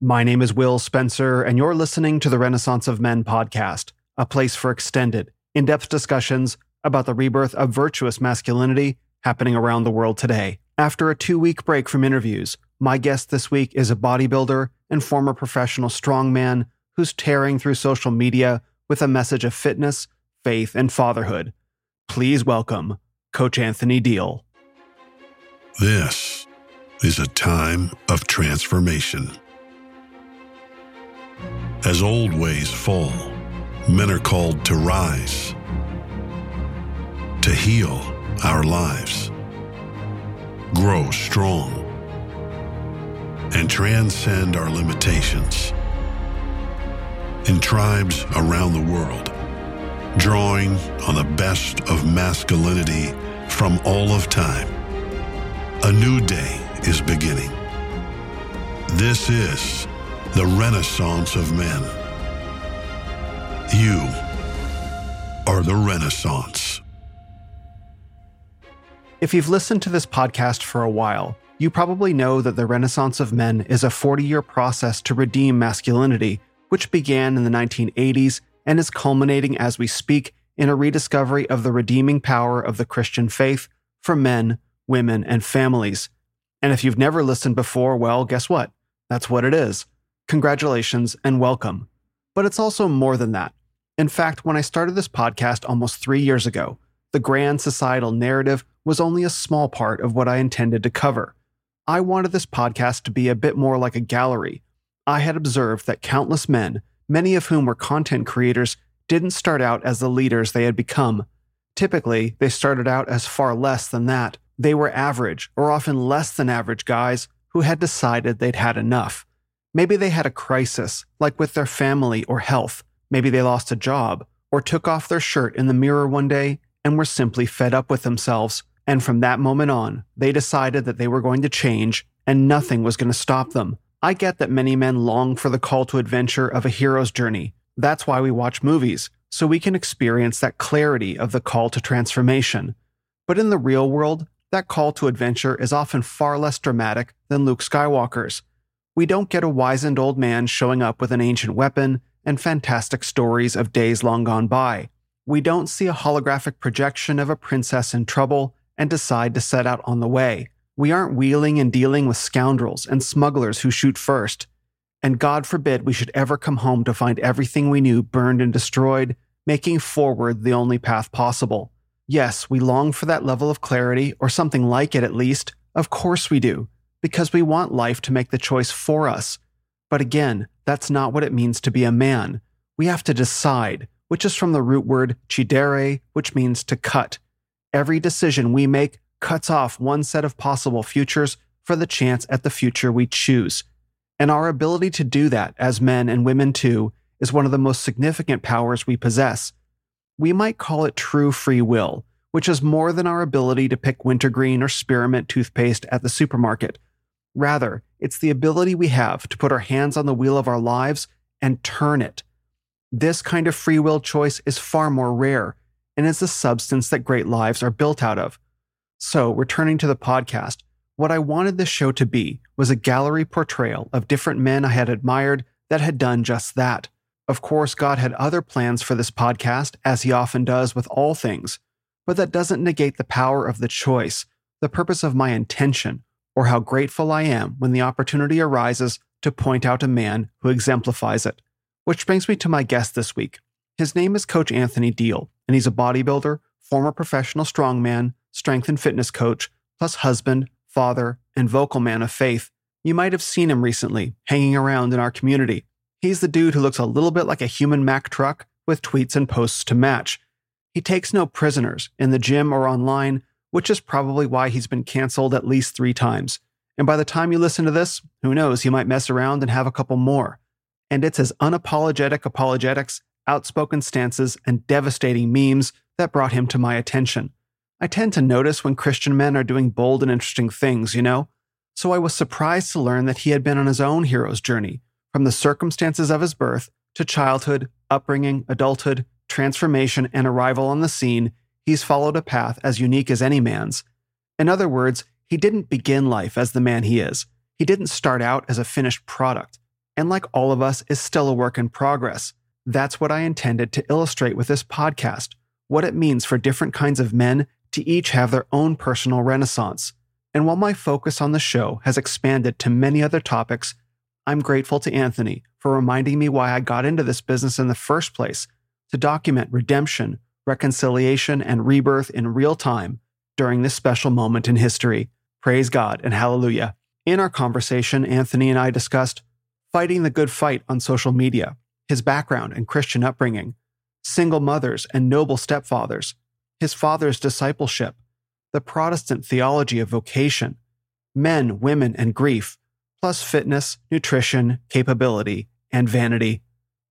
My name is Will Spencer, and you're listening to the Renaissance of Men podcast, a place for extended, in depth discussions about the rebirth of virtuous masculinity happening around the world today. After a two week break from interviews, my guest this week is a bodybuilder and former professional strongman who's tearing through social media with a message of fitness, faith, and fatherhood. Please welcome Coach Anthony Diehl. This is a time of transformation. As old ways fall, men are called to rise, to heal our lives, grow strong, and transcend our limitations. In tribes around the world, drawing on the best of masculinity from all of time, a new day is beginning. This is the Renaissance of Men. You are the Renaissance. If you've listened to this podcast for a while, you probably know that the Renaissance of Men is a 40 year process to redeem masculinity, which began in the 1980s and is culminating as we speak in a rediscovery of the redeeming power of the Christian faith for men, women, and families. And if you've never listened before, well, guess what? That's what it is. Congratulations and welcome. But it's also more than that. In fact, when I started this podcast almost three years ago, the grand societal narrative was only a small part of what I intended to cover. I wanted this podcast to be a bit more like a gallery. I had observed that countless men, many of whom were content creators, didn't start out as the leaders they had become. Typically, they started out as far less than that. They were average, or often less than average guys who had decided they'd had enough. Maybe they had a crisis, like with their family or health. Maybe they lost a job, or took off their shirt in the mirror one day and were simply fed up with themselves. And from that moment on, they decided that they were going to change and nothing was going to stop them. I get that many men long for the call to adventure of a hero's journey. That's why we watch movies, so we can experience that clarity of the call to transformation. But in the real world, that call to adventure is often far less dramatic than Luke Skywalker's we don't get a wizened old man showing up with an ancient weapon and fantastic stories of days long gone by. We don't see a holographic projection of a princess in trouble and decide to set out on the way. We aren't wheeling and dealing with scoundrels and smugglers who shoot first. And God forbid we should ever come home to find everything we knew burned and destroyed, making forward the only path possible. Yes, we long for that level of clarity, or something like it at least. Of course we do because we want life to make the choice for us. But again, that's not what it means to be a man. We have to decide, which is from the root word chidere, which means to cut. Every decision we make cuts off one set of possible futures for the chance at the future we choose. And our ability to do that as men and women too is one of the most significant powers we possess. We might call it true free will, which is more than our ability to pick wintergreen or spearmint toothpaste at the supermarket. Rather, it's the ability we have to put our hands on the wheel of our lives and turn it. This kind of free will choice is far more rare and is the substance that great lives are built out of. So, returning to the podcast, what I wanted this show to be was a gallery portrayal of different men I had admired that had done just that. Of course, God had other plans for this podcast, as He often does with all things, but that doesn't negate the power of the choice, the purpose of my intention, or how grateful I am when the opportunity arises to point out a man who exemplifies it. Which brings me to my guest this week. His name is Coach Anthony Diehl, and he's a bodybuilder, former professional strongman, strength and fitness coach, plus husband, father, and vocal man of faith. You might have seen him recently, hanging around in our community. He's the dude who looks a little bit like a human Mack truck with tweets and posts to match. He takes no prisoners in the gym or online, which is probably why he's been canceled at least three times. And by the time you listen to this, who knows, he might mess around and have a couple more. And it's his unapologetic apologetics, outspoken stances, and devastating memes that brought him to my attention. I tend to notice when Christian men are doing bold and interesting things, you know? So I was surprised to learn that he had been on his own hero's journey, from the circumstances of his birth to childhood, upbringing, adulthood, transformation, and arrival on the scene he's followed a path as unique as any man's. In other words, he didn't begin life as the man he is. He didn't start out as a finished product. and like all of us, is still a work in progress. That's what I intended to illustrate with this podcast what it means for different kinds of men to each have their own personal renaissance. And while my focus on the show has expanded to many other topics, I'm grateful to Anthony for reminding me why I got into this business in the first place to document redemption, reconciliation, and rebirth in real time during this special moment in history. Praise God and hallelujah. In our conversation, Anthony and I discussed fighting the good fight on social media, his background and Christian upbringing, single mothers and noble stepfathers, his father's discipleship, the Protestant theology of vocation, men, women, and grief, plus fitness, nutrition, capability, and vanity.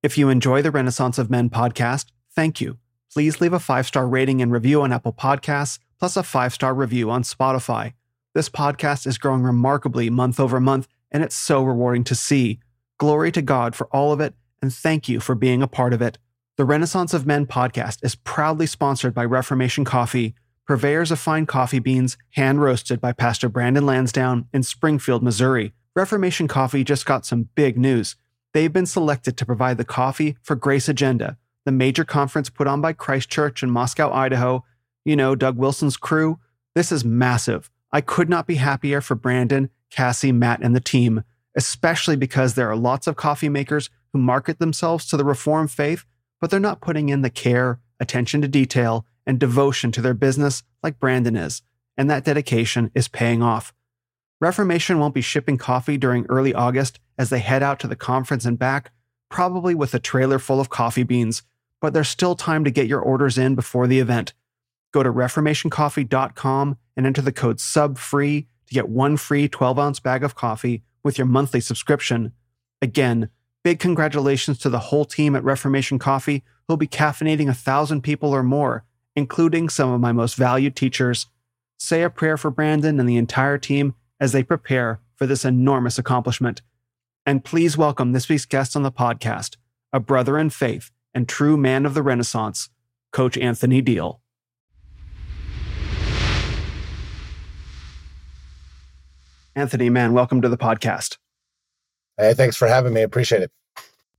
If you enjoy the Renaissance of Men podcast, thank you. Please leave a five star rating and review on Apple Podcasts, plus a five star review on Spotify. This podcast is growing remarkably month over month, and it's so rewarding to see. Glory to God for all of it, and thank you for being a part of it. The Renaissance of Men podcast is proudly sponsored by Reformation Coffee, purveyors of fine coffee beans, hand roasted by Pastor Brandon Lansdowne in Springfield, Missouri. Reformation Coffee just got some big news. They've been selected to provide the coffee for Grace Agenda, the major conference put on by Christ Church in Moscow, Idaho. You know, Doug Wilson's crew. This is massive. I could not be happier for Brandon, Cassie, Matt, and the team, especially because there are lots of coffee makers who market themselves to the Reformed faith but they're not putting in the care, attention to detail, and devotion to their business like Brandon is, and that dedication is paying off. Reformation won't be shipping coffee during early August as they head out to the conference and back, probably with a trailer full of coffee beans, but there's still time to get your orders in before the event. Go to reformationcoffee.com and enter the code SUBFREE to get one free 12 ounce bag of coffee with your monthly subscription. Again, Big congratulations to the whole team at Reformation Coffee who'll be caffeinating a thousand people or more, including some of my most valued teachers. Say a prayer for Brandon and the entire team as they prepare for this enormous accomplishment. And please welcome this week's guest on the podcast, a brother in faith and true man of the Renaissance, Coach Anthony Diehl. Anthony, man, welcome to the podcast. Hey, thanks for having me. Appreciate it.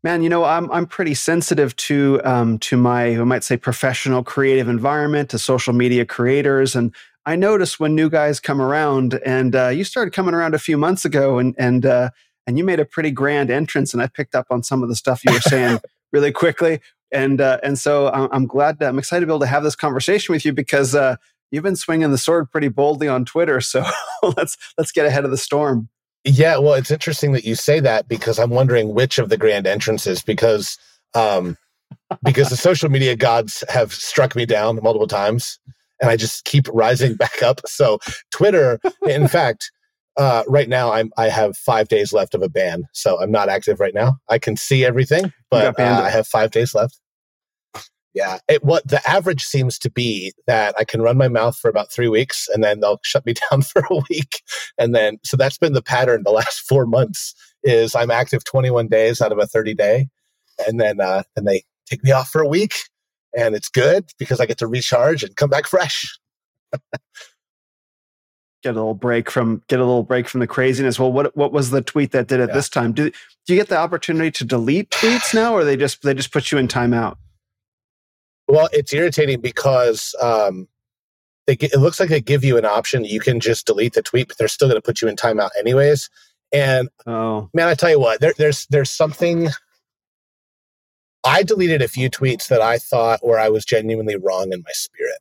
Man, you know, I'm I'm pretty sensitive to um, to my I might say professional creative environment, to social media creators, and I notice when new guys come around, and uh, you started coming around a few months ago, and and uh, and you made a pretty grand entrance, and I picked up on some of the stuff you were saying really quickly, and uh, and so I'm glad I'm excited to be able to have this conversation with you because uh, you've been swinging the sword pretty boldly on Twitter, so let's let's get ahead of the storm. Yeah, well, it's interesting that you say that because I'm wondering which of the grand entrances because um because the social media gods have struck me down multiple times and I just keep rising back up. So Twitter, in fact, uh, right now I'm I have five days left of a ban, so I'm not active right now. I can see everything, but uh, I have five days left. Yeah. It, what the average seems to be that I can run my mouth for about three weeks and then they'll shut me down for a week. And then, so that's been the pattern the last four months is I'm active 21 days out of a 30 day. And then, uh, then they take me off for a week and it's good because I get to recharge and come back fresh. get a little break from get a little break from the craziness. Well, what what was the tweet that did it yeah. this time? Do do you get the opportunity to delete tweets now, or they just they just put you in timeout? Well, it's irritating because um, they, get, it looks like they give you an option. You can just delete the tweet, but they're still going to put you in timeout anyways. And oh. man, I tell you what, there, there's there's something. I deleted a few tweets that I thought where I was genuinely wrong in my spirit.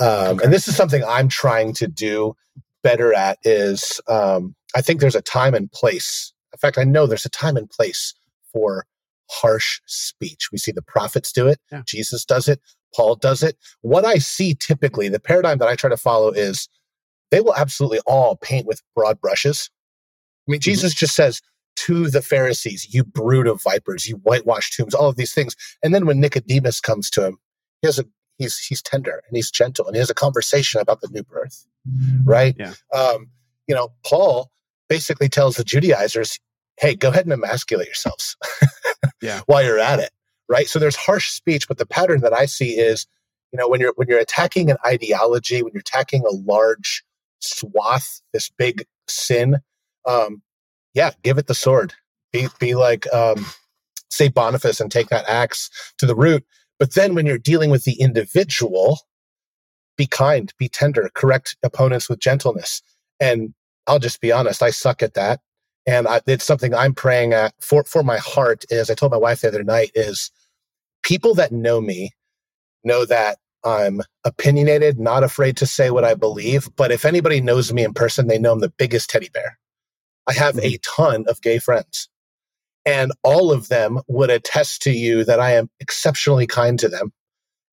Um, okay. And this is something I'm trying to do better at. Is um, I think there's a time and place. In fact, I know there's a time and place for harsh speech. We see the prophets do it, yeah. Jesus does it, Paul does it. What I see typically, the paradigm that I try to follow is they will absolutely all paint with broad brushes. I mean, mm-hmm. Jesus just says to the Pharisees, you brood of vipers, you whitewashed tombs, all of these things. And then when Nicodemus comes to him, he has a he's he's tender and he's gentle and he has a conversation about the new birth. Right? Yeah. Um, you know, Paul basically tells the Judaizers, hey, go ahead and emasculate yourselves. yeah. while you're at it. Right. So there's harsh speech, but the pattern that I see is, you know, when you're when you're attacking an ideology, when you're attacking a large swath, this big sin, um, yeah, give it the sword. Be be like um, Saint Boniface and take that axe to the root. But then when you're dealing with the individual, be kind, be tender, correct opponents with gentleness. And I'll just be honest, I suck at that. And I, it's something I'm praying at for, for my heart is I told my wife the other night is people that know me know that I'm opinionated, not afraid to say what I believe. But if anybody knows me in person, they know I'm the biggest teddy bear. I have mm-hmm. a ton of gay friends, and all of them would attest to you that I am exceptionally kind to them.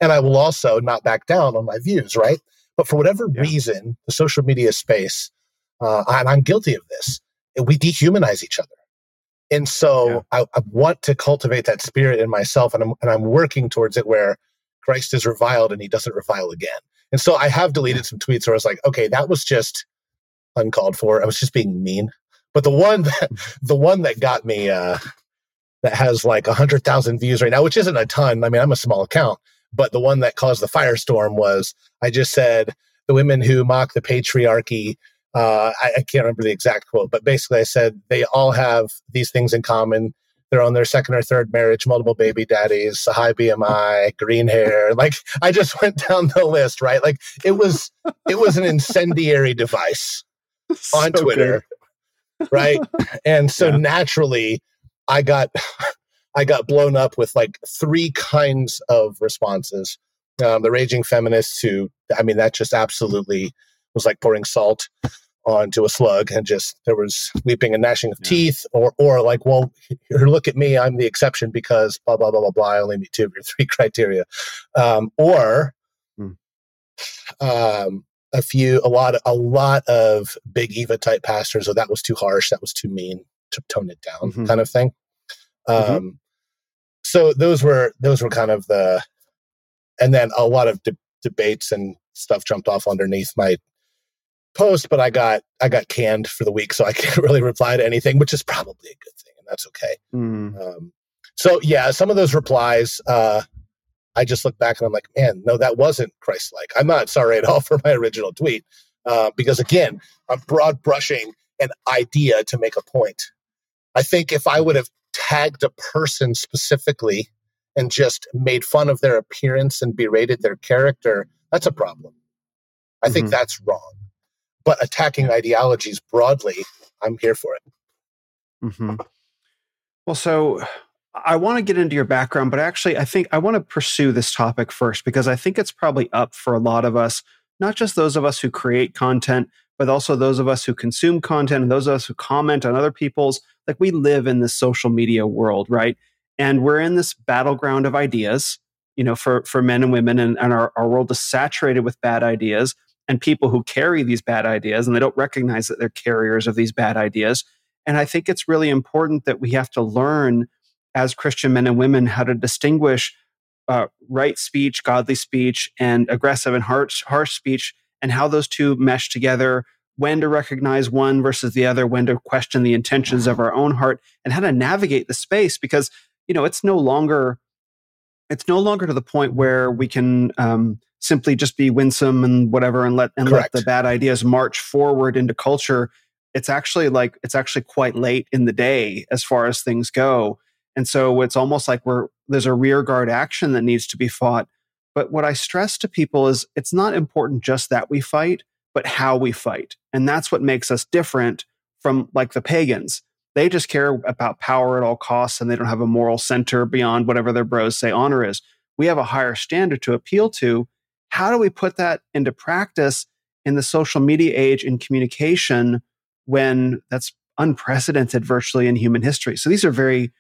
And I will also not back down on my views, right? But for whatever yeah. reason, the social media space, uh, and I'm guilty of this, we dehumanize each other. And so yeah. I, I, want to cultivate that spirit in myself, and I'm, and I'm working towards it where Christ is reviled and he doesn't revile again. And so I have deleted some tweets where I was like, okay, that was just uncalled for. I was just being mean. But the one that the one that got me uh, that has like a hundred thousand views right now, which isn't a ton. I mean, I'm a small account, but the one that caused the firestorm was I just said the women who mock the patriarchy. Uh, I, I can't remember the exact quote, but basically I said they all have these things in common they're on their second or third marriage, multiple baby daddies, high BMI, green hair. Like I just went down the list, right? Like it was it was an incendiary device on so Twitter. Right? And so yeah. naturally I got I got blown up with like three kinds of responses. Um, the raging feminists who I mean that just absolutely was like pouring salt onto a slug and just there was weeping and gnashing of yeah. teeth or or like well here look at me i'm the exception because blah blah blah blah blah i only meet two of your three criteria um, or mm. um, a few a lot a lot of big eva type pastors oh that was too harsh that was too mean to tone it down mm-hmm. kind of thing mm-hmm. um, mm-hmm. so those were those were kind of the and then a lot of de- debates and stuff jumped off underneath my post, but I got I got canned for the week, so I can't really reply to anything, which is probably a good thing, and that's okay. Mm. Um, so yeah, some of those replies, uh, I just look back and I'm like, man, no, that wasn't Christ-like. I'm not sorry at all for my original tweet uh, because again, I'm broad brushing an idea to make a point. I think if I would have tagged a person specifically and just made fun of their appearance and berated their character, that's a problem. I mm-hmm. think that's wrong but attacking ideologies broadly, I'm here for it. Mm-hmm. Well, so I want to get into your background, but actually, I think I want to pursue this topic first because I think it's probably up for a lot of us, not just those of us who create content, but also those of us who consume content and those of us who comment on other people's. Like we live in this social media world, right? And we're in this battleground of ideas, you know, for, for men and women, and, and our, our world is saturated with bad ideas and people who carry these bad ideas and they don't recognize that they're carriers of these bad ideas. And I think it's really important that we have to learn as Christian men and women how to distinguish uh, right speech, godly speech, and aggressive and harsh, harsh speech, and how those two mesh together, when to recognize one versus the other, when to question the intentions of our own heart, and how to navigate the space because, you know, it's no longer. It's no longer to the point where we can um, simply just be winsome and whatever and let and Correct. let the bad ideas march forward into culture it's actually like it's actually quite late in the day as far as things go and so it's almost like we're there's a rear guard action that needs to be fought. But what i stress to people is it's not important just that we fight but how we fight. And that's what makes us different from like the pagans. They just care about power at all costs and they don't have a moral center beyond whatever their bros say honor is. We have a higher standard to appeal to. How do we put that into practice in the social media age in communication when that's unprecedented virtually in human history? So these are very,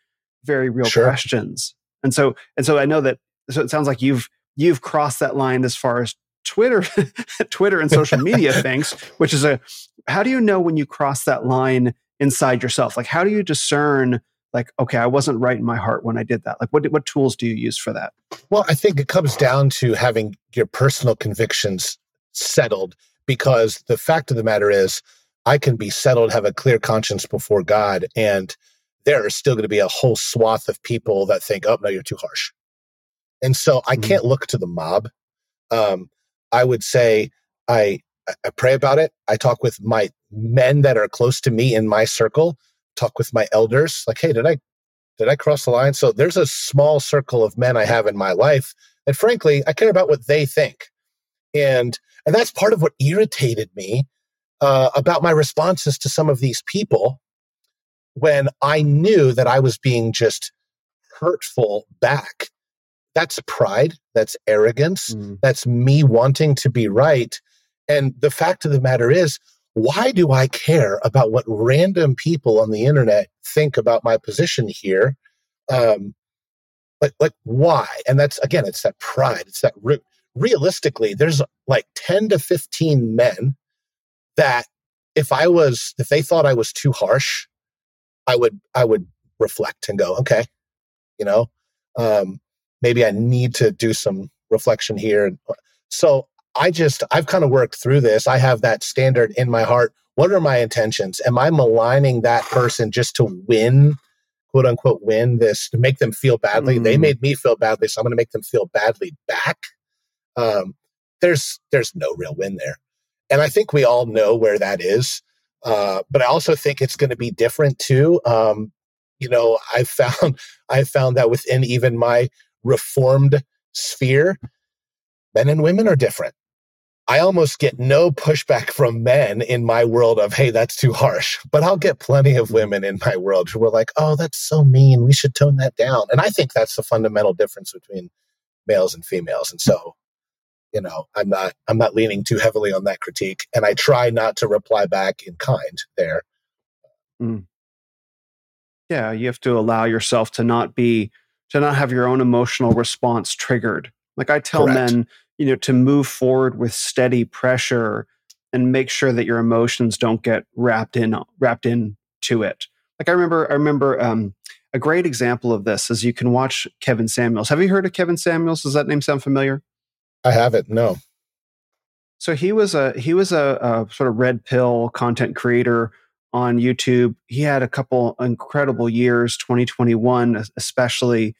very real sure. questions. And so, and so I know that, so it sounds like you've, you've crossed that line as far as Twitter, Twitter and social media things, which is a, how do you know when you cross that line inside yourself? Like, how do you discern like okay i wasn't right in my heart when i did that like what what tools do you use for that well i think it comes down to having your personal convictions settled because the fact of the matter is i can be settled have a clear conscience before god and there are still going to be a whole swath of people that think oh no you're too harsh and so i mm-hmm. can't look to the mob um, i would say i i pray about it i talk with my men that are close to me in my circle talk with my elders, like, hey, did I did I cross the line? So there's a small circle of men I have in my life that frankly I care about what they think. And and that's part of what irritated me uh, about my responses to some of these people when I knew that I was being just hurtful back. That's pride. That's arrogance. Mm. That's me wanting to be right. And the fact of the matter is, why do I care about what random people on the internet think about my position here? Um, like, like why? And that's again, it's that pride. It's that root. Realistically, there's like 10 to 15 men that if I was, if they thought I was too harsh, I would, I would reflect and go, okay, you know, um, maybe I need to do some reflection here. So I just, I've kind of worked through this. I have that standard in my heart. What are my intentions? Am I maligning that person just to win, quote unquote, win this, to make them feel badly? Mm. They made me feel badly, so I'm going to make them feel badly back. Um, there's, there's no real win there. And I think we all know where that is. Uh, but I also think it's going to be different too. Um, you know, I found I found that within even my reformed sphere, men and women are different. I almost get no pushback from men in my world of, hey, that's too harsh. But I'll get plenty of women in my world who are like, oh, that's so mean. We should tone that down. And I think that's the fundamental difference between males and females. And so, you know, I'm not I'm not leaning too heavily on that critique. And I try not to reply back in kind there. Mm. Yeah, you have to allow yourself to not be to not have your own emotional response triggered. Like I tell Correct. men, you know to move forward with steady pressure and make sure that your emotions don't get wrapped in wrapped into it like i remember i remember um, a great example of this is you can watch kevin samuels have you heard of kevin samuels does that name sound familiar i haven't no. So he was a he was a, a sort of red pill content creator on youtube. He had a couple incredible years 2021 especially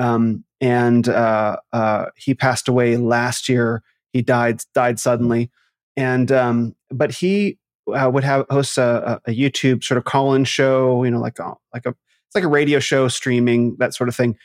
um, and uh, uh, he passed away last year. He died died suddenly, and um, but he uh, would have host a, a, YouTube sort of call in show, you know, like a, like a it's like a radio show streaming that sort of thing,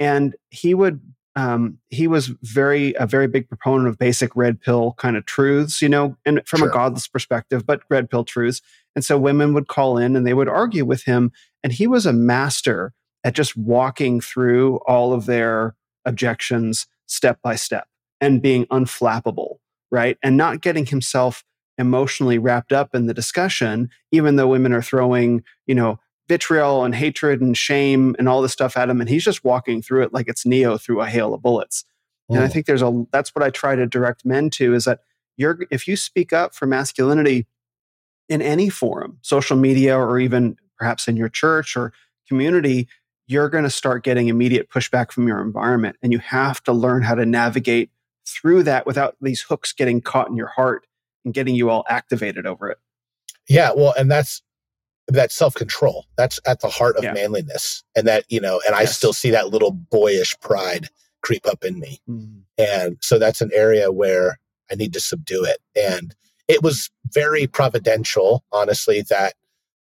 and he would um, he was very a very big proponent of basic red pill kind of truths, you know, and from sure. a godless perspective, but red pill truths. And so women would call in and they would argue with him, and he was a master at just walking through all of their objections step by step and being unflappable, right? And not getting himself emotionally wrapped up in the discussion, even though women are throwing, you know, vitriol and hatred and shame and all this stuff at him. And he's just walking through it like it's Neo through a hail of bullets. Mm. And I mm. think there's a, that's what I try to direct men to is that you're, if you speak up for masculinity in any forum, social media, or even perhaps in your church or community, you're going to start getting immediate pushback from your environment. And you have to learn how to navigate through that without these hooks getting caught in your heart and getting you all activated over it. Yeah. Well, and that's that self control. That's at the heart of yeah. manliness. And that, you know, and yes. I still see that little boyish pride creep up in me. Mm. And so that's an area where I need to subdue it. And it was very providential, honestly, that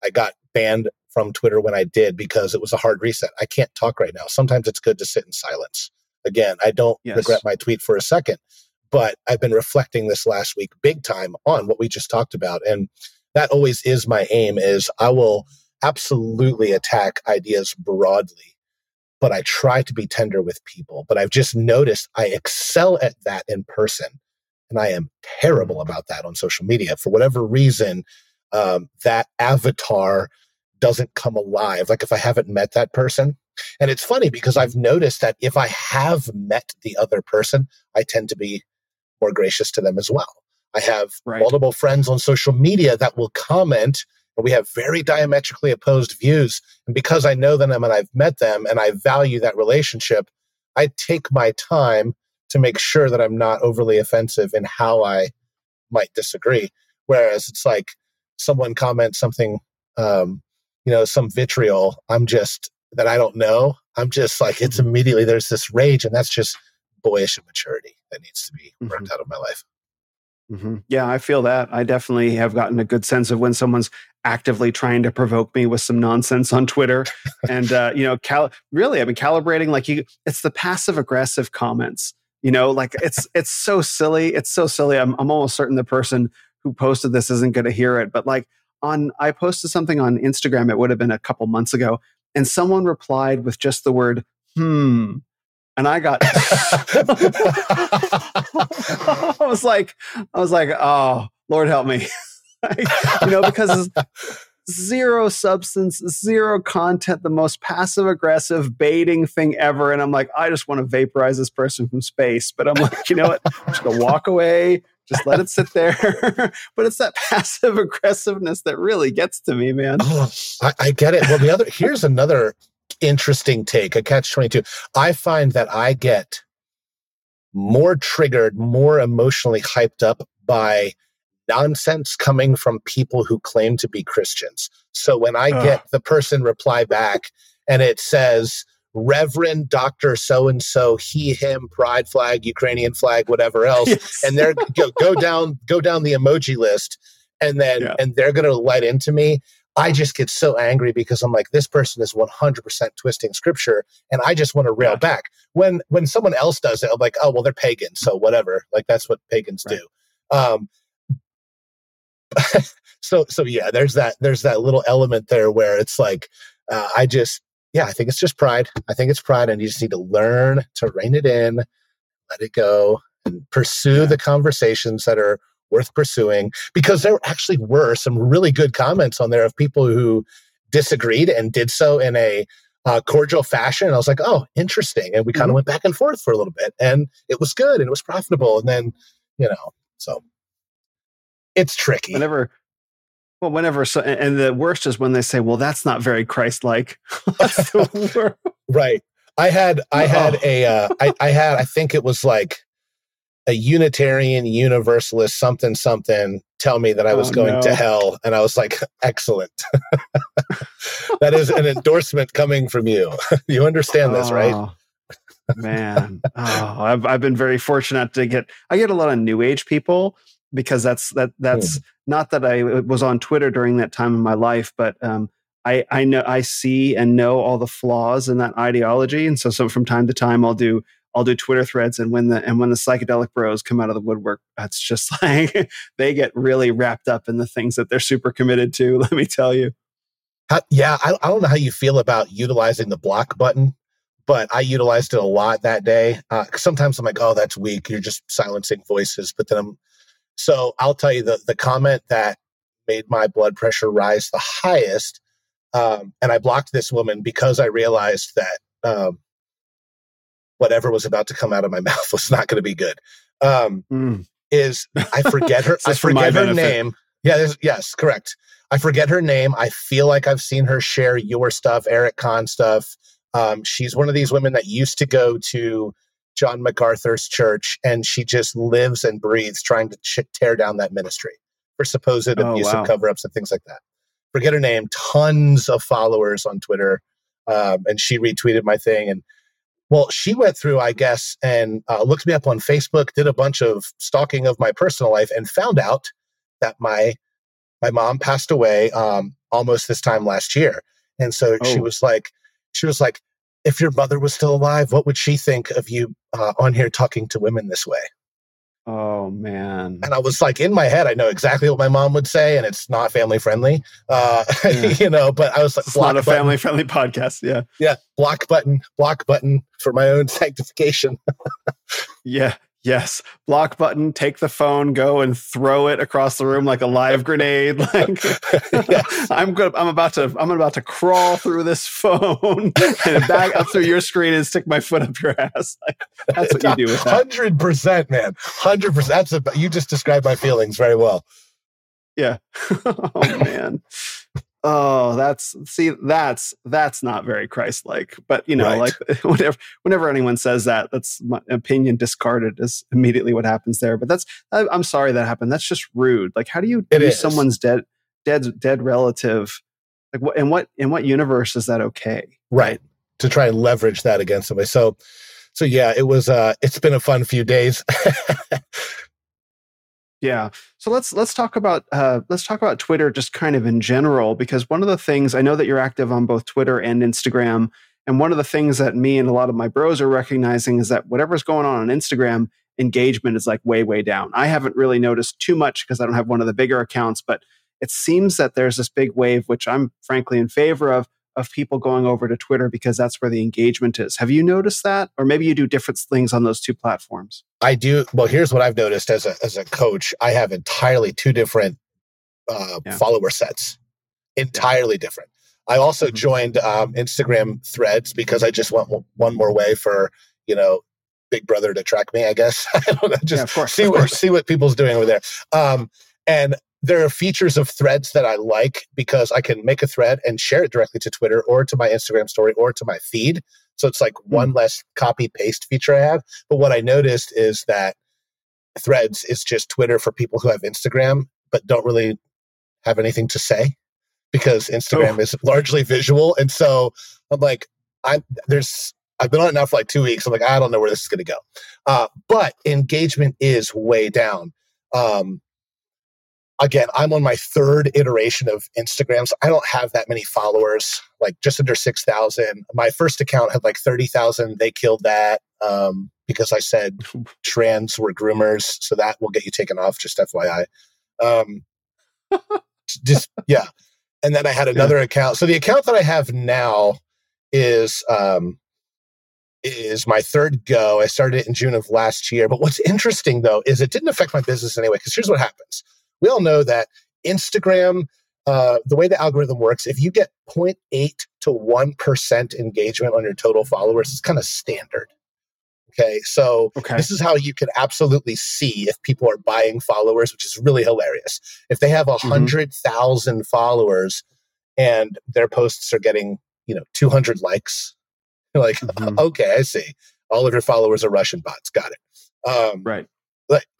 I got banned from Twitter when I did because it was a hard reset. I can't talk right now. Sometimes it's good to sit in silence. Again, I don't yes. regret my tweet for a second, but I've been reflecting this last week big time on what we just talked about. And that always is my aim is I will absolutely attack ideas broadly, but I try to be tender with people. But I've just noticed I excel at that in person. And I am terrible about that on social media. For whatever reason, um, that avatar doesn't come alive. Like if I haven't met that person. And it's funny because I've noticed that if I have met the other person, I tend to be more gracious to them as well. I have right. multiple friends on social media that will comment and we have very diametrically opposed views. And because I know them and I've met them and I value that relationship, I take my time to make sure that I'm not overly offensive in how I might disagree. Whereas it's like someone comments something um, you know, some vitriol. I'm just that I don't know. I'm just like it's mm-hmm. immediately there's this rage, and that's just boyish immaturity that needs to be worked mm-hmm. out of my life. Mm-hmm. Yeah, I feel that. I definitely have gotten a good sense of when someone's actively trying to provoke me with some nonsense on Twitter, and uh, you know, cal- really, I've been calibrating. Like you, it's the passive aggressive comments. You know, like it's it's so silly. It's so silly. I'm I'm almost certain the person who posted this isn't going to hear it, but like on I posted something on Instagram. It would have been a couple months ago, and someone replied with just the word "hmm." And I got I was like I was like oh Lord help me. You know because zero substance zero content the most passive aggressive baiting thing ever and I'm like I just want to vaporize this person from space but I'm like you know what? I'm just gonna walk away just let it sit there. But it's that passive aggressiveness that really gets to me man. Oh, I, I get it. Well the other here's another interesting take, a catch 22. I find that I get more triggered, more emotionally hyped up by nonsense coming from people who claim to be Christians. So when I get the person reply back and it says, Reverend Dr. So and so, he, him, pride flag, Ukrainian flag, whatever else, yes. and they're go, go down, go down the emoji list, and then yeah. and they're gonna let into me. I just get so angry because I'm like, this person is 100% twisting scripture, and I just want to rail yeah. back. When when someone else does it, I'm like, oh well, they're pagan, so whatever. Like that's what pagans right. do. Um, so so yeah, there's that there's that little element there where it's like, uh, I just yeah, I think it's just pride. I think it's pride, and you just need to learn to rein it in, let it go, and pursue yeah. the conversations that are worth pursuing because there actually were some really good comments on there of people who disagreed and did so in a uh, cordial fashion. And I was like, oh, interesting. And we kind of mm-hmm. went back and forth for a little bit and it was good and it was profitable. And then, you know, so it's tricky. Whenever, well, whenever, so, and the worst is when they say, well, that's not very Christ like. right. I had, I had oh. a, uh, I, I had, I think it was like a Unitarian Universalist something something tell me that I was oh, going no. to hell. And I was like, excellent. that is an endorsement coming from you. you understand this, oh, right? man. Oh, I've, I've been very fortunate to get, I get a lot of new age people because that's, that, that's hmm. not that I was on Twitter during that time in my life, but, um, I, I know I see and know all the flaws in that ideology, and so so from time to time I'll do I'll do Twitter threads, and when the and when the psychedelic bros come out of the woodwork, that's just like they get really wrapped up in the things that they're super committed to. Let me tell you. How, yeah, I, I, don't know how you feel about utilizing the block button, but I utilized it a lot that day. Uh, sometimes I'm like, oh, that's weak. You're just silencing voices. But then I'm so I'll tell you the the comment that made my blood pressure rise the highest. Um, and I blocked this woman because I realized that um, whatever was about to come out of my mouth was not going to be good. Um, mm. Is I forget her. I forget her benefit. name. Yeah. Yes. Correct. I forget her name. I feel like I've seen her share your stuff, Eric Kahn stuff. Um, she's one of these women that used to go to John MacArthur's church, and she just lives and breathes trying to ch- tear down that ministry for supposed oh, abuse wow. cover ups and things like that. Forget her name. Tons of followers on Twitter, um, and she retweeted my thing and well, she went through, I guess, and uh, looked me up on Facebook, did a bunch of stalking of my personal life, and found out that my my mom passed away um, almost this time last year. And so oh. she was like, she was like, if your mother was still alive, what would she think of you uh, on here talking to women this way? Oh man! And I was like, in my head, I know exactly what my mom would say, and it's not family friendly, uh, yeah. you know. But I was like, it's not a family friendly podcast. Yeah, yeah. Block button, block button for my own sanctification. yeah, Yes, block button, take the phone, go and throw it across the room like a live grenade. Like yes. I'm good. I'm about to. I'm about to crawl through this phone and back up through your screen and stick my foot up your ass. Like, that's what you do with that. Hundred percent, man. Hundred percent. That's a, you just described my feelings very well. Yeah. oh man. Oh, that's see, that's that's not very Christ-like. But you know, right. like whenever whenever anyone says that, that's my opinion discarded is immediately what happens there. But that's I, am sorry that happened. That's just rude. Like, how do you it use is. someone's dead dead dead relative? Like, what in what in what universe is that okay? Right. To try and leverage that against somebody. So, so yeah, it was. uh It's been a fun few days. Yeah. So let's let's talk about uh, let's talk about Twitter just kind of in general because one of the things I know that you're active on both Twitter and Instagram, and one of the things that me and a lot of my bros are recognizing is that whatever's going on on Instagram, engagement is like way way down. I haven't really noticed too much because I don't have one of the bigger accounts, but it seems that there's this big wave, which I'm frankly in favor of, of people going over to Twitter because that's where the engagement is. Have you noticed that? Or maybe you do different things on those two platforms? I do. Well, here's what I've noticed as a, as a coach I have entirely two different uh, yeah. follower sets, entirely different. I also mm-hmm. joined um, Instagram threads because I just want one more way for, you know, Big Brother to track me, I guess. I don't know, just yeah, course, see what see what people's doing over there. Um, and there are features of threads that I like because I can make a thread and share it directly to Twitter or to my Instagram story or to my feed. So it's like mm. one less copy paste feature I have. But what I noticed is that threads is just Twitter for people who have Instagram but don't really have anything to say because Instagram oh. is largely visual. And so I'm like, I'm there's I've been on it now for like two weeks. I'm like, I don't know where this is going to go. Uh, but engagement is way down. Um, again, I'm on my third iteration of Instagram, so I don't have that many followers, like just under 6,000. My first account had like 30,000. They killed that um, because I said trans were groomers. So that will get you taken off, just FYI. Um, just, yeah. And then I had another yeah. account. So the account that I have now is. Um, is my third go. I started it in June of last year. But what's interesting though is it didn't affect my business anyway. Because here's what happens we all know that Instagram, uh, the way the algorithm works, if you get 0.8 to 1% engagement on your total followers, it's kind of standard. Okay. So okay. this is how you can absolutely see if people are buying followers, which is really hilarious. If they have a mm-hmm. hundred thousand followers and their posts are getting, you know, 200 likes, you're like, mm-hmm. okay, I see. All of your followers are Russian bots. Got it. Um, right.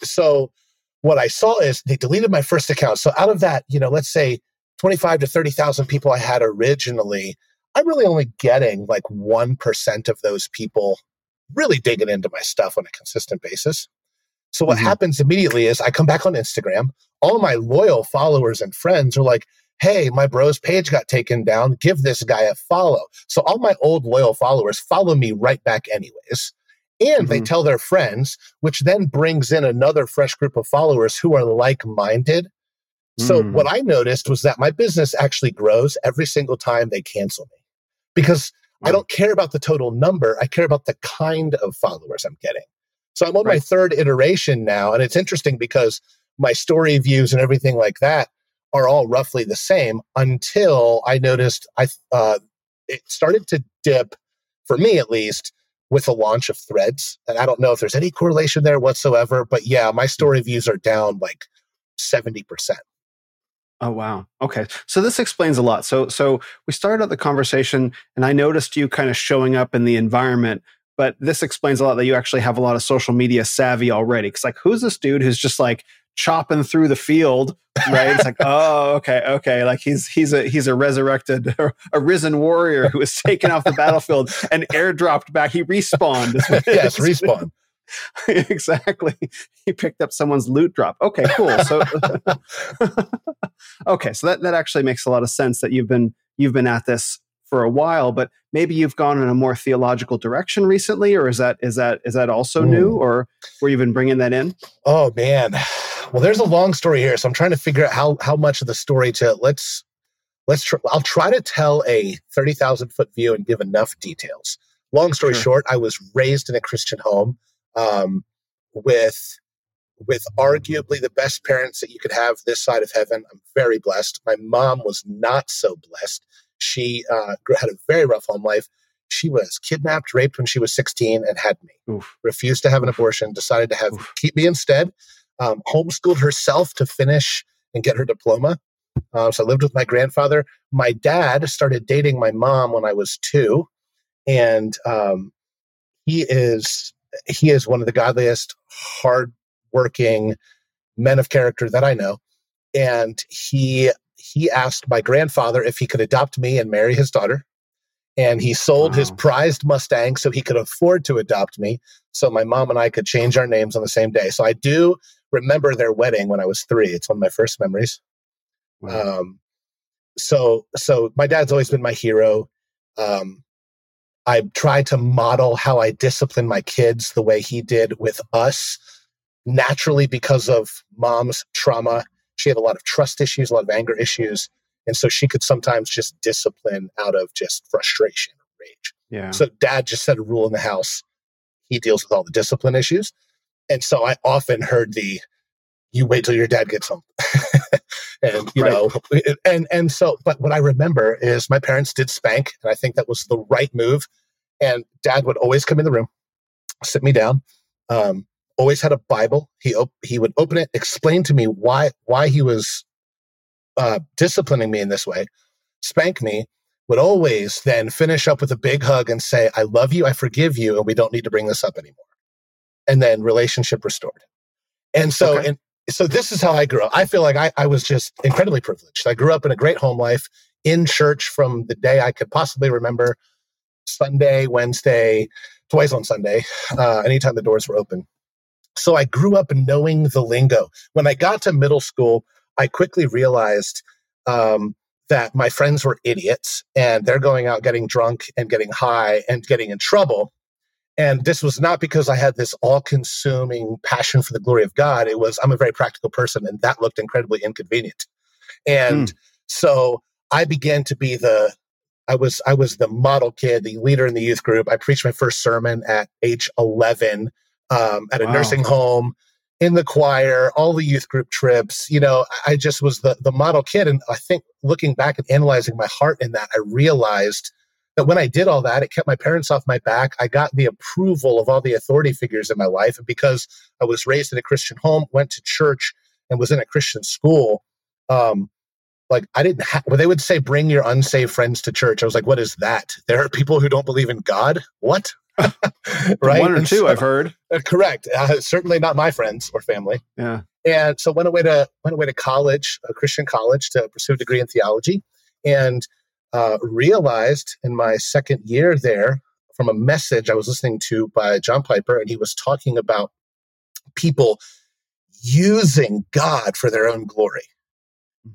So what I saw is they deleted my first account. So out of that, you know, let's say 25 to 30,000 people I had originally, I'm really only getting like 1% of those people really digging into my stuff on a consistent basis. So what mm-hmm. happens immediately is I come back on Instagram, all my loyal followers and friends are like, "Hey, my bro's page got taken down. Give this guy a follow." So all my old loyal followers follow me right back anyways and mm-hmm. they tell their friends, which then brings in another fresh group of followers who are like minded. So, mm. what I noticed was that my business actually grows every single time they cancel me because mm. I don't care about the total number. I care about the kind of followers I'm getting. So, I'm on right. my third iteration now. And it's interesting because my story views and everything like that are all roughly the same until I noticed I uh, it started to dip, for me at least, with the launch of threads. And I don't know if there's any correlation there whatsoever, but yeah, my story views are down like 70%. Oh wow. Okay. So this explains a lot. So so we started out the conversation and I noticed you kind of showing up in the environment, but this explains a lot that you actually have a lot of social media savvy already. Cuz like who's this dude who's just like chopping through the field, right? It's like, oh, okay, okay. Like he's he's a he's a resurrected, a risen warrior who was taken off the battlefield and airdropped back. He respawned. yes, respawn. exactly. He picked up someone's loot drop. Okay, cool. So okay, so that, that actually makes a lot of sense that you've been you've been at this for a while, but maybe you've gone in a more theological direction recently, or is that is that is that also mm. new, or were you been bringing that in? Oh man, well, there's a long story here, so I'm trying to figure out how how much of the story to let's let's. Tr- I'll try to tell a thirty thousand foot view and give enough details. Long story sure. short, I was raised in a Christian home um, with with arguably the best parents that you could have this side of heaven. I'm very blessed. My mom was not so blessed. She uh, had a very rough home life. She was kidnapped, raped when she was 16, and had me. Oof. Refused to have an abortion. Decided to have Oof. keep me instead um, homeschooled herself to finish and get her diploma. Uh, so I lived with my grandfather. My dad started dating my mom when I was two, and um, he is he is one of the godliest, hardworking men of character that I know. And he he asked my grandfather if he could adopt me and marry his daughter. And he sold wow. his prized Mustang so he could afford to adopt me. So my mom and I could change our names on the same day. So I do remember their wedding when I was three. It's one of my first memories. Wow. Um, so so my dad's always been my hero. Um, I tried to model how I discipline my kids the way he did with us. Naturally, because of mom's trauma, she had a lot of trust issues, a lot of anger issues. And so she could sometimes just discipline out of just frustration or rage. Yeah. So dad just set a rule in the house. He deals with all the discipline issues. And so I often heard the, you wait till your dad gets home. and you right. know and and so but what i remember is my parents did spank and i think that was the right move and dad would always come in the room sit me down um, always had a bible he op- he would open it explain to me why why he was uh, disciplining me in this way spank me would always then finish up with a big hug and say i love you i forgive you and we don't need to bring this up anymore and then relationship restored and so okay. and so this is how I grew up. I feel like I, I was just incredibly privileged. I grew up in a great home life in church from the day I could possibly remember Sunday, Wednesday, twice on Sunday, uh, anytime the doors were open. So I grew up knowing the lingo. When I got to middle school, I quickly realized um, that my friends were idiots and they're going out getting drunk and getting high and getting in trouble. And this was not because I had this all consuming passion for the glory of God. It was, I'm a very practical person, and that looked incredibly inconvenient. And mm. so I began to be the, I was, I was the model kid, the leader in the youth group. I preached my first sermon at age 11 um, at a wow. nursing home in the choir, all the youth group trips. You know, I just was the, the model kid. And I think looking back and analyzing my heart in that, I realized that when I did all that, it kept my parents off my back. I got the approval of all the authority figures in my life. And because I was raised in a Christian home, went to church, and was in a Christian school, um, like I didn't have, well, they would say, bring your unsaved friends to church. I was like, what is that? There are people who don't believe in God? What? right? One or and two, so, I've heard. Uh, correct. Uh, certainly not my friends or family. Yeah. And so went away to went away to college, a Christian college, to pursue a degree in theology. And uh, realized in my second year there from a message I was listening to by John Piper, and he was talking about people using God for their own glory.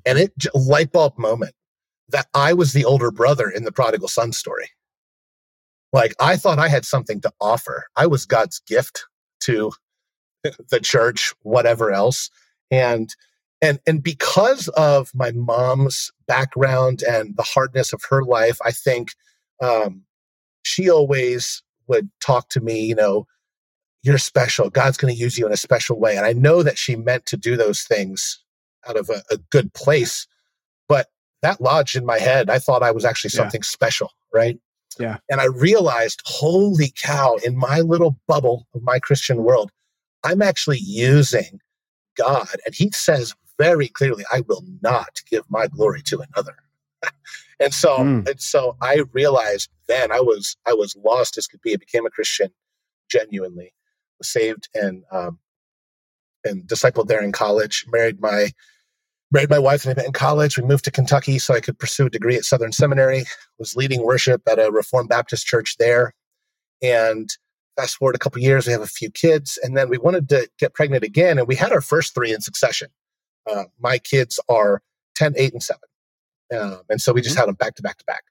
And it light bulb moment that I was the older brother in the prodigal son story. Like I thought I had something to offer. I was God's gift to the church, whatever else. And and and because of my mom's background and the hardness of her life i think um, she always would talk to me you know you're special. God's going to use you in a special way. And i know that she meant to do those things out of a, a good place but that lodged in my head. I thought i was actually something yeah. special right? Yeah. And i realized holy cow in my little bubble of my christian world i'm actually using god. And he says very clearly, I will not give my glory to another. and so, mm. and so I realized then I was I was lost as could be. I became a Christian genuinely, was saved and um, and discipled there in college. Married my married my wife in college. We moved to Kentucky so I could pursue a degree at Southern Seminary. Was leading worship at a Reformed Baptist church there, and fast forward a couple years, we have a few kids, and then we wanted to get pregnant again, and we had our first three in succession. Uh, my kids are 10, 8, and 7. Um, and so we just mm-hmm. had them back to back to back.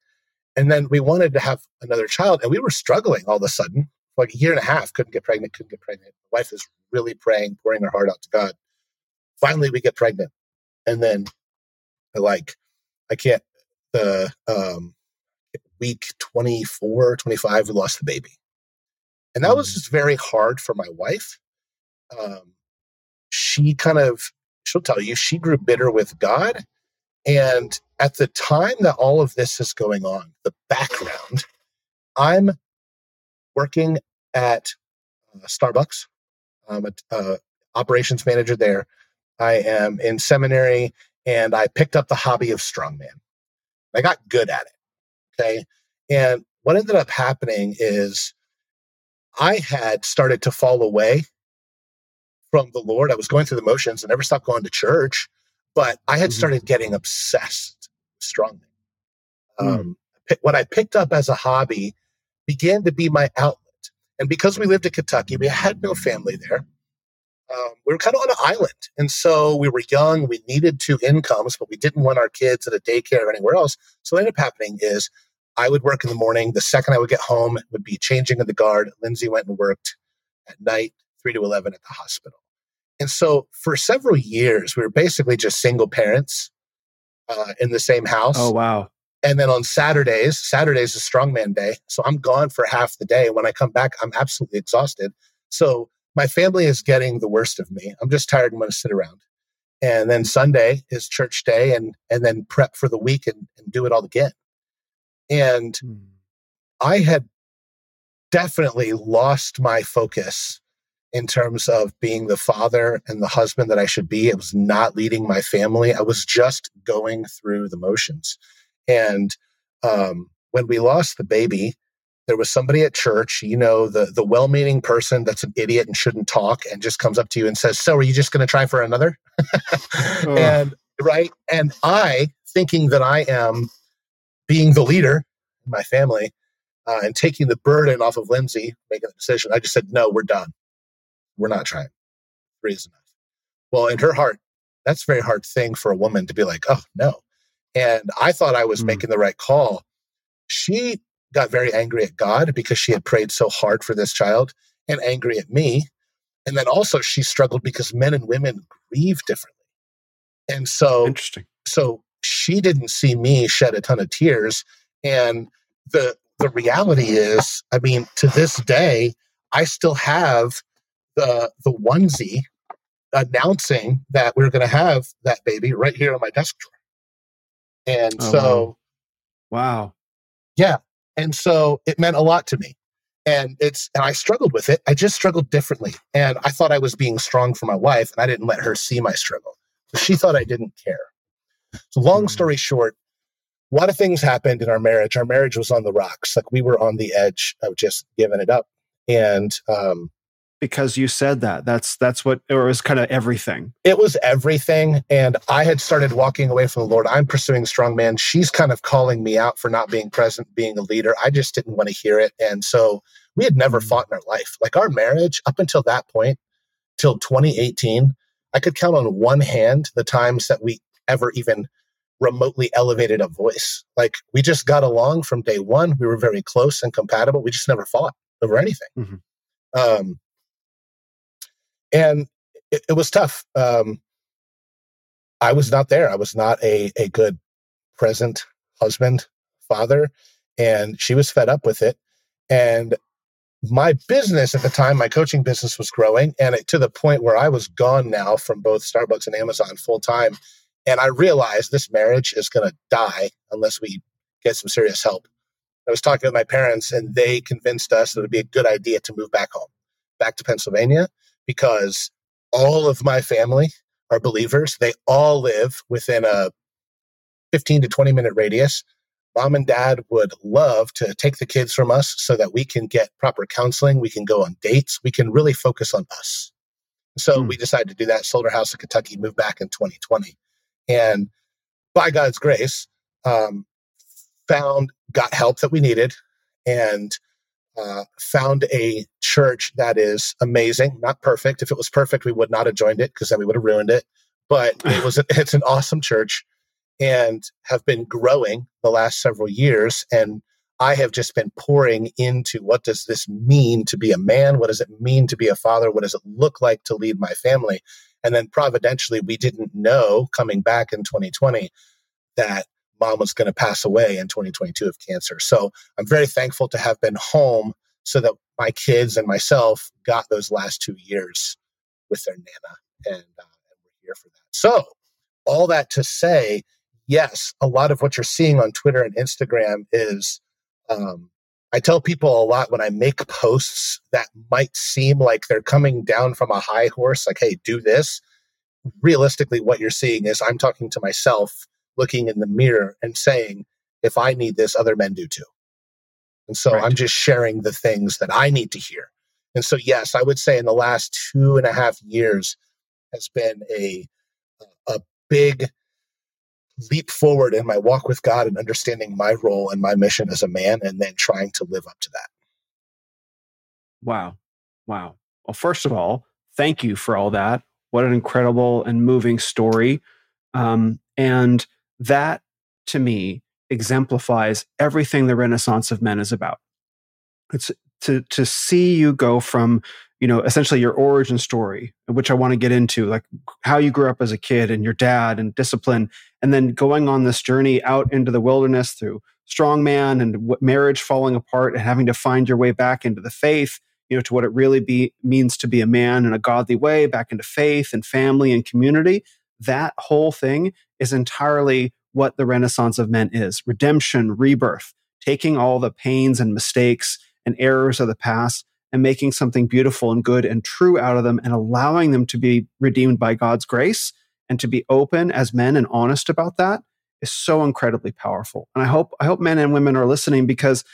And then we wanted to have another child, and we were struggling all of a sudden. Like a year and a half, couldn't get pregnant, couldn't get pregnant. My wife is really praying, pouring her heart out to God. Finally, we get pregnant. And then, like, I can't, the um, week 24, 25, we lost the baby. And that was mm. just very hard for my wife. Um, she kind of she'll tell you she grew bitter with God. And at the time that all of this is going on, the background, I'm working at uh, Starbucks. I'm a uh, operations manager there. I am in seminary and I picked up the hobby of strongman. I got good at it. Okay. And what ended up happening is I had started to fall away from the Lord. I was going through the motions. I never stopped going to church, but I had mm-hmm. started getting obsessed strongly. Mm. Um, what I picked up as a hobby began to be my outlet. And because we lived in Kentucky, we had no family there. um, we were kind of on an island. And so we were young, we needed two incomes, but we didn't want our kids at a daycare or anywhere else. So what ended up happening is I would work in the morning. The second I would get home, it would be changing of the guard. Lindsay went and worked at night, 3 to 11 at the hospital. And so for several years, we were basically just single parents uh, in the same house. Oh, wow. And then on Saturdays, Saturdays is strongman day. So I'm gone for half the day. When I come back, I'm absolutely exhausted. So my family is getting the worst of me. I'm just tired and want to sit around. And then Sunday is church day and and then prep for the week and, and do it all again. And hmm. I had definitely lost my focus in terms of being the father and the husband that I should be. It was not leading my family. I was just going through the motions. And um, when we lost the baby, there was somebody at church, you know, the the well-meaning person that's an idiot and shouldn't talk, and just comes up to you and says, "So, are you just going to try for another?" oh. And right, and I thinking that I am being the leader in my family uh, and taking the burden off of Lindsay, making the decision. I just said, "No, we're done. We're not trying. Three is enough." Well, in her heart, that's a very hard thing for a woman to be like, "Oh no," and I thought I was mm. making the right call. She got very angry at God because she had prayed so hard for this child and angry at me. And then also she struggled because men and women grieve differently. And so interesting. So she didn't see me shed a ton of tears. And the the reality is, I mean, to this day, I still have the the onesie announcing that we are going to have that baby right here on my desk drawer. And oh, so, wow. wow. Yeah. And so it meant a lot to me. And it's, and I struggled with it. I just struggled differently. And I thought I was being strong for my wife, and I didn't let her see my struggle. So she thought I didn't care. So, long hmm. story short, a lot of things happened in our marriage. Our marriage was on the rocks. Like we were on the edge of just giving it up. And um, because you said that. That's that's what it was kind of everything. It was everything. And I had started walking away from the Lord. I'm pursuing strongman. She's kind of calling me out for not being present, being a leader. I just didn't want to hear it. And so we had never mm. fought in our life. Like our marriage, up until that point, till 2018, I could count on one hand the times that we ever even remotely elevated a voice. Like we just got along from day one. We were very close and compatible. We just never fought over anything. Mm-hmm. Um, and it, it was tough. Um, I was not there. I was not a a good present husband, father, and she was fed up with it. And my business at the time, my coaching business was growing, and it, to the point where I was gone now from both Starbucks and Amazon full time. And I realized this marriage is going to die unless we get some serious help. I was talking with my parents, and they convinced us that it would be a good idea to move back home, back to Pennsylvania because all of my family are believers. They all live within a 15 to 20 minute radius. Mom and dad would love to take the kids from us so that we can get proper counseling. We can go on dates. We can really focus on us. So mm. we decided to do that, sold our house in Kentucky, moved back in 2020. And by God's grace, um, found, got help that we needed and uh, found a church that is amazing, not perfect. If it was perfect, we would not have joined it because then we would have ruined it. But it was a, it's an awesome church and have been growing the last several years. And I have just been pouring into what does this mean to be a man? What does it mean to be a father? What does it look like to lead my family? And then providentially, we didn't know coming back in 2020 that mom was going to pass away in 2022 of cancer. So I'm very thankful to have been home so that my kids and myself got those last two years with their nana, and, uh, we're here for that. So all that to say, yes, a lot of what you're seeing on Twitter and Instagram is. Um, I tell people a lot when I make posts that might seem like they're coming down from a high horse, like, hey, do this. Realistically, what you're seeing is I'm talking to myself looking in the mirror and saying, if I need this, other men do too. And so right. I'm just sharing the things that I need to hear. And so, yes, I would say in the last two and a half years has been a, a big leap forward in my walk with God and understanding my role and my mission as a man and then trying to live up to that. Wow. Wow. Well, first of all, thank you for all that. What an incredible and moving story. Um, and that to me exemplifies everything the Renaissance of Men is about. It's to to see you go from you know essentially your origin story which i want to get into like how you grew up as a kid and your dad and discipline and then going on this journey out into the wilderness through strongman and marriage falling apart and having to find your way back into the faith you know to what it really be means to be a man in a godly way back into faith and family and community that whole thing is entirely what the renaissance of men is redemption rebirth taking all the pains and mistakes and errors of the past and making something beautiful and good and true out of them and allowing them to be redeemed by God's grace and to be open as men and honest about that is so incredibly powerful. And I hope I hope men and women are listening because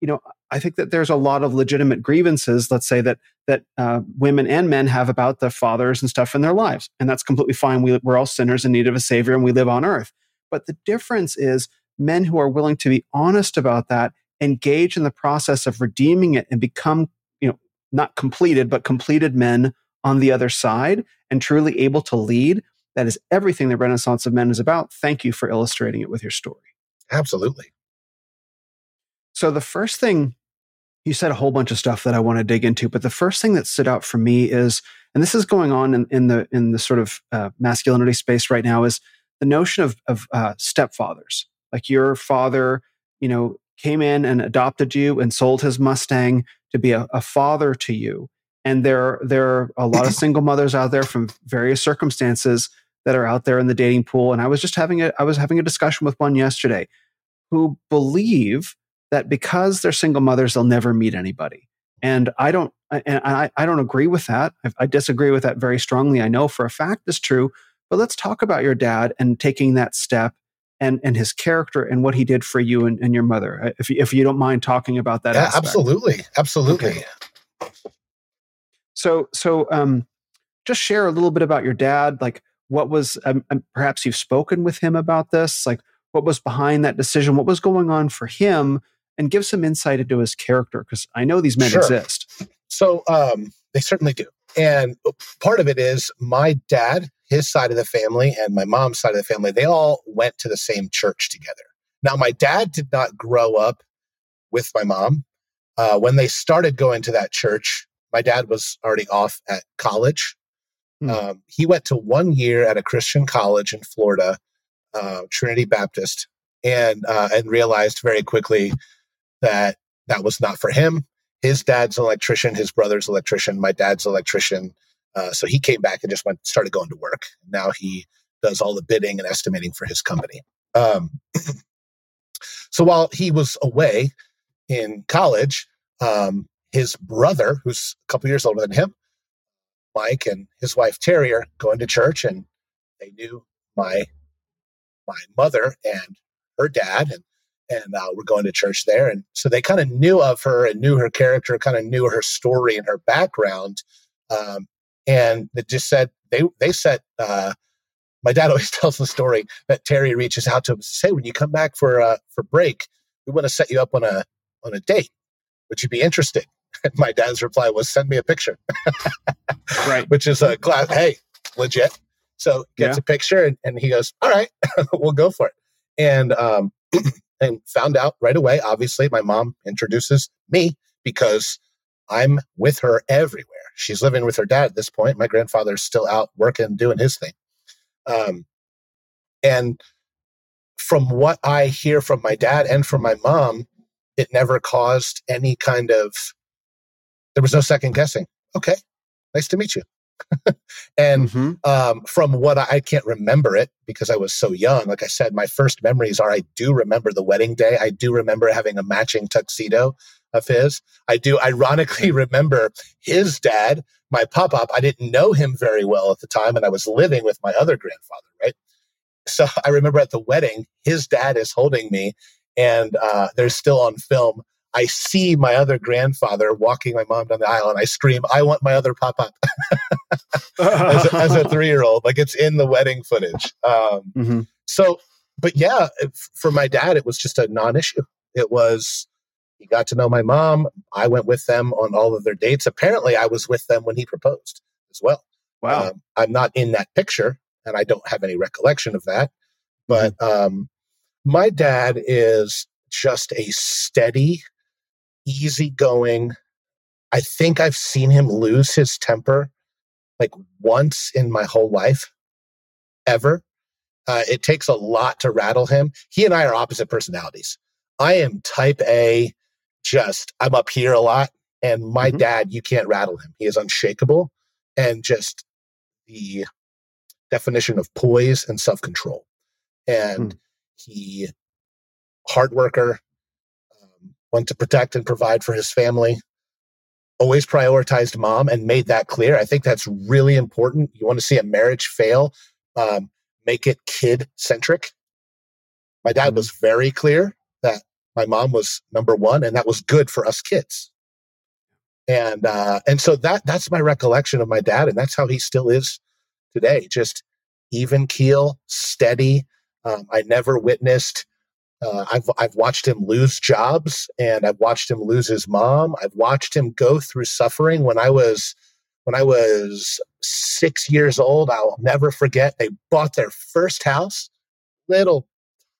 you know I think that there's a lot of legitimate grievances, let's say that that uh, women and men have about their fathers and stuff in their lives, and that's completely fine. We, we're all sinners in need of a savior, and we live on earth. But the difference is men who are willing to be honest about that engage in the process of redeeming it and become, you know, not completed, but completed men on the other side and truly able to lead. That is everything the Renaissance of Men is about. Thank you for illustrating it with your story. Absolutely. So, the first thing you said a whole bunch of stuff that I want to dig into, but the first thing that stood out for me is, and this is going on in, in the in the sort of uh, masculinity space right now, is the notion of of uh, stepfathers. Like your father, you know, came in and adopted you and sold his Mustang to be a, a father to you. And there, there are a lot of single mothers out there from various circumstances that are out there in the dating pool. And I was just having a, I was having a discussion with one yesterday who believe that because they're single mothers, they'll never meet anybody. And I don't, and I, I don't agree with that. I, I disagree with that very strongly. I know for a fact it's true. But let's talk about your dad and taking that step and and his character and what he did for you and, and your mother. Uh, if if you don't mind talking about that. Yeah, absolutely, absolutely. Okay. So so um, just share a little bit about your dad. Like, what was um, um, perhaps you've spoken with him about this? Like, what was behind that decision? What was going on for him? And give some insight into his character because I know these men sure. exist. So um, they certainly do. And part of it is my dad, his side of the family, and my mom's side of the family, they all went to the same church together. Now, my dad did not grow up with my mom. Uh, when they started going to that church, my dad was already off at college. Hmm. Um, he went to one year at a Christian college in Florida, uh, Trinity Baptist, and uh, and realized very quickly that that was not for him his dad's an electrician, his brother's electrician, my dad's electrician. Uh, so he came back and just went started going to work. Now he does all the bidding and estimating for his company. Um, so while he was away in college, um, his brother, who's a couple years older than him, Mike, and his wife Terry are going to church, and they knew my my mother and her dad, and and uh, we're going to church there. And so they kind of knew of her and knew her character, kind of knew her story and her background. Um, and they just said they they said uh, my dad always tells the story that Terry reaches out to him and says, "Hey, when you come back for uh, for break, we want to set you up on a on a date. Would you be interested?" And my dad's reply was, "Send me a picture." right, which is a class. Hey, legit. So gets yeah. a picture and, and he goes, "All right, we'll go for it." And um, and found out right away. Obviously, my mom introduces me because I'm with her everywhere. She's living with her dad at this point. My grandfather's still out working, doing his thing. Um, and from what I hear from my dad and from my mom, it never caused any kind of, there was no second guessing. Okay, nice to meet you. and mm-hmm. um, from what I, I, can't remember it because I was so young. Like I said, my first memories are I do remember the wedding day. I do remember having a matching tuxedo of his. I do ironically remember his dad, my pop up. I didn't know him very well at the time, and I was living with my other grandfather, right? So I remember at the wedding, his dad is holding me, and uh, there's still on film I see my other grandfather walking my mom down the aisle and I scream, I want my other pop up as, a, as a three year old. Like it's in the wedding footage. Um, mm-hmm. So, but yeah, for my dad, it was just a non issue. It was, he got to know my mom. I went with them on all of their dates. Apparently, I was with them when he proposed. as well. Wow. Um, I'm not in that picture and I don't have any recollection of that. But mm-hmm. um, my dad is just a steady, easygoing. I think I've seen him lose his temper like once in my whole life, ever. Uh, it takes a lot to rattle him. He and I are opposite personalities. I am type A, just I'm up here a lot. And my mm-hmm. dad, you can't rattle him. He is unshakable and just the definition of poise and self control. And mm. he, hard worker, went to protect and provide for his family, always prioritized mom and made that clear. I think that's really important. You want to see a marriage fail, um, make it kid centric. My dad was very clear that my mom was number one, and that was good for us kids. And uh, and so that that's my recollection of my dad, and that's how he still is today. Just even keel, steady. Um, I never witnessed. Uh, I've I've watched him lose jobs, and I've watched him lose his mom. I've watched him go through suffering. When I was when I was six years old, I'll never forget. They bought their first house, little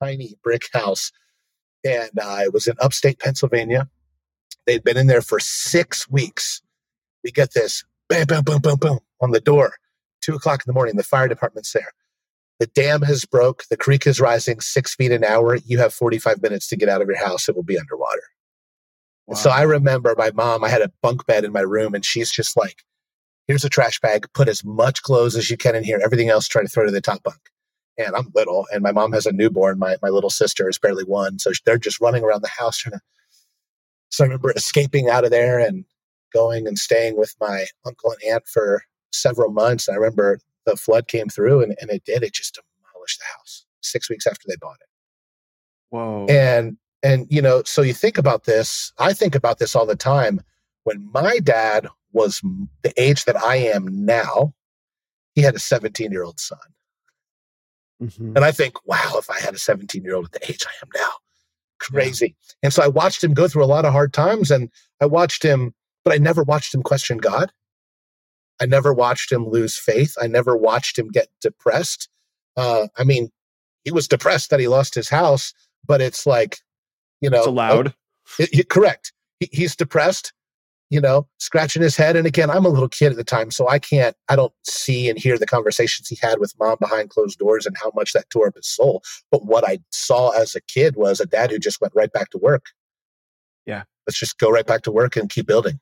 tiny brick house and uh, it was in upstate Pennsylvania. They'd been in there for six weeks. We get this bam, bam, boom, boom, boom on the door. Two o'clock in the morning, the fire department's there. The dam has broke. The creek is rising six feet an hour. You have 45 minutes to get out of your house. It will be underwater. Wow. so I remember my mom, I had a bunk bed in my room, and she's just like, here's a trash bag. Put as much clothes as you can in here. Everything else, try to throw to the top bunk and I'm little, and my mom has a newborn. My my little sister is barely one, so they're just running around the house trying to. So I remember escaping out of there and going and staying with my uncle and aunt for several months. And I remember the flood came through, and, and it did. It just demolished the house six weeks after they bought it. Whoa! And and you know, so you think about this. I think about this all the time. When my dad was the age that I am now, he had a 17 year old son. Mm-hmm. And I think, wow, if I had a 17 year old at the age I am now, crazy. Yeah. And so I watched him go through a lot of hard times and I watched him, but I never watched him question God. I never watched him lose faith. I never watched him get depressed. Uh, I mean, he was depressed that he lost his house, but it's like, you know, it's allowed. Oh, it, it, correct. He, he's depressed you know, scratching his head. And again, I'm a little kid at the time, so I can't, I don't see and hear the conversations he had with mom behind closed doors and how much that tore up his soul. But what I saw as a kid was a dad who just went right back to work. Yeah. Let's just go right back to work and keep building.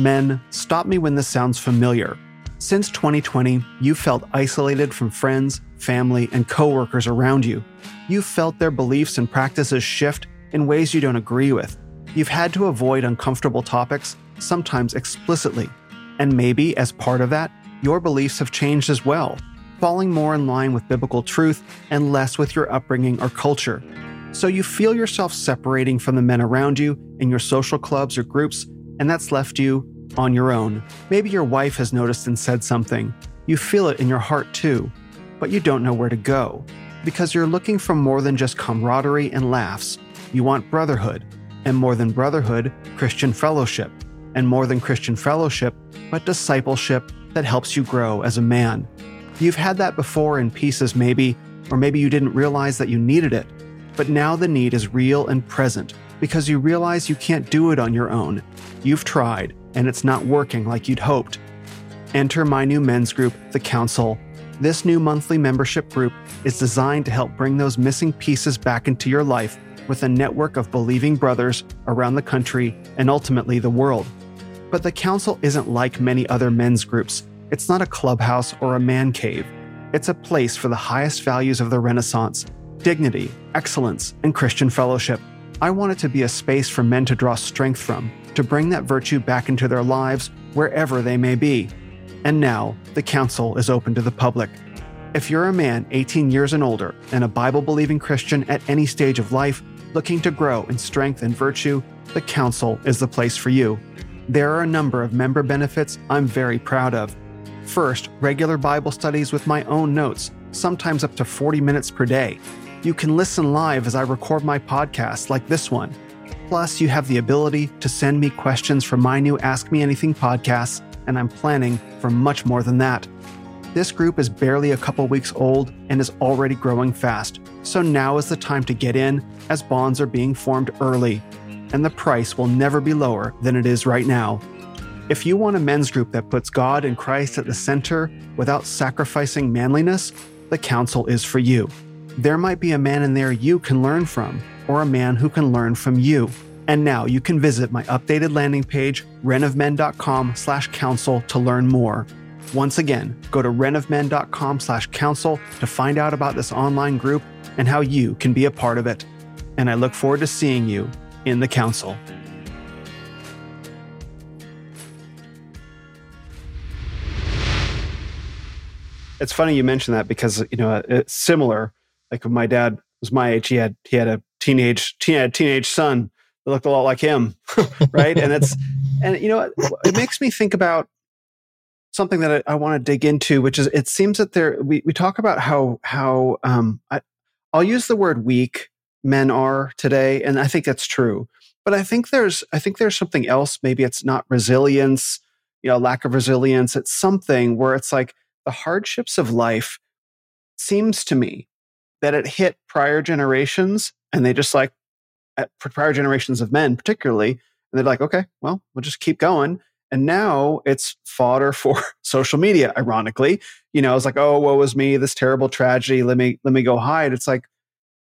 Men, stop me when this sounds familiar. Since 2020, you've felt isolated from friends, family, and coworkers around you. You've felt their beliefs and practices shift in ways you don't agree with. You've had to avoid uncomfortable topics, sometimes explicitly. And maybe, as part of that, your beliefs have changed as well, falling more in line with biblical truth and less with your upbringing or culture. So you feel yourself separating from the men around you in your social clubs or groups, and that's left you on your own. Maybe your wife has noticed and said something. You feel it in your heart too, but you don't know where to go. Because you're looking for more than just camaraderie and laughs. You want brotherhood, and more than brotherhood, Christian fellowship, and more than Christian fellowship, but discipleship that helps you grow as a man. You've had that before in pieces, maybe, or maybe you didn't realize that you needed it. But now the need is real and present because you realize you can't do it on your own. You've tried, and it's not working like you'd hoped. Enter my new men's group, The Council. This new monthly membership group is designed to help bring those missing pieces back into your life with a network of believing brothers around the country and ultimately the world. But the Council isn't like many other men's groups. It's not a clubhouse or a man cave. It's a place for the highest values of the Renaissance dignity, excellence, and Christian fellowship. I want it to be a space for men to draw strength from to bring that virtue back into their lives wherever they may be. And now, the council is open to the public. If you're a man 18 years and older and a Bible believing Christian at any stage of life looking to grow in strength and virtue, the council is the place for you. There are a number of member benefits I'm very proud of. First, regular Bible studies with my own notes, sometimes up to 40 minutes per day. You can listen live as I record my podcast like this one. Plus, you have the ability to send me questions for my new Ask Me Anything podcast, and I'm planning for much more than that. This group is barely a couple weeks old and is already growing fast, so now is the time to get in as bonds are being formed early, and the price will never be lower than it is right now. If you want a men's group that puts God and Christ at the center without sacrificing manliness, the council is for you. There might be a man in there you can learn from, or a man who can learn from you. And now you can visit my updated landing page, renofmen.com slash council to learn more. Once again, go to renofmen.com slash council to find out about this online group and how you can be a part of it. And I look forward to seeing you in the council. It's funny you mention that because you know it's similar. Like when my dad was my age, he had he had a teenage teen, had a teenage son that looked a lot like him, right? and it's and you know it, it makes me think about something that I, I want to dig into, which is it seems that there we, we talk about how how um I, I'll use the word weak men are today, and I think that's true. But I think there's I think there's something else. Maybe it's not resilience, you know, lack of resilience. It's something where it's like the hardships of life seems to me that it hit prior generations and they just like prior generations of men particularly and they're like okay well we'll just keep going and now it's fodder for social media ironically you know it's like oh woe was me this terrible tragedy let me let me go hide it's like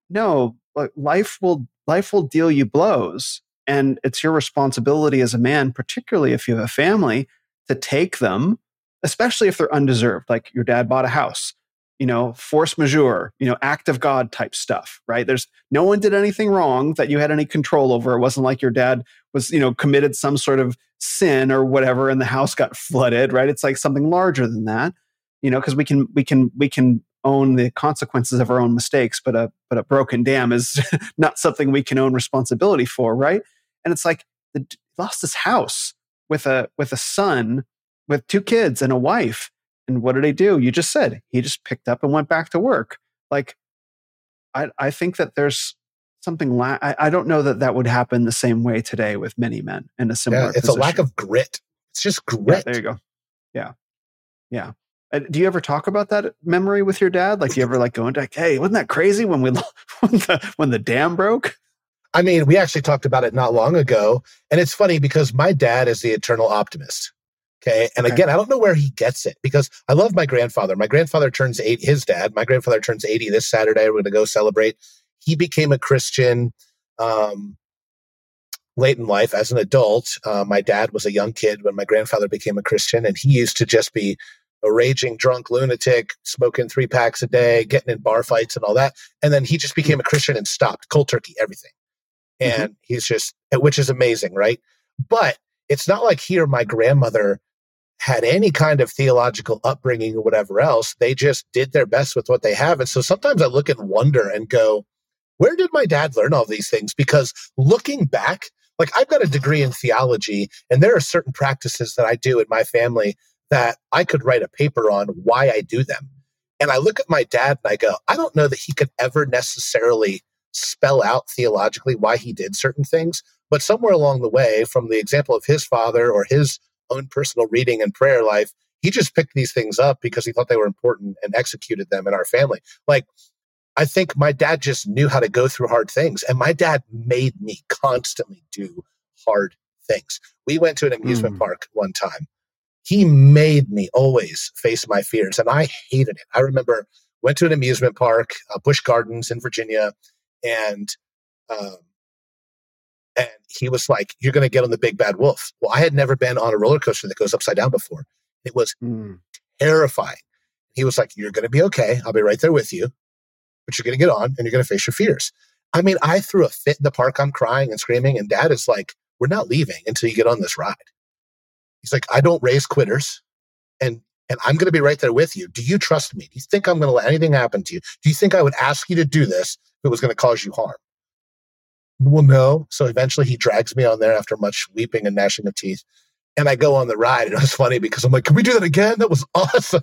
no life will life will deal you blows and it's your responsibility as a man particularly if you have a family to take them especially if they're undeserved. Like your dad bought a house, you know, force majeure, you know, act of God type stuff, right? There's no one did anything wrong that you had any control over. It wasn't like your dad was, you know, committed some sort of sin or whatever and the house got flooded, right? It's like something larger than that, you know, because we can, we can, we can own the consequences of our own mistakes, but a, but a broken dam is not something we can own responsibility for, right? And it's like the, lost his house with a, with a son with two kids and a wife. And what did he do? You just said he just picked up and went back to work. Like, I, I think that there's something. La- I, I, don't know that that would happen the same way today with many men in a similar. Yeah, it's position. a lack of grit. It's just grit. Yeah, there you go. Yeah, yeah. Uh, do you ever talk about that memory with your dad? Like, you ever like going like, "Hey, wasn't that crazy when we when the when the dam broke?" I mean, we actually talked about it not long ago, and it's funny because my dad is the eternal optimist. Okay. And okay. again, I don't know where he gets it because I love my grandfather. My grandfather turns eight, his dad, my grandfather turns 80 this Saturday. We're going to go celebrate. He became a Christian um, late in life as an adult. Uh, my dad was a young kid when my grandfather became a Christian, and he used to just be a raging drunk lunatic, smoking three packs a day, getting in bar fights and all that. And then he just became a Christian and stopped cold turkey, everything. Mm-hmm. And mm-hmm. he's just, which is amazing, right? But it's not like he or my grandmother had any kind of theological upbringing or whatever else. They just did their best with what they have. And so sometimes I look and wonder and go, where did my dad learn all these things? Because looking back, like I've got a degree in theology, and there are certain practices that I do in my family that I could write a paper on why I do them. And I look at my dad and I go, I don't know that he could ever necessarily spell out theologically why he did certain things. But somewhere along the way, from the example of his father or his own personal reading and prayer life. He just picked these things up because he thought they were important and executed them in our family. Like, I think my dad just knew how to go through hard things. And my dad made me constantly do hard things. We went to an amusement mm. park one time. He made me always face my fears, and I hated it. I remember went to an amusement park, uh, Busch Gardens in Virginia, and um, and he was like, You're going to get on the big bad wolf. Well, I had never been on a roller coaster that goes upside down before. It was mm. terrifying. He was like, You're going to be okay. I'll be right there with you, but you're going to get on and you're going to face your fears. I mean, I threw a fit in the park. I'm crying and screaming. And dad is like, We're not leaving until you get on this ride. He's like, I don't raise quitters. And and I'm going to be right there with you. Do you trust me? Do you think I'm going to let anything happen to you? Do you think I would ask you to do this if it was going to cause you harm? Well, no. So eventually he drags me on there after much weeping and gnashing of teeth. And I go on the ride. And it was funny because I'm like, can we do that again? That was awesome.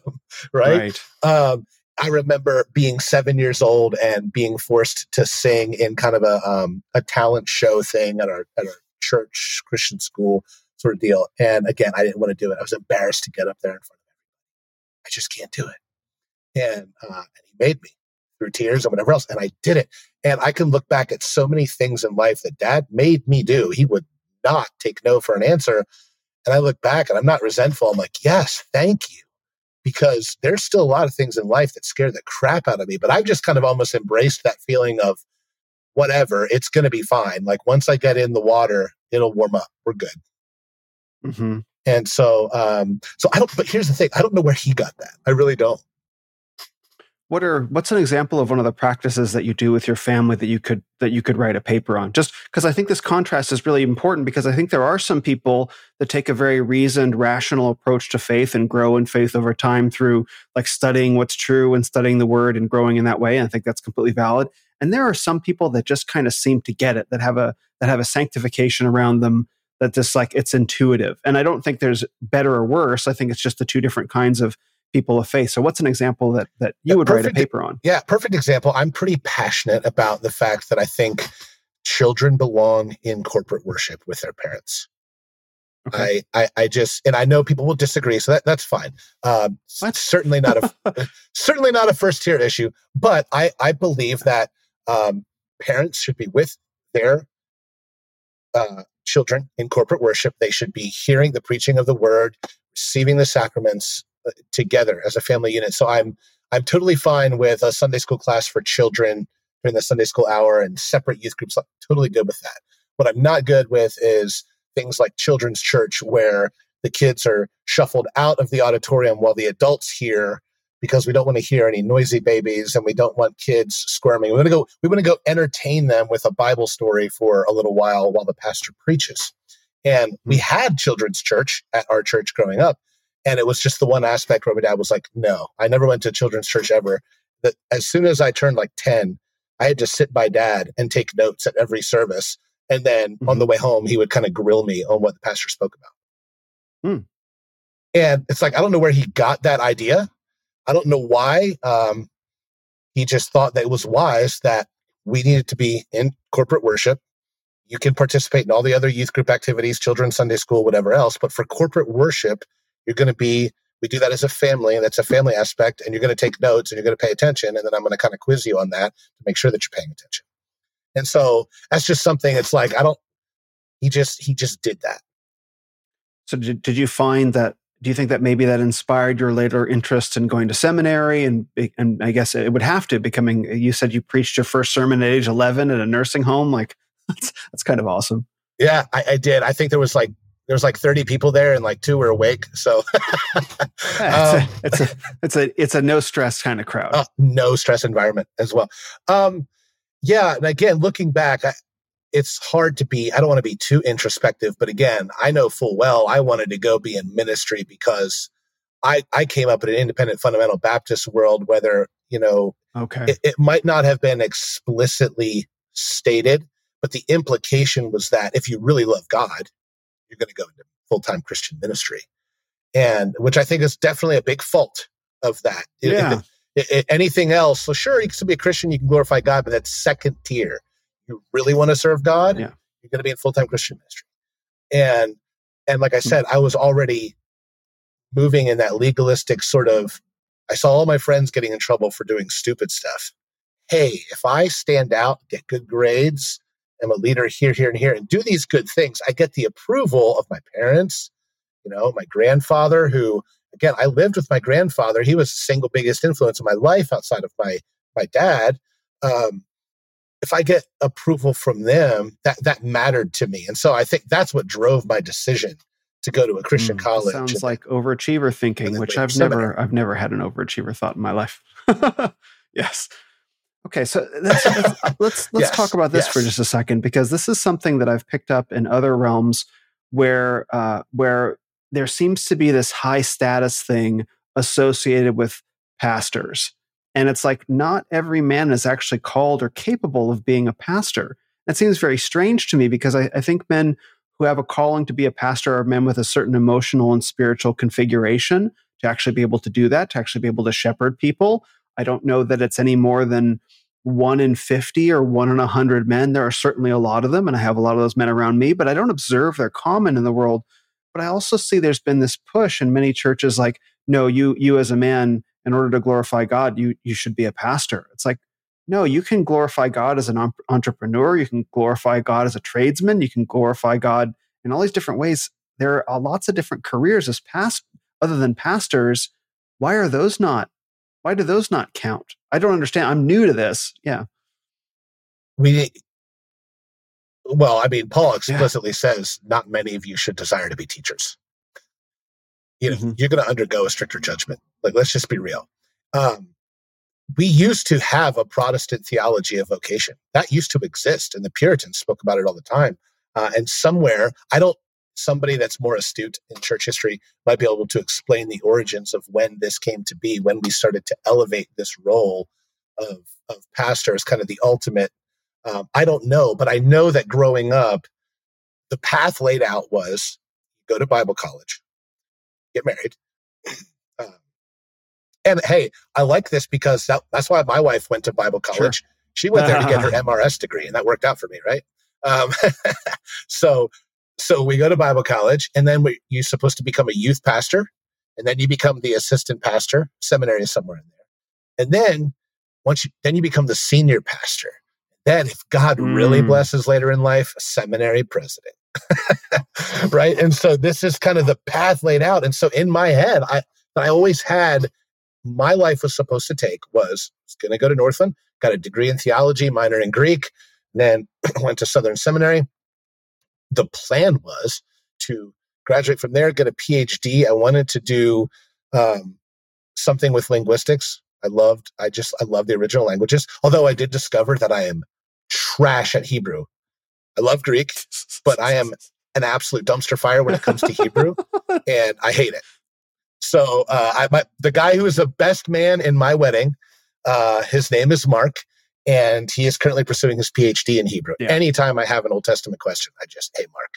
right. right. Um, I remember being seven years old and being forced to sing in kind of a um, a talent show thing at our at our church Christian school sort of deal. And again, I didn't want to do it. I was embarrassed to get up there in front of everybody. I just can't do it. And uh, and he made me through tears and whatever else, and I did it. And I can look back at so many things in life that Dad made me do. He would not take no for an answer. And I look back and I'm not resentful. I'm like, yes, thank you because there's still a lot of things in life that scare the crap out of me. But I've just kind of almost embraced that feeling of whatever, it's going to be fine. Like once I get in the water, it'll warm up. We're good. Mm-hmm. And so, um, so I don't. But here's the thing: I don't know where he got that. I really don't what are what's an example of one of the practices that you do with your family that you could that you could write a paper on? Just because i think this contrast is really important because i think there are some people that take a very reasoned rational approach to faith and grow in faith over time through like studying what's true and studying the word and growing in that way and i think that's completely valid. And there are some people that just kind of seem to get it that have a that have a sanctification around them that just like it's intuitive. And i don't think there's better or worse. I think it's just the two different kinds of people of faith. So, what's an example that that you would perfect, write a paper on? Yeah, perfect example. I'm pretty passionate about the fact that I think children belong in corporate worship with their parents. Okay. I, I, I just and I know people will disagree, so that, that's fine. Um, certainly not a certainly not a first tier issue, but I I believe that um, parents should be with their uh, children in corporate worship. They should be hearing the preaching of the word, receiving the sacraments, together as a family unit. So I'm I'm totally fine with a Sunday school class for children during the Sunday school hour and separate youth groups. I'm totally good with that. What I'm not good with is things like children's church where the kids are shuffled out of the auditorium while the adults hear because we don't want to hear any noisy babies and we don't want kids squirming. We want to go we want to go entertain them with a Bible story for a little while while the pastor preaches. And we hmm. had children's church at our church growing up, and it was just the one aspect where my dad was like, no, I never went to children's church ever. That as soon as I turned like 10, I had to sit by dad and take notes at every service. And then mm-hmm. on the way home, he would kind of grill me on what the pastor spoke about. Hmm. And it's like, I don't know where he got that idea. I don't know why. Um, he just thought that it was wise that we needed to be in corporate worship. You can participate in all the other youth group activities, children's Sunday school, whatever else. But for corporate worship, you're going to be, we do that as a family, and that's a family aspect, and you're going to take notes and you're going to pay attention. And then I'm going to kind of quiz you on that to make sure that you're paying attention. And so that's just something it's like, I don't, he just, he just did that. So did, did you find that do you think that maybe that inspired your later interest in going to seminary and and I guess it would have to becoming you said you preached your first sermon at age 11 at a nursing home like that's that's kind of awesome yeah I, I did I think there was like there was like 30 people there and like two were awake so. Yeah, it's, um, a, it's, a, it's a it's a no stress kind of crowd. Uh, no stress environment as well. Um yeah and again looking back I, it's hard to be i don't want to be too introspective but again i know full well i wanted to go be in ministry because i i came up in an independent fundamental baptist world whether you know okay. it, it might not have been explicitly stated but the implication was that if you really love god you're going to go into full time Christian ministry. And which I think is definitely a big fault of that. Yeah. If, if, anything else, so sure, you can still be a Christian, you can glorify God, but that's second tier. You really want to serve God, yeah. you're going to be in full time Christian ministry. And and like I hmm. said. I was already moving in that legalistic sort of. I saw all my friends getting in trouble for doing stupid stuff. Hey, if I stand out, get good grades, am a leader here, here, and here, and do these good things, I get the approval of my parents, you know, my grandfather, who, again, I lived with my grandfather. He was the single biggest influence in my life outside of my my dad. Um, if I get approval from them, that that mattered to me, and so I think that's what drove my decision to go to a Christian mm, college. Sounds like overachiever thinking, which I've never I've never had an overachiever thought in my life. yes. Okay, so let's let's let's, let's yes, talk about this yes. for just a second because this is something that I've picked up in other realms where uh, where there seems to be this high status thing associated with pastors, and it's like not every man is actually called or capable of being a pastor. That seems very strange to me because I, I think men who have a calling to be a pastor are men with a certain emotional and spiritual configuration to actually be able to do that, to actually be able to shepherd people. I don't know that it's any more than one in 50 or one in 100 men. There are certainly a lot of them, and I have a lot of those men around me, but I don't observe they're common in the world. But I also see there's been this push in many churches like, no, you, you as a man, in order to glorify God, you, you should be a pastor. It's like, no, you can glorify God as an entrepreneur. You can glorify God as a tradesman. You can glorify God in all these different ways. There are lots of different careers as past, other than pastors. Why are those not why do those not count? I don't understand. I'm new to this. Yeah. We, well, I mean, Paul explicitly yeah. says not many of you should desire to be teachers. You know, mm-hmm. you're going to undergo a stricter judgment. Like, let's just be real. Um, we used to have a Protestant theology of vocation that used to exist, and the Puritans spoke about it all the time. Uh, and somewhere, I don't somebody that's more astute in church history might be able to explain the origins of when this came to be, when we started to elevate this role of, of pastor as kind of the ultimate. Um, I don't know, but I know that growing up, the path laid out was go to Bible college, get married. Um, and hey, I like this because that, that's why my wife went to Bible college. Sure. She went there to get her MRS degree, and that worked out for me, right? Um, so so we go to Bible college, and then we, you're supposed to become a youth pastor, and then you become the assistant pastor. Seminary is somewhere in there, and then once you, then you become the senior pastor. Then, if God mm. really blesses later in life, seminary president, right? And so this is kind of the path laid out. And so in my head, I I always had my life was supposed to take was, was going to go to Northland, got a degree in theology, minor in Greek, then went to Southern Seminary, the plan was to graduate from there, get a PhD. I wanted to do um, something with linguistics. I loved, I just, I love the original languages. Although I did discover that I am trash at Hebrew. I love Greek, but I am an absolute dumpster fire when it comes to Hebrew, and I hate it. So uh, I, my, the guy who is the best man in my wedding, uh, his name is Mark and he is currently pursuing his PhD in Hebrew. Yeah. Anytime I have an Old Testament question, I just, hey, Mark,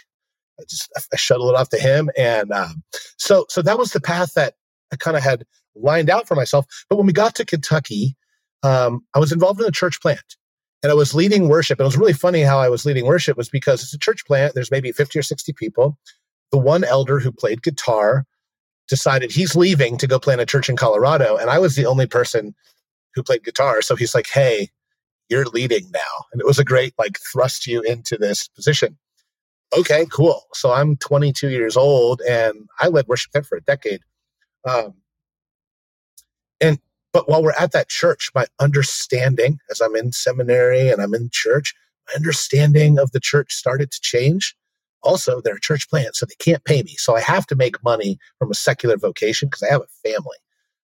I just I shuttle it off to him, and um, so so that was the path that I kind of had lined out for myself. But when we got to Kentucky, um, I was involved in a church plant, and I was leading worship. And it was really funny how I was leading worship was because it's a church plant. There's maybe fifty or sixty people. The one elder who played guitar decided he's leaving to go plant a church in Colorado, and I was the only person who played guitar. So he's like, "Hey, you're leading now. And it was a great, like, thrust you into this position. Okay, cool. So I'm 22 years old and I led worship there for a decade. Um, and, but while we're at that church, my understanding as I'm in seminary and I'm in church, my understanding of the church started to change. Also, they're a church plant, so they can't pay me. So I have to make money from a secular vocation because I have a family.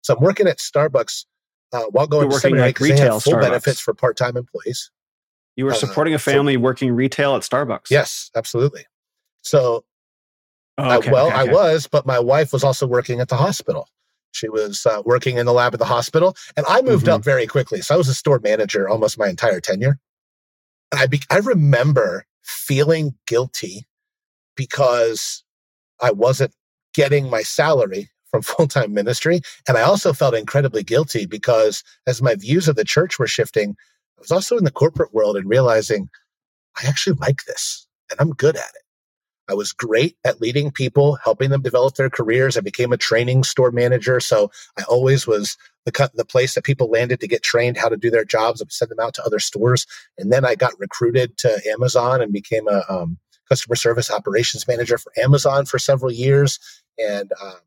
So I'm working at Starbucks uh, while going to seminary like retail full Starbucks. benefits for part-time employees. You were uh, supporting uh, a family working retail at Starbucks. Yes, absolutely. So, oh, okay, I, well, okay, okay. I was, but my wife was also working at the hospital. She was uh, working in the lab at the hospital, and I moved mm-hmm. up very quickly. So I was a store manager almost my entire tenure. And I be- I remember feeling guilty because I wasn't getting my salary from full time ministry. And I also felt incredibly guilty because as my views of the church were shifting, I was also in the corporate world and realizing I actually like this and I'm good at it. I was great at leading people, helping them develop their careers. I became a training store manager. So I always was the, cut the place that people landed to get trained how to do their jobs. Would send them out to other stores. And then I got recruited to Amazon and became a um, customer service operations manager for Amazon for several years. And um,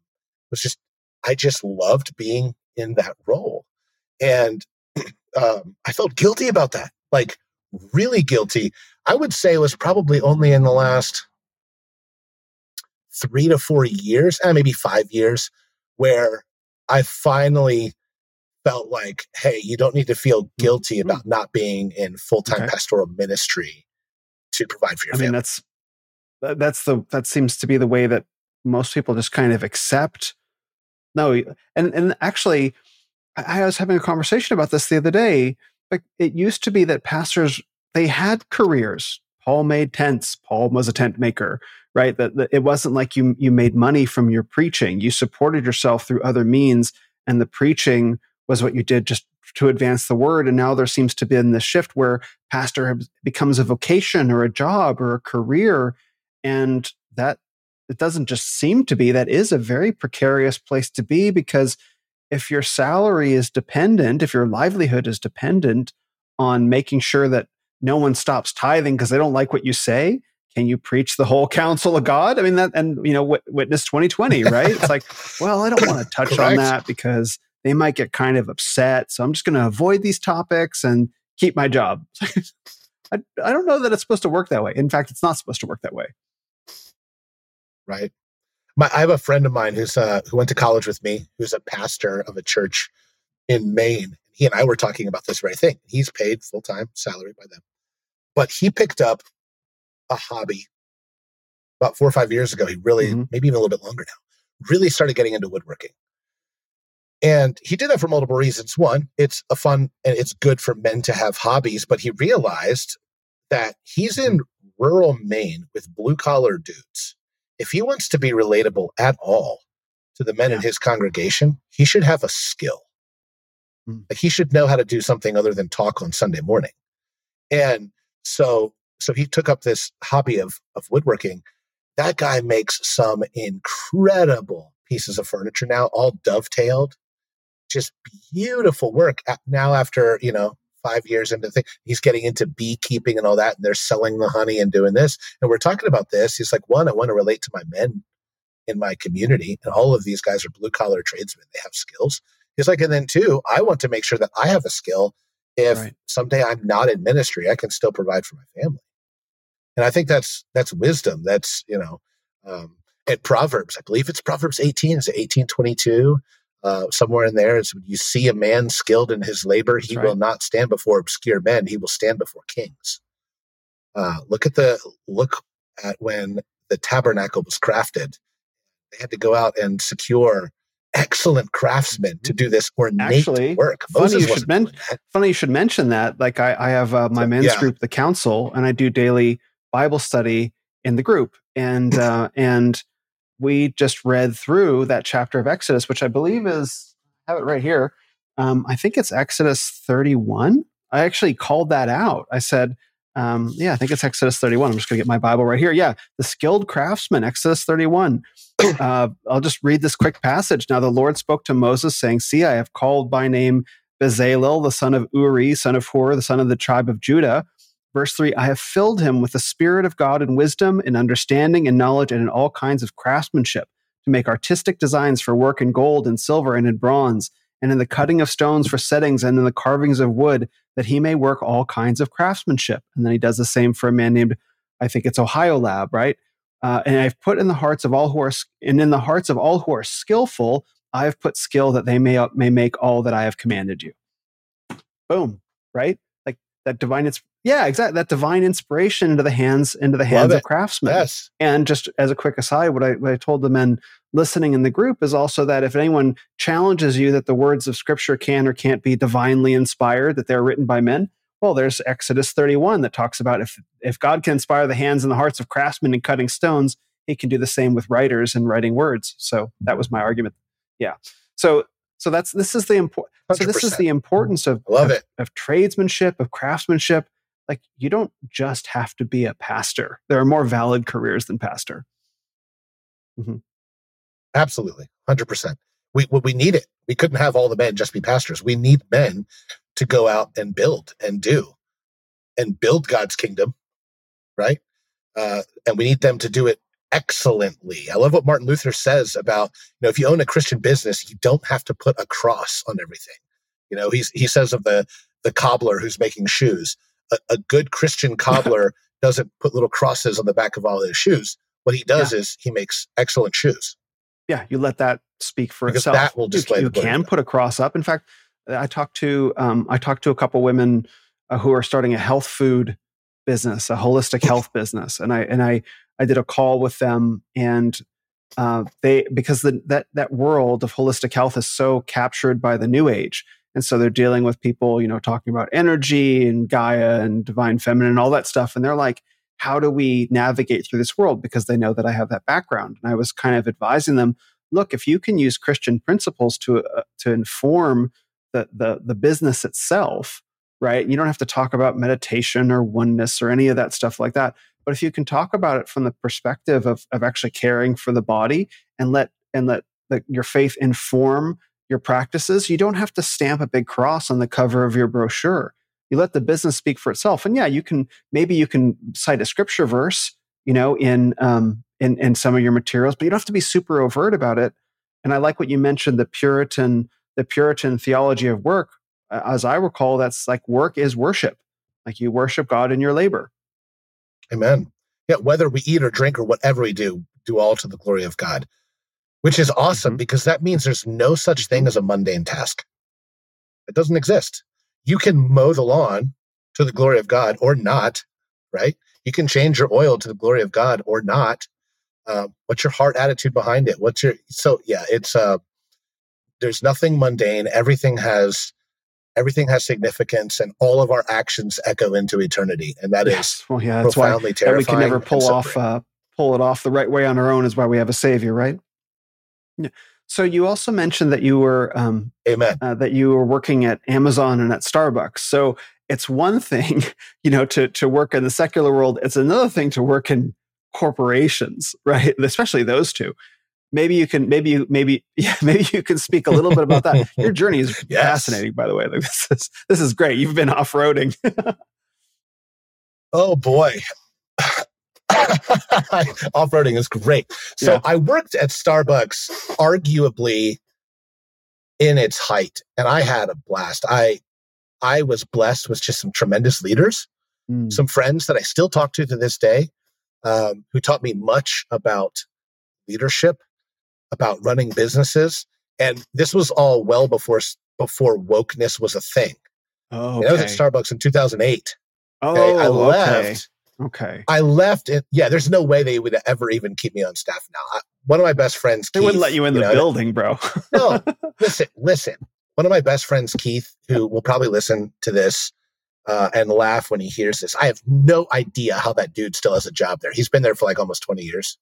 was just I just loved being in that role, and um, I felt guilty about that, like really guilty. I would say it was probably only in the last three to four years, and eh, maybe five years, where I finally felt like, hey, you don't need to feel guilty mm-hmm. about not being in full time okay. pastoral ministry to provide for your I family. mean, that's that's the that seems to be the way that most people just kind of accept no and and actually i was having a conversation about this the other day like it used to be that pastors they had careers paul made tents paul was a tent maker right that, that, it wasn't like you you made money from your preaching you supported yourself through other means and the preaching was what you did just to advance the word. And now there seems to be in this shift where pastor becomes a vocation or a job or a career. And that it doesn't just seem to be, that is a very precarious place to be because if your salary is dependent, if your livelihood is dependent on making sure that no one stops tithing because they don't like what you say, can you preach the whole counsel of God? I mean, that, and, you know, witness 2020, right? it's like, well, I don't want to touch on that because they might get kind of upset. So I'm just going to avoid these topics and keep my job. I, I don't know that it's supposed to work that way. In fact, it's not supposed to work that way. Right. My, I have a friend of mine who's uh, who went to college with me, who's a pastor of a church in Maine. He and I were talking about this very thing. He's paid full time salary by them, but he picked up a hobby about four or five years ago. He really, mm-hmm. maybe even a little bit longer now, really started getting into woodworking. And he did that for multiple reasons. One, it's a fun and it's good for men to have hobbies, but he realized that he's in rural Maine with blue collar dudes. If he wants to be relatable at all to the men yeah. in his congregation, he should have a skill. Mm. Like he should know how to do something other than talk on Sunday morning. And so so he took up this hobby of of woodworking. That guy makes some incredible pieces of furniture now, all dovetailed. Just beautiful work. Now after, you know, five years into the thing, he's getting into beekeeping and all that, and they're selling the honey and doing this. And we're talking about this. He's like, one, I want to relate to my men in my community. And all of these guys are blue collar tradesmen. They have skills. He's like, and then two, I want to make sure that I have a skill. If right. someday I'm not in ministry, I can still provide for my family. And I think that's that's wisdom. That's you know, um, at Proverbs, I believe it's Proverbs 18. Is it 1822? Uh, somewhere in there is when you see a man skilled in his labor, he right. will not stand before obscure men. He will stand before kings. Uh, look at the look at when the tabernacle was crafted. They had to go out and secure excellent craftsmen to do this ornate Actually, work. funny you, should men- funny you should mention that. Like I, I have uh, my men's yeah. group, the council, and I do daily Bible study in the group, and uh, and we just read through that chapter of Exodus, which I believe is I have it right here. Um, I think it's Exodus 31. I actually called that out. I said, um, yeah, I think it's Exodus 31. I'm just going to get my Bible right here. Yeah, the skilled craftsman, Exodus 31. Uh, I'll just read this quick passage. Now the Lord spoke to Moses, saying, See, I have called by name Bezalel, the son of Uri, son of Hur, the son of the tribe of Judah. Verse 3 I have filled him with the Spirit of God and wisdom and understanding and knowledge and in all kinds of craftsmanship to make artistic designs for work in gold and silver and in bronze and in the cutting of stones for settings and in the carvings of wood that he may work all kinds of craftsmanship. And then he does the same for a man named, I think it's Oholiab, right? Uh, and I've put in the hearts of all who are, and in the hearts of all who are skillful, I have put skill that they may, may make all that I have commanded you. Boom, right? That divine, yeah, exactly. That divine inspiration into the hands into the hands of craftsmen. Yes. And just as a quick aside, what I, what I told the men listening in the group is also that if anyone challenges you that the words of Scripture can or can't be divinely inspired, that they're written by men, well, there's Exodus 31 that talks about if if God can inspire the hands and the hearts of craftsmen in cutting stones, He can do the same with writers and writing words. So that was my argument. Yeah. So so that's this is the important. So this is the importance of love of, it of tradesmanship of craftsmanship like you don't just have to be a pastor. There are more valid careers than pastor. Mm-hmm. Absolutely, hundred percent. We we need it. We couldn't have all the men just be pastors. We need men to go out and build and do and build God's kingdom, right? Uh, and we need them to do it excellently. I love what Martin Luther says about you know if you own a Christian business, you don't have to put a cross on everything. You know, he's he says of the the cobbler who's making shoes a, a good Christian cobbler doesn't put little crosses on the back of all his shoes. What he does yeah. is he makes excellent shoes. Yeah, you let that speak for because itself. That will display. You, you can put a cross up. In fact, I talked to um, I talked to a couple women uh, who are starting a health food business, a holistic health business, and I and I I did a call with them, and uh, they because the, that that world of holistic health is so captured by the new age and so they're dealing with people, you know, talking about energy and Gaia and divine feminine and all that stuff. And they're like, how do we navigate through this world? Because they know that I have that background. And I was kind of advising them, look, if you can use Christian principles to, uh, to inform the the the business itself, right? You don't have to talk about meditation or oneness or any of that stuff like that. But if you can talk about it from the perspective of of actually caring for the body and let and let the, your faith inform your practices, you don't have to stamp a big cross on the cover of your brochure. You let the business speak for itself. And yeah, you can maybe you can cite a scripture verse, you know, in um, in in some of your materials, but you don't have to be super overt about it. And I like what you mentioned the Puritan the Puritan theology of work. As I recall, that's like work is worship. Like you worship God in your labor. Amen. Yeah, whether we eat or drink or whatever we do, do all to the glory of God which is awesome mm-hmm. because that means there's no such thing as a mundane task. It doesn't exist. You can mow the lawn to the glory of God or not, right? You can change your oil to the glory of God or not. Uh, what's your heart attitude behind it? What's your so yeah? It's uh, there's nothing mundane. Everything has everything has significance, and all of our actions echo into eternity, and that yes. is well, yeah, that's profoundly why, terrifying. we can never pull off uh, pull it off the right way on our own. Is why we have a savior, right? Yeah. So you also mentioned that you were um, Amen. Uh, that you were working at Amazon and at Starbucks. So it's one thing, you know, to to work in the secular world. It's another thing to work in corporations, right? Especially those two. Maybe you can, maybe you, maybe, yeah, maybe you can speak a little bit about that. Your journey is yes. fascinating, by the way. Like, this is this is great. You've been off roading. oh boy, Off-roading is great. So yeah. I worked at Starbucks arguably in its height and I had a blast. I I was blessed with just some tremendous leaders, mm. some friends that I still talk to to this day, um, who taught me much about leadership, about running businesses, and this was all well before before wokeness was a thing. Oh, okay. I was at Starbucks in 2008. Oh, okay? I left. Okay. I left it. Yeah, there's no way they would ever even keep me on staff now. I, one of my best friends, they Keith, wouldn't let you in you the know, building, bro. no, listen, listen. One of my best friends, Keith, who will probably listen to this uh, and laugh when he hears this. I have no idea how that dude still has a job there. He's been there for like almost 20 years.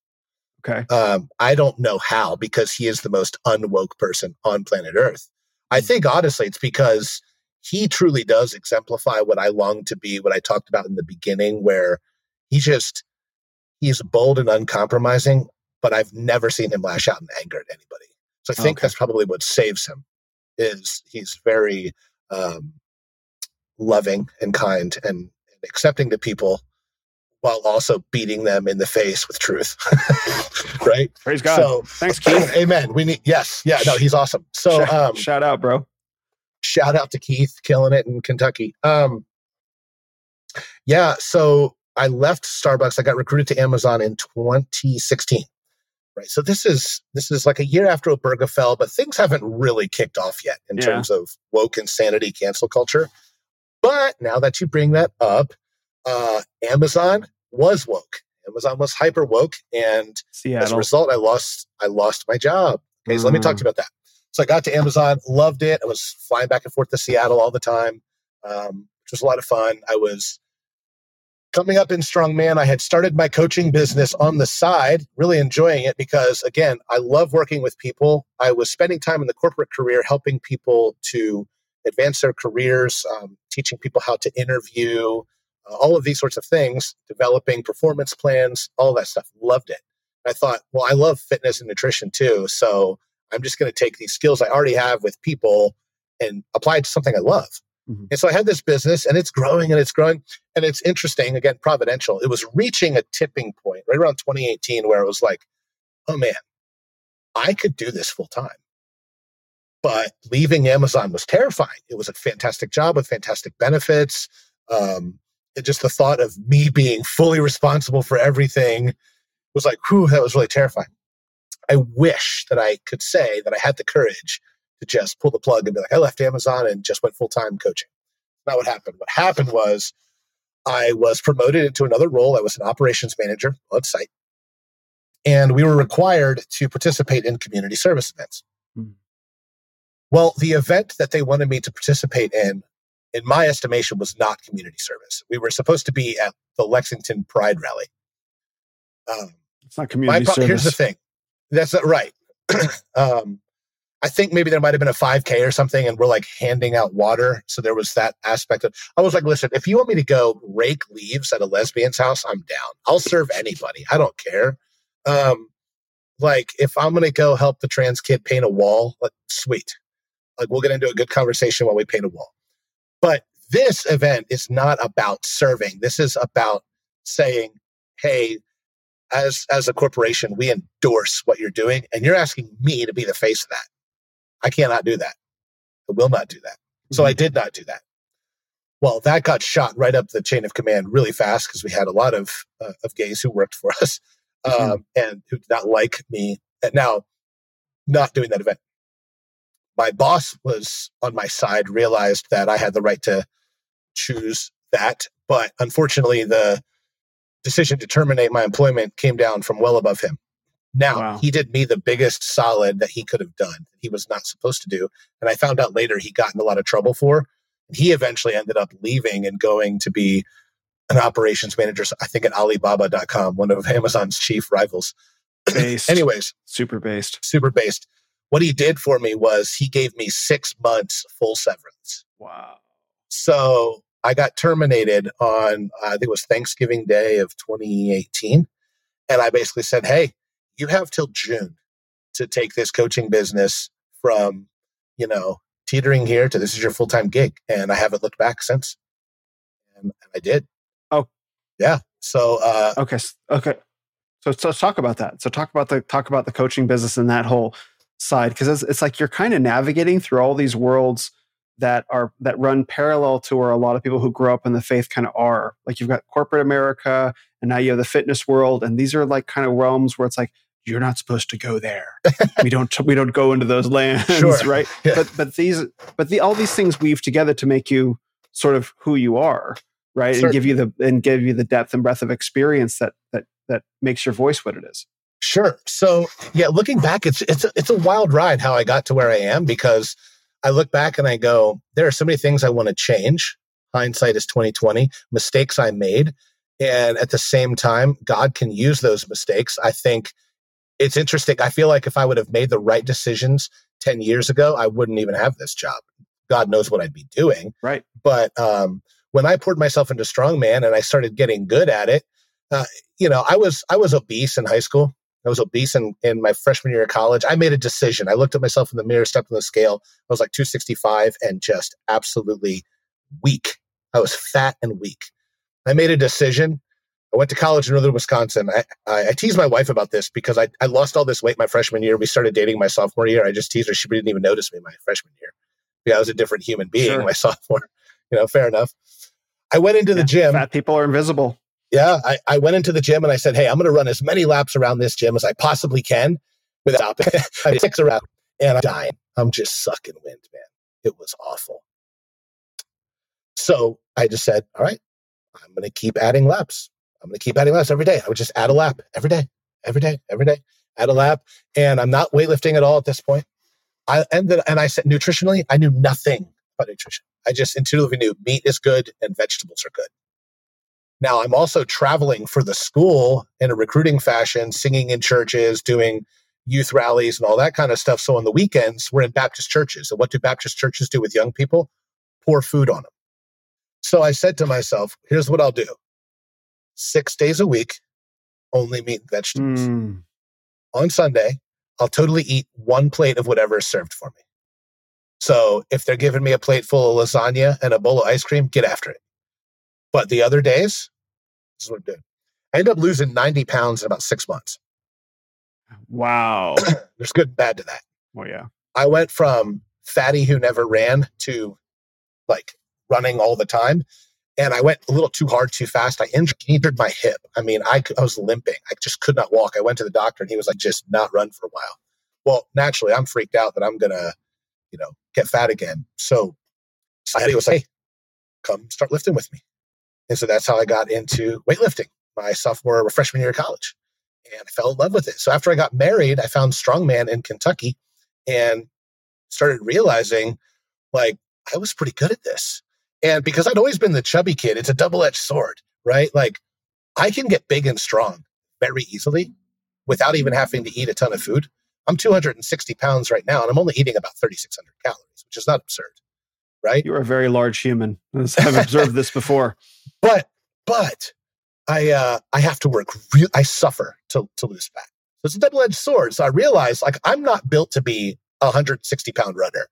Okay. Um, I don't know how because he is the most unwoke person on planet Earth. I hmm. think honestly, it's because he truly does exemplify what I long to be, what I talked about in the beginning, where he just he's bold and uncompromising, but I've never seen him lash out in anger at anybody. So I think okay. that's probably what saves him is he's very um, loving and kind and, and accepting to people while also beating them in the face with truth. right? Praise God. So thanks, Keith. amen. We need yes, yeah, no, he's awesome. So shout, um, shout out, bro shout out to Keith, killing it in Kentucky. Um, yeah, so I left Starbucks. I got recruited to Amazon in 2016. Right. So this is this is like a year after Obergefell, but things haven't really kicked off yet in yeah. terms of woke insanity, cancel culture. But now that you bring that up, uh, Amazon was woke. Amazon was hyper woke, and Seattle. as a result, I lost I lost my job. Okay, so let me talk to mm. you about that. So I got to Amazon, loved it. I was flying back and forth to Seattle all the time, um, which was a lot of fun. I was coming up in strongman. I had started my coaching business on the side, really enjoying it because, again, I love working with people. I was spending time in the corporate career helping people to advance their careers, um, teaching people how to interview, all of these sorts of things, developing performance plans, all that stuff. Loved it. I thought, well, I love fitness and nutrition too. So I'm just going to take these skills I already have with people and apply it to something I love. Mm-hmm. And so I had this business and it's growing and it's growing. And it's interesting, again, providential. It was reaching a tipping point right around 2018 where it was like, oh man, I could do this full time. But leaving Amazon was terrifying. It was a fantastic job with fantastic benefits. Um, just the thought of me being fully responsible for everything was like, whew, that was really terrifying. I wish that I could say that I had the courage to just pull the plug and be like, I left Amazon and just went full time coaching. Not what happened. What happened was I was promoted into another role. I was an operations manager on site. And we were required to participate in community service events. Hmm. Well, the event that they wanted me to participate in, in my estimation, was not community service. We were supposed to be at the Lexington Pride Rally. Um, it's not community pro- service. Here's the thing that's right. um, I think maybe there might have been a 5K or something, and we're like handing out water. So there was that aspect of. I was like, listen, if you want me to go rake leaves at a lesbian's house, I'm down. I'll serve anybody. I don't care. Um, like if I'm gonna go help the trans kid paint a wall, like sweet. Like we'll get into a good conversation while we paint a wall. But this event is not about serving. This is about saying, hey, as as a corporation, we endorse what you're doing, and you're asking me to be the face of that. I cannot do that. I will not do that. So I mm-hmm. did not do that. Well, that got shot right up the chain of command really fast because we had a lot of uh, of gays who worked for us mm-hmm. um, and who did not like me. And now, not doing that event. My boss was on my side, realized that I had the right to choose that, but unfortunately, the decision to terminate my employment came down from well above him. Now, wow. he did me the biggest solid that he could have done. He was not supposed to do. And I found out later he got in a lot of trouble for. He eventually ended up leaving and going to be an operations manager, I think at Alibaba.com, one of Amazon's chief rivals. Based. Anyways, super based. Super based. What he did for me was he gave me six months full severance. Wow. So I got terminated on, I think it was Thanksgiving Day of 2018. And I basically said, hey, you have till June to take this coaching business from, you know, teetering here to this is your full time gig. And I haven't looked back since. And, and I did. Oh, yeah. So, uh, okay. Okay. So, so let's talk about that. So talk about the, talk about the coaching business and that whole side. Cause it's, it's like you're kind of navigating through all these worlds that are that run parallel to where a lot of people who grow up in the faith kind of are. Like you've got corporate America, and now you have the fitness world, and these are like kind of realms where it's like you're not supposed to go there. we don't we don't go into those lands, sure. right? Yeah. But but these but the all these things weave together to make you sort of who you are, right? Certainly. And give you the and give you the depth and breadth of experience that that that makes your voice what it is. Sure. So yeah, looking back, it's it's a, it's a wild ride how I got to where I am because I look back and I go, there are so many things I want to change. Hindsight is 2020, mistakes I made. And at the same time, God can use those mistakes. I think it's interesting. I feel like if I would have made the right decisions 10 years ago, I wouldn't even have this job. God knows what I'd be doing. Right. But um, when I poured myself into strongman and I started getting good at it, uh, you know, I was I was obese in high school. I was obese in, in my freshman year of college. I made a decision. I looked at myself in the mirror, stepped on the scale. I was like 265 and just absolutely weak. I was fat and weak. I made a decision. I went to college in northern Wisconsin. I, I, I teased my wife about this because I, I lost all this weight my freshman year. We started dating my sophomore year. I just teased her. She didn't even notice me my freshman year because I was a different human being sure. my sophomore. You know, fair enough. I went into yeah, the gym. Fat people are invisible yeah, I, I went into the gym and I said, Hey, I'm going to run as many laps around this gym as I possibly can without I six around and I'm dying. I'm just sucking wind, man. It was awful. So I just said, All right, I'm going to keep adding laps. I'm going to keep adding laps every day. I would just add a lap every day, every day, every day, add a lap. And I'm not weightlifting at all at this point. I ended, and I said, nutritionally, I knew nothing about nutrition. I just intuitively knew meat is good and vegetables are good. Now I'm also traveling for the school in a recruiting fashion, singing in churches, doing youth rallies and all that kind of stuff. So on the weekends, we're in Baptist churches. And what do Baptist churches do with young people? Pour food on them. So I said to myself, here's what I'll do six days a week, only meat and vegetables. Mm. On Sunday, I'll totally eat one plate of whatever is served for me. So if they're giving me a plate full of lasagna and a bowl of ice cream, get after it. But the other days, this is what I did. I ended up losing 90 pounds in about six months. Wow. There's good and bad to that. Oh, yeah. I went from fatty who never ran to like running all the time. And I went a little too hard, too fast. I injured, injured my hip. I mean, I, I was limping. I just could not walk. I went to the doctor and he was like, just not run for a while. Well, naturally, I'm freaked out that I'm going to, you know, get fat again. So society was like, hey, come start lifting with me. And so that's how I got into weightlifting my sophomore or freshman year of college. And I fell in love with it. So after I got married, I found Strongman in Kentucky and started realizing like I was pretty good at this. And because I'd always been the chubby kid, it's a double edged sword, right? Like I can get big and strong very easily without even having to eat a ton of food. I'm 260 pounds right now, and I'm only eating about 3,600 calories, which is not absurd, right? You're a very large human. I've observed this before. But but I uh, I have to work. Re- I suffer to to lose fat. So it's a double edged sword. So I realized like I'm not built to be a 160 pound runner.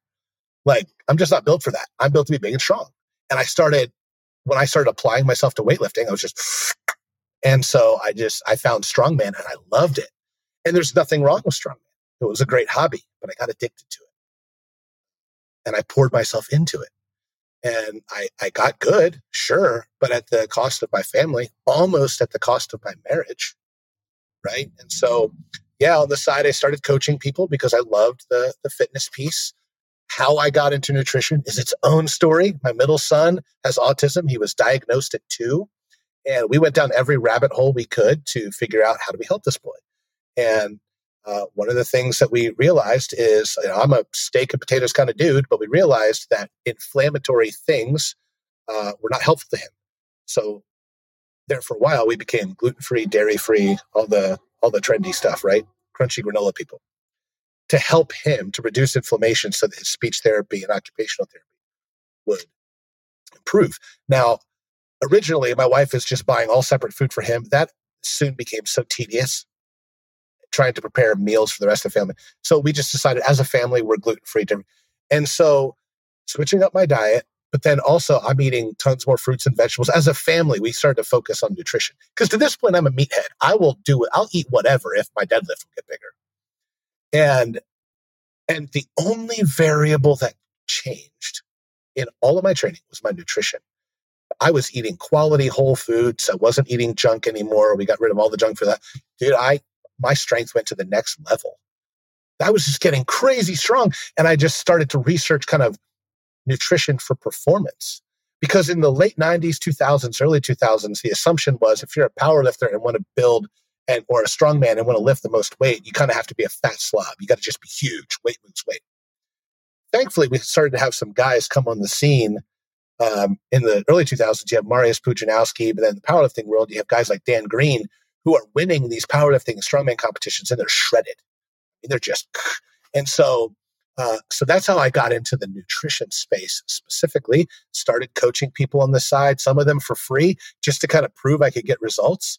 Like I'm just not built for that. I'm built to be big and strong. And I started when I started applying myself to weightlifting. I was just and so I just I found strongman and I loved it. And there's nothing wrong with strongman. It was a great hobby, but I got addicted to it. And I poured myself into it. And I, I got good, sure, but at the cost of my family, almost at the cost of my marriage. Right. And so, yeah, on the side, I started coaching people because I loved the, the fitness piece. How I got into nutrition is its own story. My middle son has autism. He was diagnosed at two. And we went down every rabbit hole we could to figure out how do we help this boy. And uh, one of the things that we realized is you know, I'm a steak and potatoes kind of dude, but we realized that inflammatory things uh, were not helpful to him. So there for a while, we became gluten free, dairy free, all the all the trendy stuff, right? Crunchy granola people, to help him to reduce inflammation, so that his speech therapy and occupational therapy would improve. Now, originally, my wife is just buying all separate food for him. That soon became so tedious trying to prepare meals for the rest of the family. So we just decided as a family, we're gluten free. And so switching up my diet, but then also I'm eating tons more fruits and vegetables. As a family, we started to focus on nutrition. Because to this point, I'm a meathead. I will do it. I'll eat whatever if my deadlift will get bigger. And and the only variable that changed in all of my training was my nutrition. I was eating quality whole foods. I wasn't eating junk anymore. We got rid of all the junk for that. Dude, I my strength went to the next level. I was just getting crazy strong. And I just started to research kind of nutrition for performance. Because in the late 90s, 2000s, early 2000s, the assumption was if you're a power lifter and want to build and or a strong man and want to lift the most weight, you kind of have to be a fat slob. You got to just be huge. Weight moves weight. Thankfully, we started to have some guys come on the scene um, in the early 2000s. You have Marius Pudzianowski, but then in the powerlifting world, you have guys like Dan Green who are winning these powerlifting and strongman competitions and they're shredded. They're just, and so, uh, so that's how I got into the nutrition space specifically. Started coaching people on the side, some of them for free, just to kind of prove I could get results.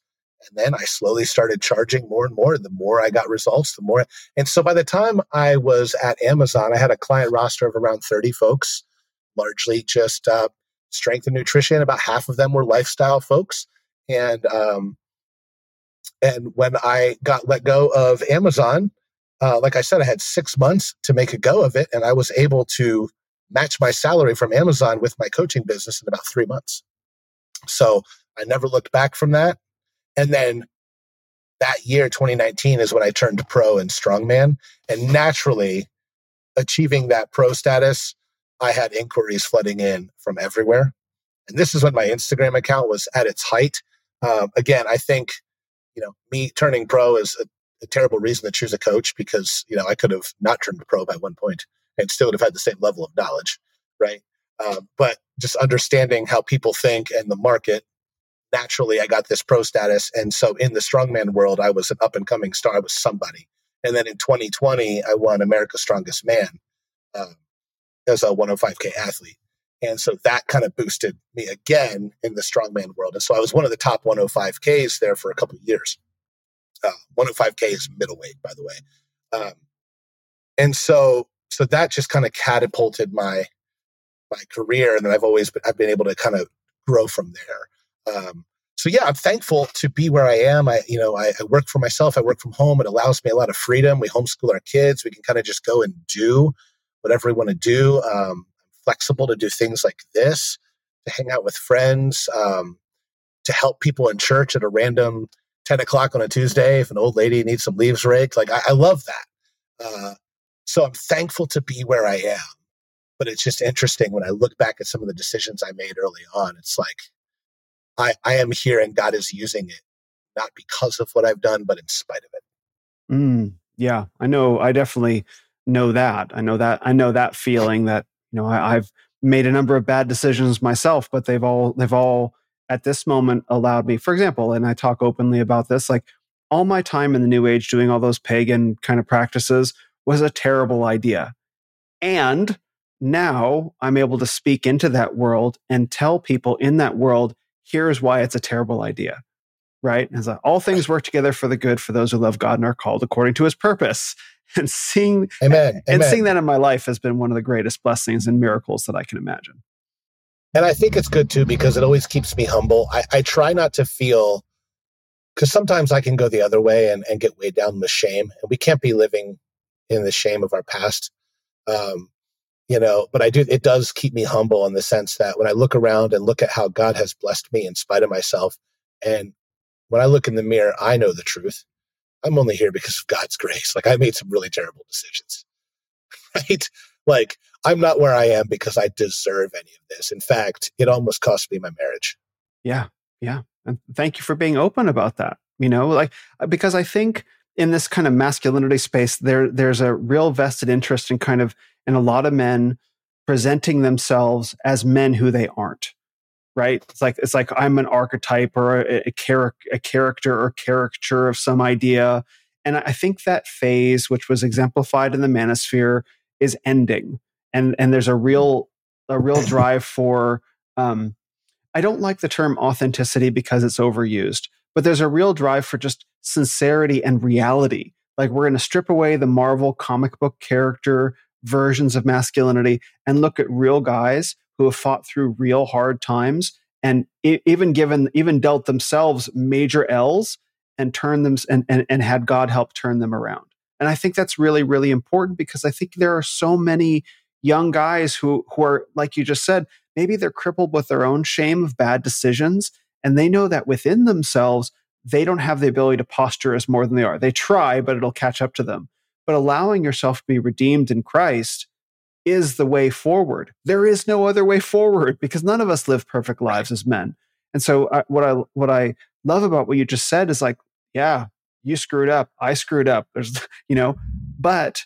And then I slowly started charging more and more. And the more I got results, the more. And so by the time I was at Amazon, I had a client roster of around 30 folks, largely just uh, strength and nutrition. About half of them were lifestyle folks. And um, and when I got let go of Amazon, uh, like I said, I had six months to make a go of it, and I was able to match my salary from Amazon with my coaching business in about three months. So I never looked back from that. And then that year, 2019, is when I turned pro in strongman. And naturally, achieving that pro status, I had inquiries flooding in from everywhere. And this is when my Instagram account was at its height. Um, again, I think you know, me turning pro is a, a, terrible reason to choose a coach because, you know, I could have not turned pro by one point and still would have had the same level of knowledge, right? Uh, but just understanding how people think and the market, naturally, I got this pro status. And so in the strongman world, I was an up and coming star. I was somebody. And then in 2020, I won America's Strongest Man uh, as a 105K athlete. And so that kind of boosted me again in the strongman world. And so I was one of the top 105Ks there for a couple of years. Uh, 105K is middleweight, by the way. Um, and so, so that just kind of catapulted my, my career. And then I've always been, I've been able to kind of grow from there. Um, so yeah, I'm thankful to be where I am. I, you know, I, I, work for myself. I work from home. It allows me a lot of freedom. We homeschool our kids. We can kind of just go and do whatever we want to do. Um, flexible to do things like this, to hang out with friends, um, to help people in church at a random 10 o'clock on a Tuesday if an old lady needs some leaves raked. Like, I, I love that. Uh, so I'm thankful to be where I am. But it's just interesting when I look back at some of the decisions I made early on. It's like, I, I am here and God is using it, not because of what I've done, but in spite of it. Mm, yeah, I know. I definitely know that. I know that. I know that feeling that you know I, i've made a number of bad decisions myself but they've all they've all at this moment allowed me for example and i talk openly about this like all my time in the New Age doing all those pagan kind of practices was a terrible idea. And now I'm able to speak into that world and tell people in that world, here's why it's a terrible idea. Right? Like, all things work together for the good for those who love God and are called according to his purpose. And seeing Amen. and Amen. seeing that in my life has been one of the greatest blessings and miracles that I can imagine. And I think it's good too because it always keeps me humble. I, I try not to feel because sometimes I can go the other way and, and get weighed down with shame. And we can't be living in the shame of our past. Um, you know, but I do, it does keep me humble in the sense that when I look around and look at how God has blessed me in spite of myself, and when I look in the mirror, I know the truth. I'm only here because of God's grace. Like I made some really terrible decisions, right? Like I'm not where I am because I deserve any of this. In fact, it almost cost me my marriage. Yeah. Yeah. And thank you for being open about that. You know, like uh, because I think in this kind of masculinity space, there there's a real vested interest in kind of in a lot of men presenting themselves as men who they aren't. Right? It's like it's like I'm an archetype or a, a, char- a character or caricature of some idea. And I think that phase, which was exemplified in the manosphere, is ending. And and there's a real a real drive for um, I don't like the term authenticity because it's overused, but there's a real drive for just sincerity and reality. Like we're going to strip away the Marvel comic book character versions of masculinity and look at real guys who have fought through real hard times and even given even dealt themselves major L's and turned them and, and, and had God help turn them around. And I think that's really, really important because I think there are so many young guys who who are, like you just said, maybe they're crippled with their own shame of bad decisions and they know that within themselves they don't have the ability to posture as more than they are they try but it'll catch up to them but allowing yourself to be redeemed in christ is the way forward there is no other way forward because none of us live perfect lives as men and so I, uh, what i what i love about what you just said is like yeah you screwed up i screwed up there's you know but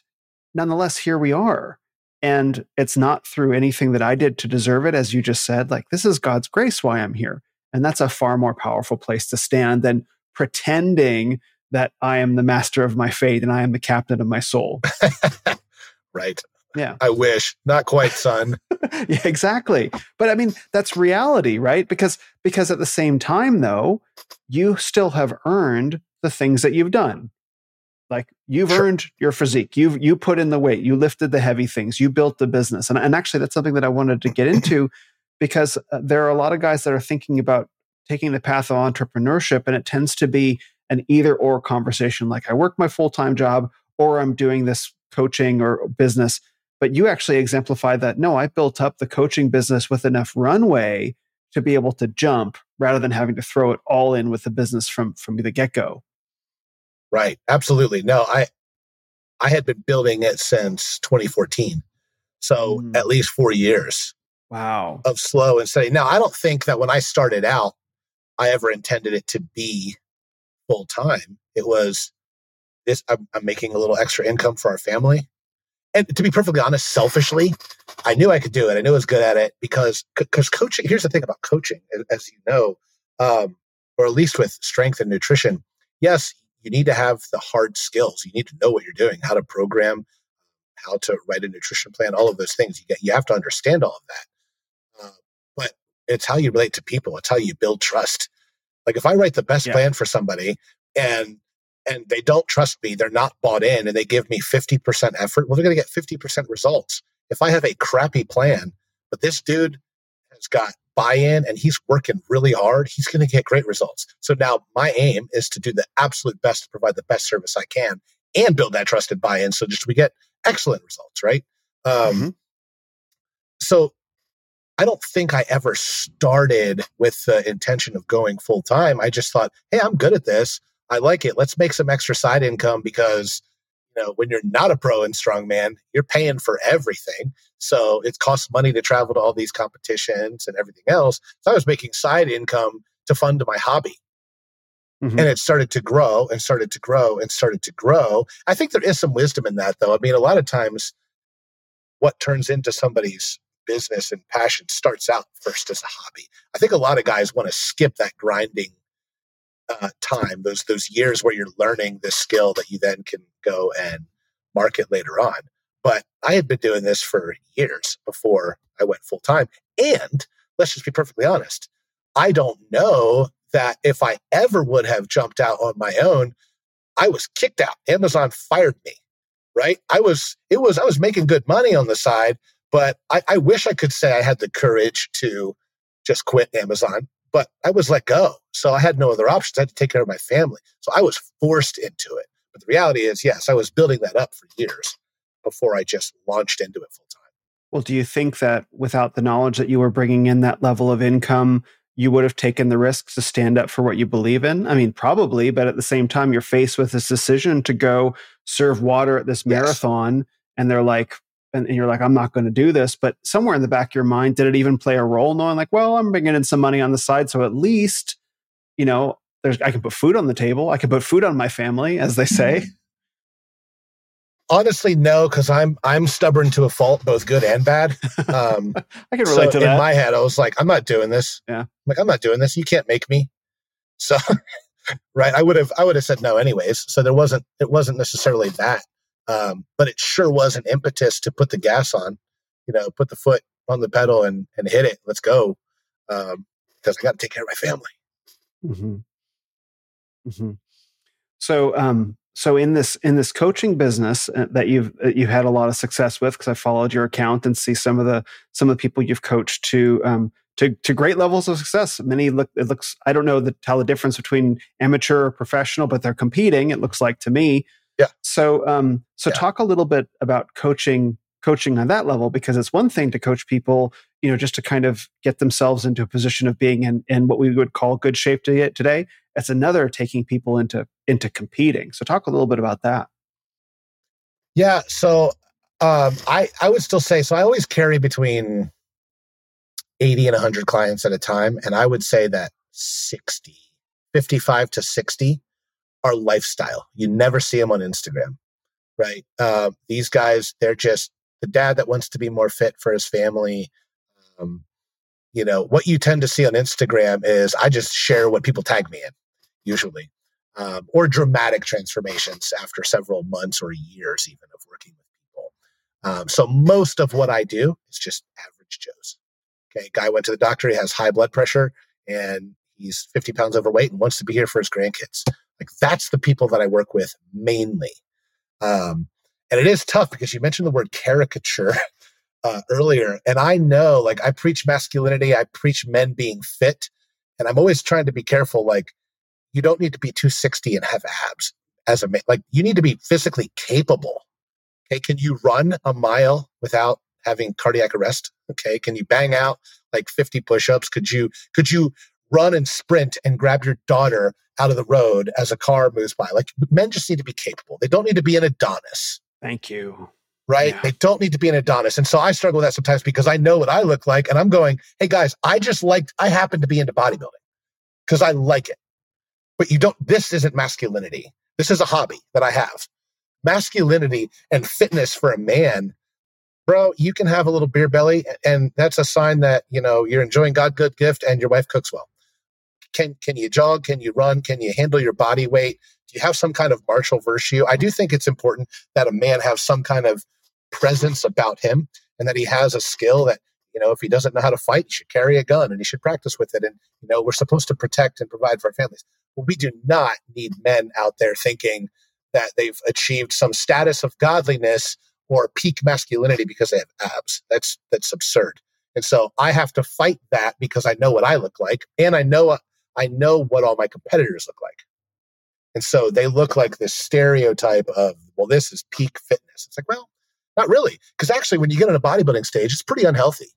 nonetheless here we are and it's not through anything that I did to deserve it, as you just said. Like, this is God's grace why I'm here. And that's a far more powerful place to stand than pretending that I am the master of my fate and I am the captain of my soul. right. Yeah. I wish. Not quite, son. yeah, exactly. But I mean, that's reality, right? Because because at the same time though, you still have earned the things that you've done. Like you've sure. earned your physique. You've you put in the weight. You lifted the heavy things. You built the business. And, and actually, that's something that I wanted to get into because uh, there are a lot of guys that are thinking about taking the path of entrepreneurship, and it tends to be an either or conversation. Like I work my full time job, or I'm doing this coaching or business. But you actually exemplify that. No, I built up the coaching business with enough runway to be able to jump rather than having to throw it all in with the business from from the get go. Right. Absolutely. No, I I had been building it since 2014. So mm. at least four years. Wow. Of slow and steady. Now I don't think that when I started out, I ever intended it to be full time. It was this I'm, I'm making a little extra income for our family. And to be perfectly honest, selfishly, I knew I could do it. I knew I was good at it because because coaching. Here's the thing about coaching, as you know, um, or at least with strength and nutrition. Yes, you need to have the hard skills. You need to know what you're doing, how to program, how to write a nutrition plan, all of those things. You get, you have to understand all of that. Uh, but it's how you relate to people. It's how you build trust. Like if I write the best yeah. plan for somebody and and they don't trust me, they're not bought in, and they give me 50% effort, well, they're going to get 50% results. If I have a crappy plan, but this dude has got buy in and he's working really hard, he's going to get great results. So now my aim is to do the absolute best to provide the best service I can and build that trusted buy in. So just we get excellent results, right? Um, mm-hmm. So I don't think I ever started with the intention of going full time. I just thought, hey, I'm good at this. I like it. Let's make some extra side income because you know, when you're not a pro in strongman, you're paying for everything. So it costs money to travel to all these competitions and everything else. So I was making side income to fund my hobby. Mm-hmm. And it started to grow and started to grow and started to grow. I think there is some wisdom in that, though. I mean, a lot of times what turns into somebody's business and passion starts out first as a hobby. I think a lot of guys want to skip that grinding uh, time, those those years where you're learning this skill that you then can go and market later on. But I had been doing this for years before I went full time. And let's just be perfectly honest, I don't know that if I ever would have jumped out on my own, I was kicked out. Amazon fired me, right? I was, it was, I was making good money on the side, but I, I wish I could say I had the courage to just quit Amazon, but I was let go. So I had no other options. I had to take care of my family. So I was forced into it. But the reality is, yes, I was building that up for years before I just launched into it full time. Well, do you think that without the knowledge that you were bringing in that level of income, you would have taken the risks to stand up for what you believe in? I mean, probably, but at the same time, you're faced with this decision to go serve water at this marathon, and they're like, and, you're like, I'm not going to do this. But somewhere in the back of your mind, did it even play a role knowing, like, well, I'm bringing in some money on the side, so at least, you know, there's I can put food on the table, I can put food on my family, as they say. Honestly, no, because I'm I'm stubborn to a fault, both good and bad. Um, I can relate so to that. In my head, I was like, I'm not doing this. Yeah, I'm like I'm not doing this. You can't make me. So, right, I would have I would have said no anyways. So there wasn't it wasn't necessarily that, um, but it sure was an impetus to put the gas on. You know, put the foot on the pedal and and hit it. Let's go, because um, I got to take care of my family. Mm-hmm. Mm-hmm. So, um, so in this in this coaching business uh, that you've uh, you've had a lot of success with because I followed your account and see some of the some of the people you've coached to um, to to great levels of success. Many look it looks I don't know the, tell the difference between amateur or professional, but they're competing. It looks like to me. Yeah. So um so yeah. talk a little bit about coaching coaching on that level because it's one thing to coach people you know just to kind of get themselves into a position of being in in what we would call good shape today it's another taking people into into competing. So talk a little bit about that. Yeah. So um, I I would still say so. I always carry between eighty and hundred clients at a time, and I would say that 60, 55 to sixty are lifestyle. You never see them on Instagram, right? Uh, these guys, they're just the dad that wants to be more fit for his family. Um, you know what you tend to see on Instagram is I just share what people tag me in usually, um, or dramatic transformations after several months or years even of working with people. Um, so most of what I do is just average Joes. Okay, guy went to the doctor, he has high blood pressure, and he's 50 pounds overweight and wants to be here for his grandkids. Like that's the people that I work with mainly. Um, and it is tough because you mentioned the word caricature uh, earlier. And I know, like, I preach masculinity, I preach men being fit. And I'm always trying to be careful. Like, you don't need to be 260 and have abs as a man. Like you need to be physically capable. Okay. Can you run a mile without having cardiac arrest? Okay. Can you bang out like 50 push-ups? Could you, could you run and sprint and grab your daughter out of the road as a car moves by? Like men just need to be capable. They don't need to be an Adonis. Thank you. Right? Yeah. They don't need to be an Adonis. And so I struggle with that sometimes because I know what I look like and I'm going, hey guys, I just like, I happen to be into bodybuilding because I like it but you don't, this isn't masculinity. This is a hobby that I have. Masculinity and fitness for a man, bro, you can have a little beer belly and that's a sign that, you know, you're enjoying God good gift and your wife cooks well. Can, can you jog? Can you run? Can you handle your body weight? Do you have some kind of martial virtue? I do think it's important that a man have some kind of presence about him and that he has a skill that you know if he doesn't know how to fight he should carry a gun and he should practice with it and you know we're supposed to protect and provide for our families we do not need men out there thinking that they've achieved some status of godliness or peak masculinity because they have abs. That's that's absurd. And so I have to fight that because I know what I look like, and I know I know what all my competitors look like. And so they look like this stereotype of, well, this is peak fitness. It's like, well, not really, because actually, when you get on a bodybuilding stage, it's pretty unhealthy.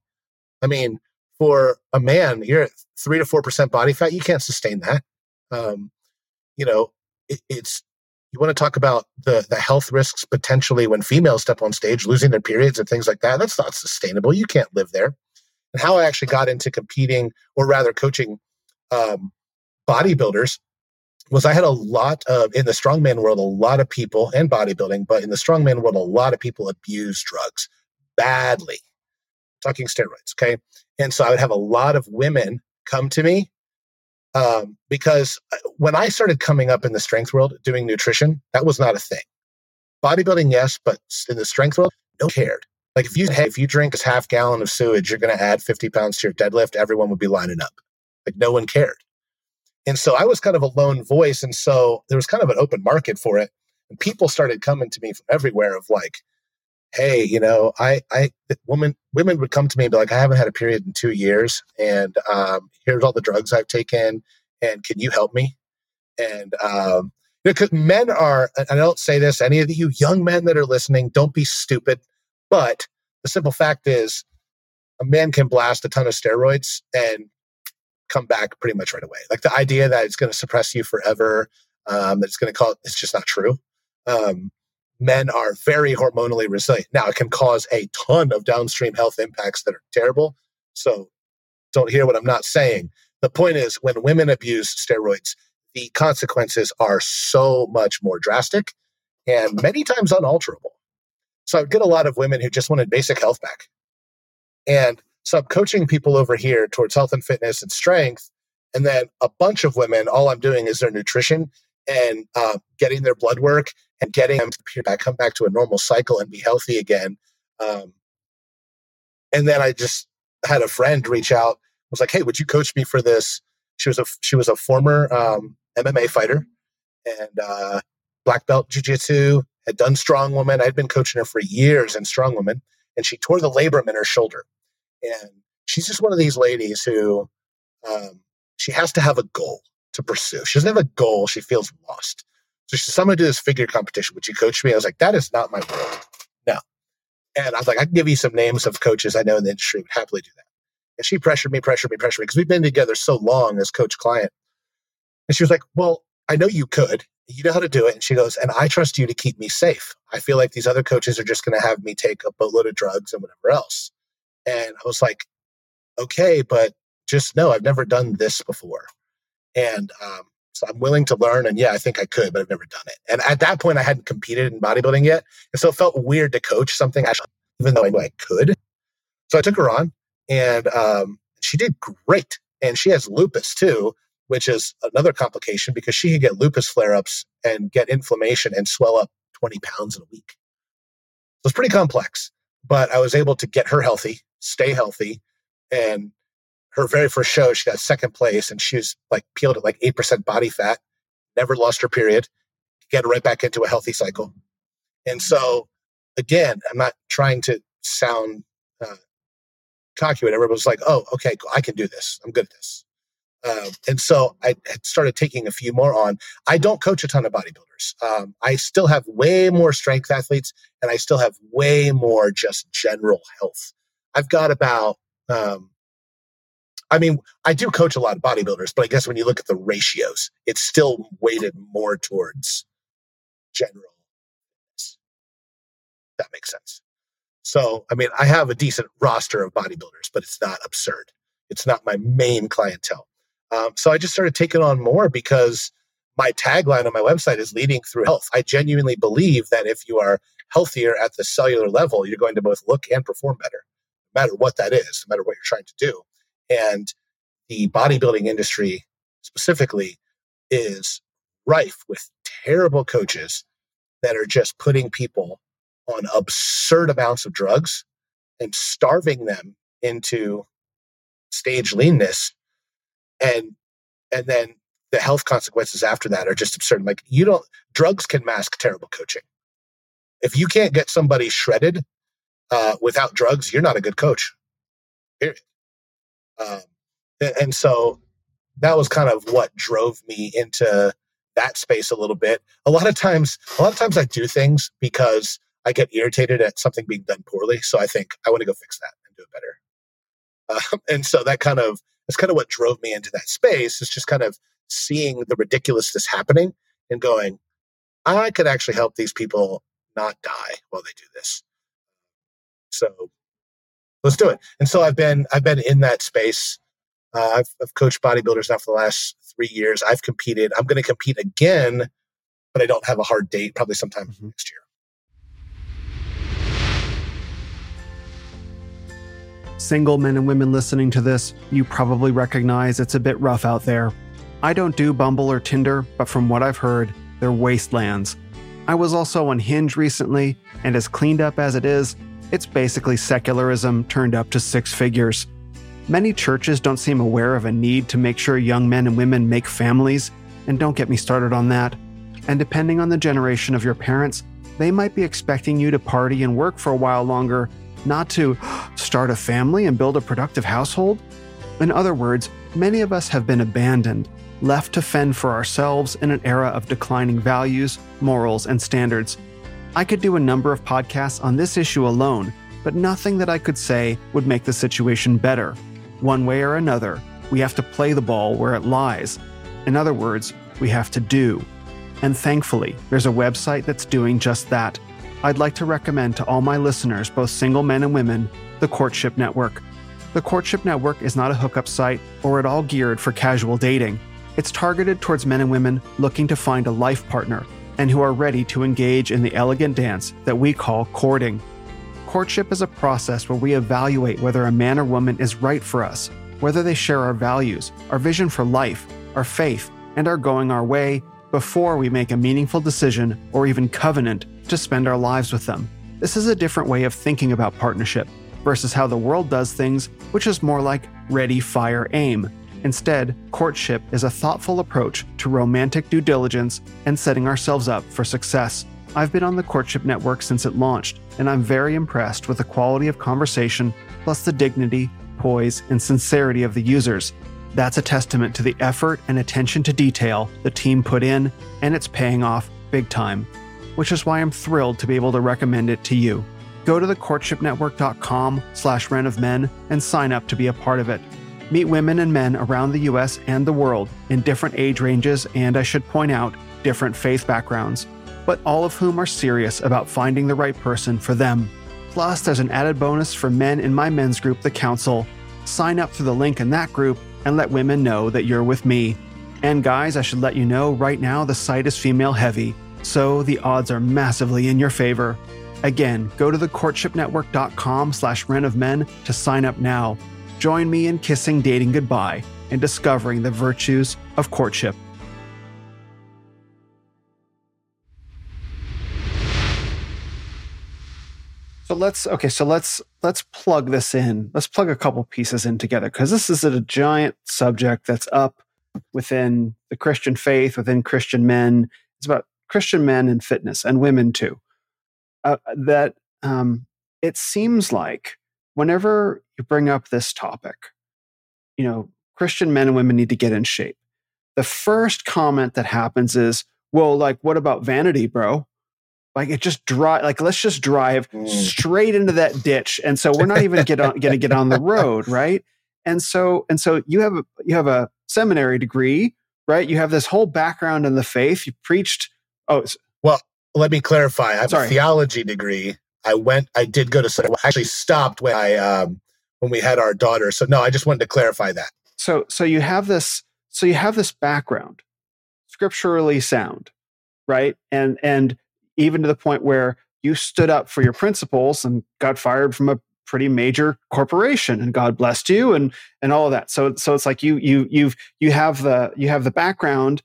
I mean, for a man, you're at three to four percent body fat. You can't sustain that um, you know, it, it's you want to talk about the the health risks potentially when females step on stage, losing their periods and things like that. That's not sustainable. You can't live there. And how I actually got into competing, or rather coaching um, bodybuilders, was I had a lot of in the strongman world, a lot of people and bodybuilding, but in the strongman world, a lot of people abuse drugs badly. Talking steroids, okay. And so I would have a lot of women come to me Um, because uh, when I started coming up in the strength world doing nutrition, that was not a thing. Bodybuilding, yes, but in the strength world, no cared. Like if you hey, if you drink this half gallon of sewage, you're going to add 50 pounds to your deadlift. Everyone would be lining up. Like no one cared. And so I was kind of a lone voice, and so there was kind of an open market for it. And people started coming to me from everywhere of like, hey, you know, I, I, women, women would come to me and be like, I haven't had a period in two years, and um, here's all the drugs I've taken, and can you help me? And um, because men are, I don't say this, any of you young men that are listening, don't be stupid. But the simple fact is, a man can blast a ton of steroids and come back pretty much right away. Like the idea that it's going to suppress you forever, um, that it's going to cause, it's just not true. Um, men are very hormonally resilient. Now, it can cause a ton of downstream health impacts that are terrible. So don't hear what I'm not saying. The point is, when women abuse steroids, the consequences are so much more drastic and many times unalterable. So I get a lot of women who just wanted basic health back. And I'm coaching people over here towards health and fitness and strength. And then a bunch of women, all I'm doing is their nutrition and uh, getting their blood work and getting them to back, come back to a normal cycle and be healthy again. Um, and then I just had a friend reach out, was like, "Hey, would you coach me for this?" She was a she was a former um, MMA fighter and uh, black belt jujitsu. Had done strong woman. I'd been coaching her for years in strong woman, and she tore the labrum in her shoulder. And she's just one of these ladies who um, she has to have a goal to pursue. She doesn't have a goal. She feels lost. So she said, I'm going to do this figure competition. Would you coach me? I was like, that is not my world. No. And I was like, I can give you some names of coaches I know in the industry would happily do that. And she pressured me, pressured me, pressured me because we've been together so long as coach client. And she was like, Well, I know you could. You know how to do it. And she goes, And I trust you to keep me safe. I feel like these other coaches are just going to have me take a boatload of drugs and whatever else. And I was like, Okay, but just know I've never done this before. And um, so I'm willing to learn. And yeah, I think I could, but I've never done it. And at that point, I hadn't competed in bodybuilding yet. And so it felt weird to coach something, actually, even though I knew I could. So I took her on and um, she did great. And she has lupus too, which is another complication because she could get lupus flare ups and get inflammation and swell up 20 pounds in a week. So it's pretty complex, but I was able to get her healthy, stay healthy, and her very first show, she got second place and she was like peeled at like 8% body fat, never lost her period, get right back into a healthy cycle. And so, again, I'm not trying to sound uh, cocky, whatever, it was like, oh, okay, I can do this. I'm good at this. Um, and so I started taking a few more on. I don't coach a ton of bodybuilders. Um, I still have way more strength athletes and I still have way more just general health. I've got about um, I mean, I do coach a lot of bodybuilders, but I guess when you look at the ratios, it's still weighted more towards general. That makes sense. So, I mean, I have a decent roster of bodybuilders, but it's not absurd. It's not my main clientele. Um, so I just started taking on more because my tagline on my website is leading through health. I genuinely believe that if you are healthier at the cellular level, you're going to both look and perform better, no matter what that is, no matter what you're trying to do. And the bodybuilding industry specifically is rife with terrible coaches that are just putting people on absurd amounts of drugs and starving them into stage leanness. And and then the health consequences after that are just absurd. Like you don't drugs can mask terrible coaching. If you can't get somebody shredded uh, without drugs you're not a good coach period um, and so that was kind of what drove me into that space a little bit. A lot of times, a lot of times I do things because I get irritated at something being done poorly. So I think I want to go fix that and do it better. Um, and so that kind of that's kind of what drove me into that space. Is just kind of seeing the ridiculousness happening and going, I could actually help these people not die while they do this. So let's do it. And so I've been I've been in that space. Uh, I've, I've coached bodybuilders now for the last three years. I've competed. I'm going to compete again, but I don't have a hard date. Probably sometime mm-hmm. next year. Single men and women listening to this, you probably recognize it's a bit rough out there. I don't do Bumble or Tinder, but from what I've heard, they're wastelands. I was also on Hinge recently, and as cleaned up as it is, it's basically secularism turned up to six figures. Many churches don't seem aware of a need to make sure young men and women make families, and don't get me started on that. And depending on the generation of your parents, they might be expecting you to party and work for a while longer, not to start a family and build a productive household. In other words, many of us have been abandoned, left to fend for ourselves in an era of declining values, morals, and standards. I could do a number of podcasts on this issue alone, but nothing that I could say would make the situation better. One way or another, we have to play the ball where it lies. In other words, we have to do. And thankfully, there's a website that's doing just that. I'd like to recommend to all my listeners, both single men and women, the Courtship Network. The Courtship Network is not a hookup site or at all geared for casual dating. It's targeted towards men and women looking to find a life partner and who are ready to engage in the elegant dance that we call courting. Courtship is a process where we evaluate whether a man or woman is right for us, whether they share our values, our vision for life, our faith, and are going our way before we make a meaningful decision or even covenant to spend our lives with them. This is a different way of thinking about partnership versus how the world does things, which is more like ready, fire, aim. Instead, courtship is a thoughtful approach to romantic due diligence and setting ourselves up for success. I've been on the Courtship Network since it launched, and I'm very impressed with the quality of conversation, plus the dignity, poise, and sincerity of the users. That's a testament to the effort and attention to detail the team put in, and it's paying off big time, which is why I'm thrilled to be able to recommend it to you. Go to thecourtshipnetwork.com slash men and sign up to be a part of it. Meet women and men around the US and the world in different age ranges and, I should point out, different faith backgrounds, but all of whom are serious about finding the right person for them. Plus, there's an added bonus for men in my men's group, The Council. Sign up through the link in that group and let women know that you're with me. And guys, I should let you know right now the site is female heavy, so the odds are massively in your favor. Again, go to thecourtshipnetwork.com slash ren of men to sign up now. Join me in kissing dating goodbye and discovering the virtues of courtship. So let's okay, so let's let's plug this in. Let's plug a couple pieces in together because this is a giant subject that's up within the Christian faith, within Christian men. It's about Christian men and fitness and women too. Uh, that um, it seems like whenever you bring up this topic, you know, Christian men and women need to get in shape. The first comment that happens is, well, like, what about vanity, bro? Like it just drive like let's just drive mm. straight into that ditch. And so we're not even get on, gonna get on the road, right? And so and so you have a you have a seminary degree, right? You have this whole background in the faith. You preached oh well, let me clarify. I have sorry. a theology degree. I went I did go to I actually stopped when I um when we had our daughter. So no, I just wanted to clarify that. So so you have this so you have this background, scripturally sound, right? And and even to the point where you stood up for your principles and got fired from a pretty major corporation and God blessed you and and all of that. So so it's like you you you've you have the you have the background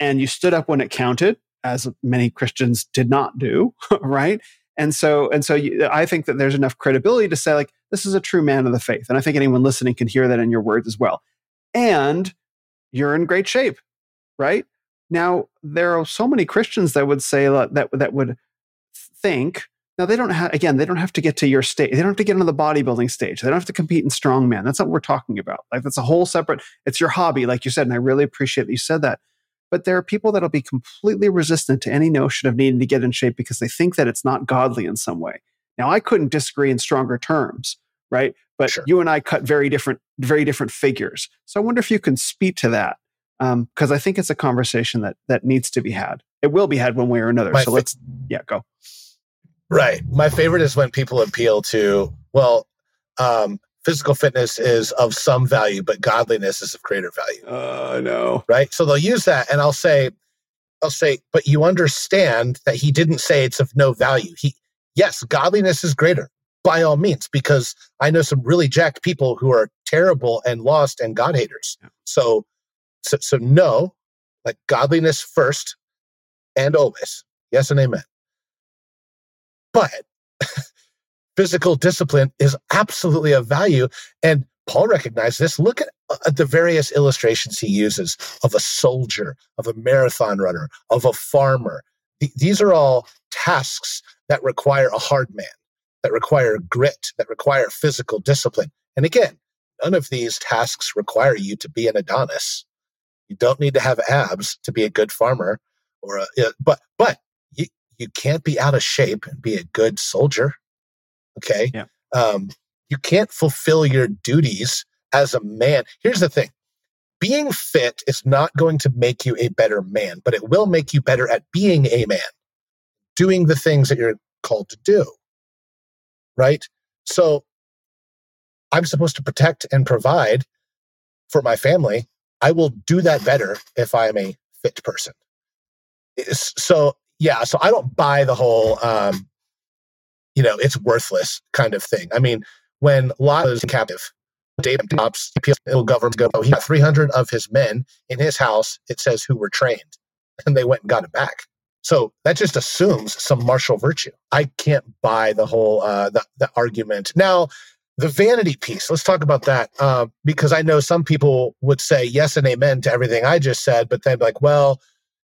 and you stood up when it counted as many Christians did not do, right? And so and so you, I think that there's enough credibility to say like this is a true man of the faith. And I think anyone listening can hear that in your words as well. And you're in great shape, right? Now, there are so many Christians that would say that that would think. Now they don't have again, they don't have to get to your stage. They don't have to get into the bodybuilding stage. They don't have to compete in strongman. That's not what we're talking about. Like that's a whole separate. It's your hobby, like you said, and I really appreciate that you said that. But there are people that'll be completely resistant to any notion of needing to get in shape because they think that it's not godly in some way. Now, I couldn't disagree in stronger terms, right? But sure. you and I cut very different, very different figures. So I wonder if you can speak to that because um, I think it's a conversation that that needs to be had. It will be had one way or another. My so fa- let's, yeah, go. Right. My favorite is when people appeal to, well, um, physical fitness is of some value, but godliness is of greater value. Uh, no. Right. So they'll use that, and I'll say, I'll say, but you understand that he didn't say it's of no value. He, yes, godliness is greater by all means, because I know some really jacked people who are terrible and lost and God haters. So So, so no, like godliness first and always. Yes and amen. But physical discipline is absolutely of value. And Paul recognized this. Look at, at uh, the various illustrations he uses of a soldier, of a marathon runner, of a farmer. Th- these are all tasks that require a hard man, that require grit, that require physical discipline. And again, none of these tasks require you to be an Adonis. You don't need to have abs to be a good farmer or a, but, but you, you can't be out of shape and be a good soldier. Okay. Yeah. Um, you can't fulfill your duties as a man. Here's the thing being fit is not going to make you a better man, but it will make you better at being a man, doing the things that you're called to do. Right? So I'm supposed to protect and provide for my family. I will do that better if I am a fit person. So, yeah, so I don't buy the whole, um, you know, it's worthless kind of thing. I mean, when Lot was captive, David Dobbs, government go, oh, he got 300 of his men in his house, it says, who were trained. And they went and got it back. So that just assumes some martial virtue. I can't buy the whole uh, the, the argument. Now, the vanity piece. Let's talk about that uh, because I know some people would say yes and amen to everything I just said, but then like, well,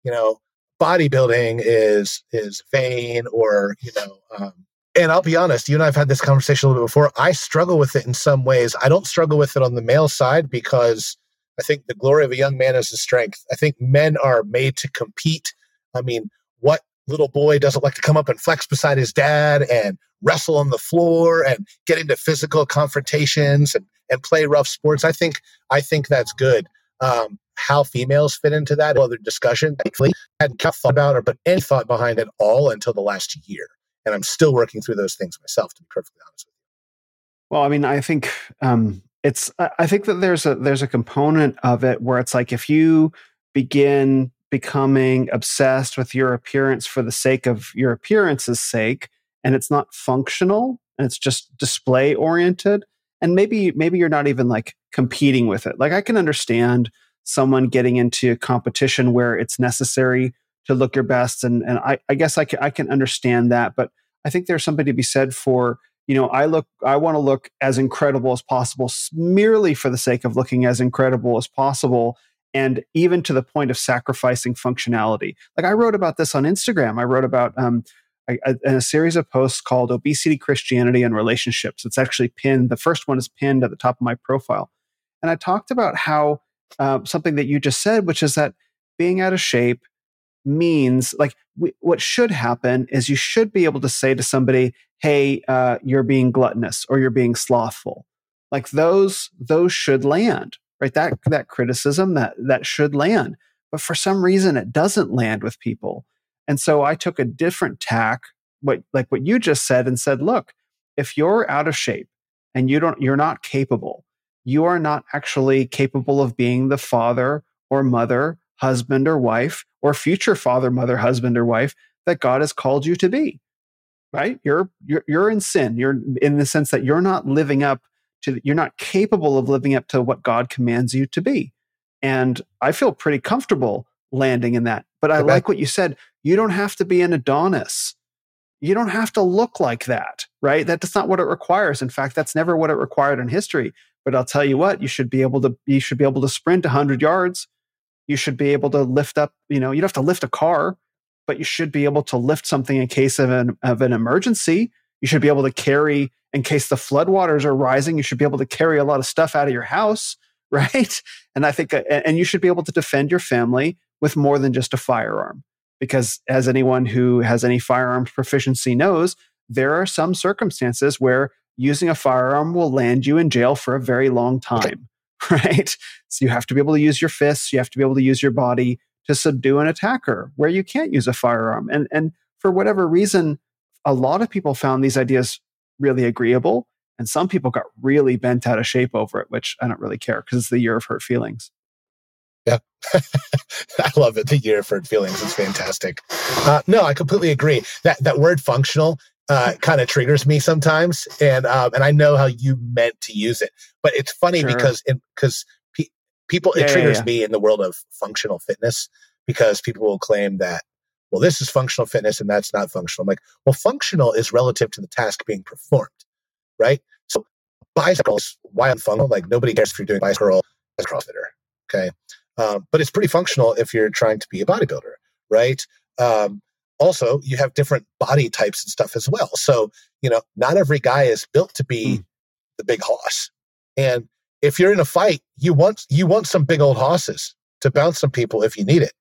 you know, bodybuilding is is vain, or you know, um, and I'll be honest, you and I have had this conversation a little bit before. I struggle with it in some ways. I don't struggle with it on the male side because I think the glory of a young man is his strength. I think men are made to compete. I mean, what little boy doesn't like to come up and flex beside his dad and wrestle on the floor and get into physical confrontations and, and play rough sports? I think I think that's good. Um, how females fit into that other discussion. I hadn't thought about it, but any thought behind it all until the last year and I'm still working through those things myself. To be perfectly honest with you. Well, I mean, I think um, it's. I think that there's a there's a component of it where it's like if you begin becoming obsessed with your appearance for the sake of your appearance's sake, and it's not functional and it's just display oriented, and maybe maybe you're not even like competing with it. Like I can understand someone getting into competition where it's necessary to look your best. And, and I, I guess I can, I can understand that. But I think there's something to be said for, you know, I look, I want to look as incredible as possible, merely for the sake of looking as incredible as possible. And even to the point of sacrificing functionality. Like I wrote about this on Instagram. I wrote about um, a, a, series of posts called Obesity, Christianity, and Relationships. It's actually pinned. The first one is pinned at the top of my profile. And I talked about how uh, something that you just said, which is that being out of shape means like we, what should happen is you should be able to say to somebody hey uh, you're being gluttonous or you're being slothful. Like those those should land right? That that criticism that that should land. But for some reason it doesn't land with people. And so i took a different tack what like what you just said and said look if you're out of shape and you don't you're not capable you are not actually capable of being the father or mother husband or wife or future father, mother, husband, or wife that God has called you to be. Right? You're you're you're in sin. You're in the sense that you're not living up to you're not capable of living up to what God commands you to be. And I feel pretty comfortable landing in that. But I okay. like what you said. You don't have to be an Adonis. You don't have to look like that, right? That's not what it requires. In fact, that's never what it required in history. But I'll tell you what, you should be able to you should be able to sprint 100 yards you should be able to lift up, you know, you don't have to lift a car, but you should be able to lift something in case of an, of an emergency. You should be able to carry, in case the floodwaters are rising, you should be able to carry a lot of stuff out of your house, right? And I think, uh, and you should be able to defend your family with more than just a firearm. Because as anyone who has any firearms proficiency knows, there are some circumstances where using a firearm will land you in jail for a very long time. right? So you have to be able to use your fists, you have to be able to use your body to subdue an attacker where you can't use a firearm. And and for whatever reason, a lot of people found these ideas really agreeable, and some people got really bent out of shape over it, which I don't really care because it's the year of hurt feelings. Yeah, I love it. The year of hurt feelings is fantastic. Uh, no, I completely agree. That that word functional uh, kind of triggers me sometimes, and um, and I know how you meant to use it, but it's funny sure. because because people yeah, it triggers yeah, yeah. me in the world of functional fitness because people will claim that well this is functional fitness and that's not functional i'm like well functional is relative to the task being performed right so bicycles why unfunctional like nobody cares if you're doing bicycle as a crossfitter okay um, but it's pretty functional if you're trying to be a bodybuilder right um, also you have different body types and stuff as well so you know not every guy is built to be mm. the big hoss and if you're in a fight, you want you want some big old hosses to bounce some people if you need it.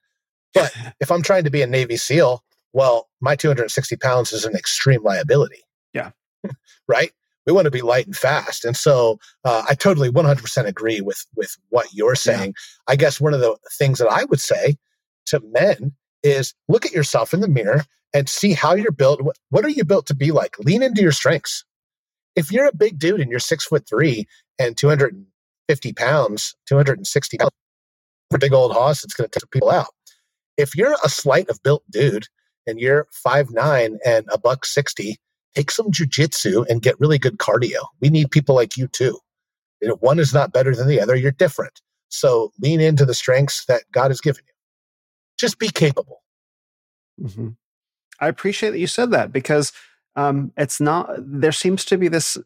But if I'm trying to be a Navy SEAL, well, my 260 pounds is an extreme liability. Yeah. right. We want to be light and fast, and so uh, I totally 100% agree with with what you're saying. Yeah. I guess one of the things that I would say to men is look at yourself in the mirror and see how you're built. What, are you built to be like? Lean into your strengths. If you're a big dude and you're six foot three and 250 pounds, 260 pounds, for big old hoss, it's going to take people out. If you're a slight of built dude and you're five nine and a buck 60, take some jujitsu and get really good cardio. We need people like you too. You know, one is not better than the other. You're different. So lean into the strengths that God has given you. Just be capable. Mm-hmm. I appreciate that you said that because um, it's not, there seems to be this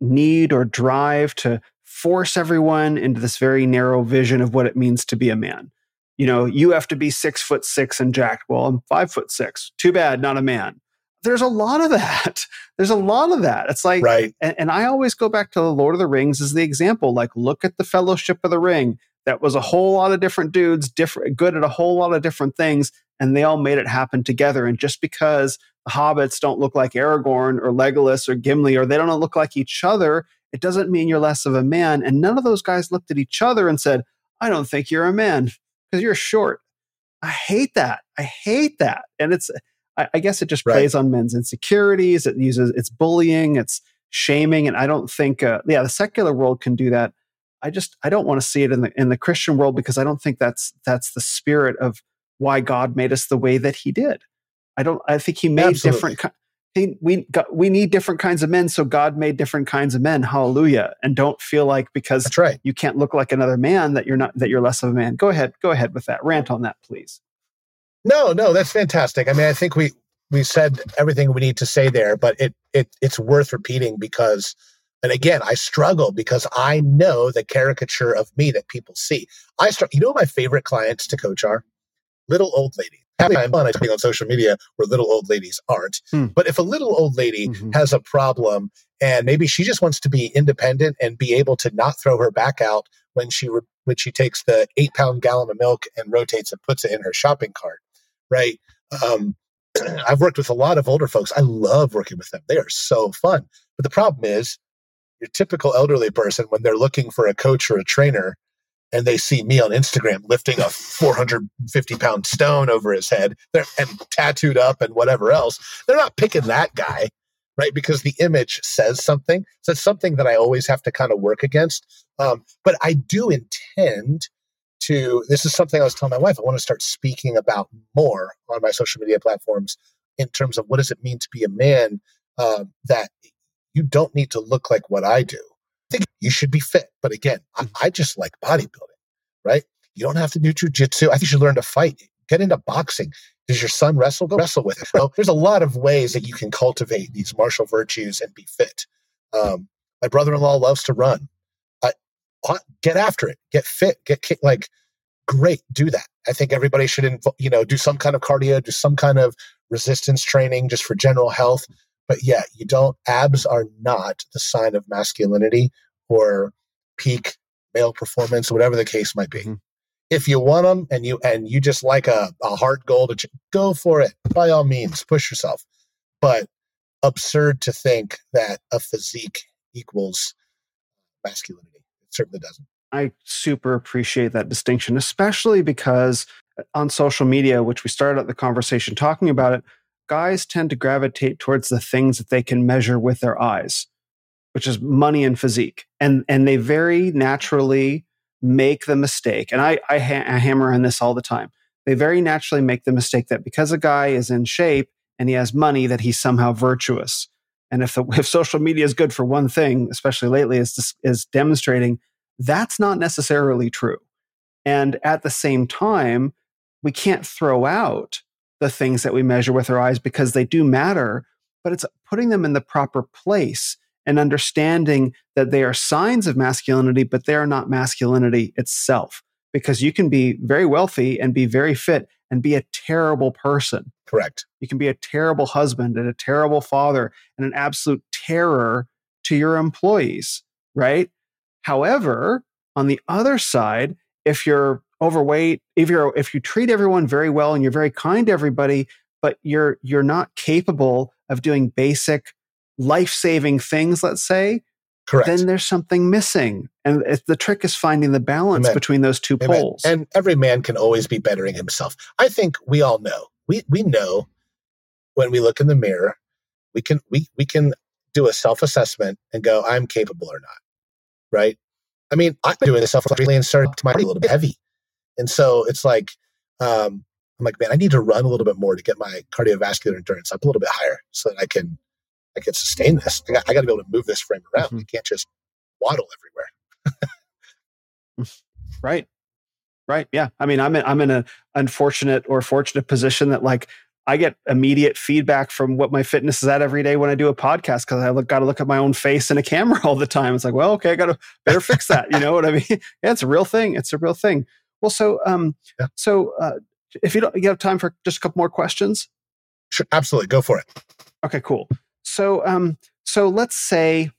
need or drive to force everyone into this very narrow vision of what it means to be a man. You know, you have to be six foot six and jacked. Well, I'm five foot six. Too bad, not a man. There's a lot of that. There's a lot of that. It's like, right. And, and I always go back to the Lord of the Rings as the example. Like, look at the Fellowship of the Ring. That was a whole lot of different dudes, different, good at a whole lot of different things, and they all made it happen together. And just because the hobbits don't look like Aragorn or Legolas or Gimli or they don't look like each other, it doesn't mean you're less of a man. And none of those guys looked at each other and said, I don't think you're a man because you're short. I hate that. I hate that. And it's, I, I guess it just right. plays on men's insecurities. It uses, it's bullying, it's shaming. And I don't think, uh, yeah, the secular world can do that. I just, I don't want to see it in the, in the Christian world because I don't think that's, that's the spirit of why God made us the way that he did. I don't. I think he made Absolutely. different. He, we got, we need different kinds of men, so God made different kinds of men. Hallelujah! And don't feel like because That's right. you can't look like another man that you're not that you're less of a man. Go ahead, go ahead with that rant on that, please. No, no, that's fantastic. I mean, I think we we said everything we need to say there, but it it it's worth repeating because, and again, I struggle because I know the caricature of me that people see. I start. You know, my favorite clients to coach are little old ladies having fun I think on social media where little old ladies aren't. Hmm. But if a little old lady mm-hmm. has a problem and maybe she just wants to be independent and be able to not throw her back out when she re- when she takes the eight pound gallon of milk and rotates and puts it in her shopping cart, right? Um, I've worked with a lot of older folks. I love working with them. They are so fun. But the problem is, your typical elderly person, when they're looking for a coach or a trainer, and they see me on Instagram lifting a 450 pound stone over his head and tattooed up and whatever else, they're not picking that guy, right? Because the image says something. So it's something that I always have to kind of work against. Um, but I do intend to, this is something I was telling my wife, I want to start speaking about more on my social media platforms in terms of what does it mean to be a man um, that you don't need to look like what I do I think you should be fit. But again, I, mm. I just like bodybuilding, right? You don't have to do jujitsu. I think you should learn to fight. Get into boxing. Does your son wrestle? Go wrestle with him. So there's a lot of ways that you can cultivate these martial virtues and be fit. Um, my brother-in-law loves to run. I, get after it. Get fit. Get like great. Do that. I think everybody should, inv- you know, do some kind of cardio, do some kind of resistance training just for general health. But yeah, you don't, abs are not the sign of masculinity or peak male performance, whatever the case might be. Mm-hmm. If you want them and you and you just like a, a heart goal to go for it by all means, push yourself. But absurd to think that a physique equals masculinity. It certainly doesn't. I super appreciate that distinction, especially because on social media, which we started the conversation talking about it, guys tend to gravitate towards the things that they can measure with their eyes, which is money and physique. And, and they very naturally make the mistake. And I, I, ha- I hammer on this all the time. They very naturally make the mistake that because a guy is in shape and he has money, that he's somehow virtuous. And if, the, if social media is good for one thing, especially lately, is, is demonstrating that's not necessarily true. And at the same time, we can't throw out the things that we measure with our eyes because they do matter, but it's putting them in the proper place and understanding that they are signs of masculinity, but they are not masculinity itself. Because you can be very wealthy and be very fit and be a terrible person. Correct. You can be a terrible husband and a terrible father and an absolute terror to your employees, right? However, on the other side, if you're overweight, if you're if you treat everyone very well and you're very kind to everybody, but you're you're not capable of doing basic life-saving things, let's say, Correct. then there's something missing. And the trick is finding the balance Amen. between those two Amen. poles. And every man can always be bettering himself. I think we all know. We we know when we look in the mirror, we can we we can do a self-assessment and go, I'm capable or not. Right? I mean, I've been doing this self recently and started to my a little bit heavy. And so it's like, um, I'm like, man, I need to run a little bit more to get my cardiovascular endurance up a little bit higher so that I can, I can sustain this. I got, I got to be able to move this frame around. Mm-hmm. You can't just waddle everywhere. right. Right. Yeah. I mean, I'm in, I'm in an unfortunate or fortunate position that like I get immediate feedback from what my fitness is at every day when I do a podcast because I look, got to look at my own face in a camera all the time. It's like, well, okay, I got to better fix that. You know what I mean? yeah, it's a real thing. It's a real thing. Well, so um, yeah. so uh, if you don't, you have time for just a couple more questions. Sure, absolutely, go for it. Okay, cool. So um, so let's say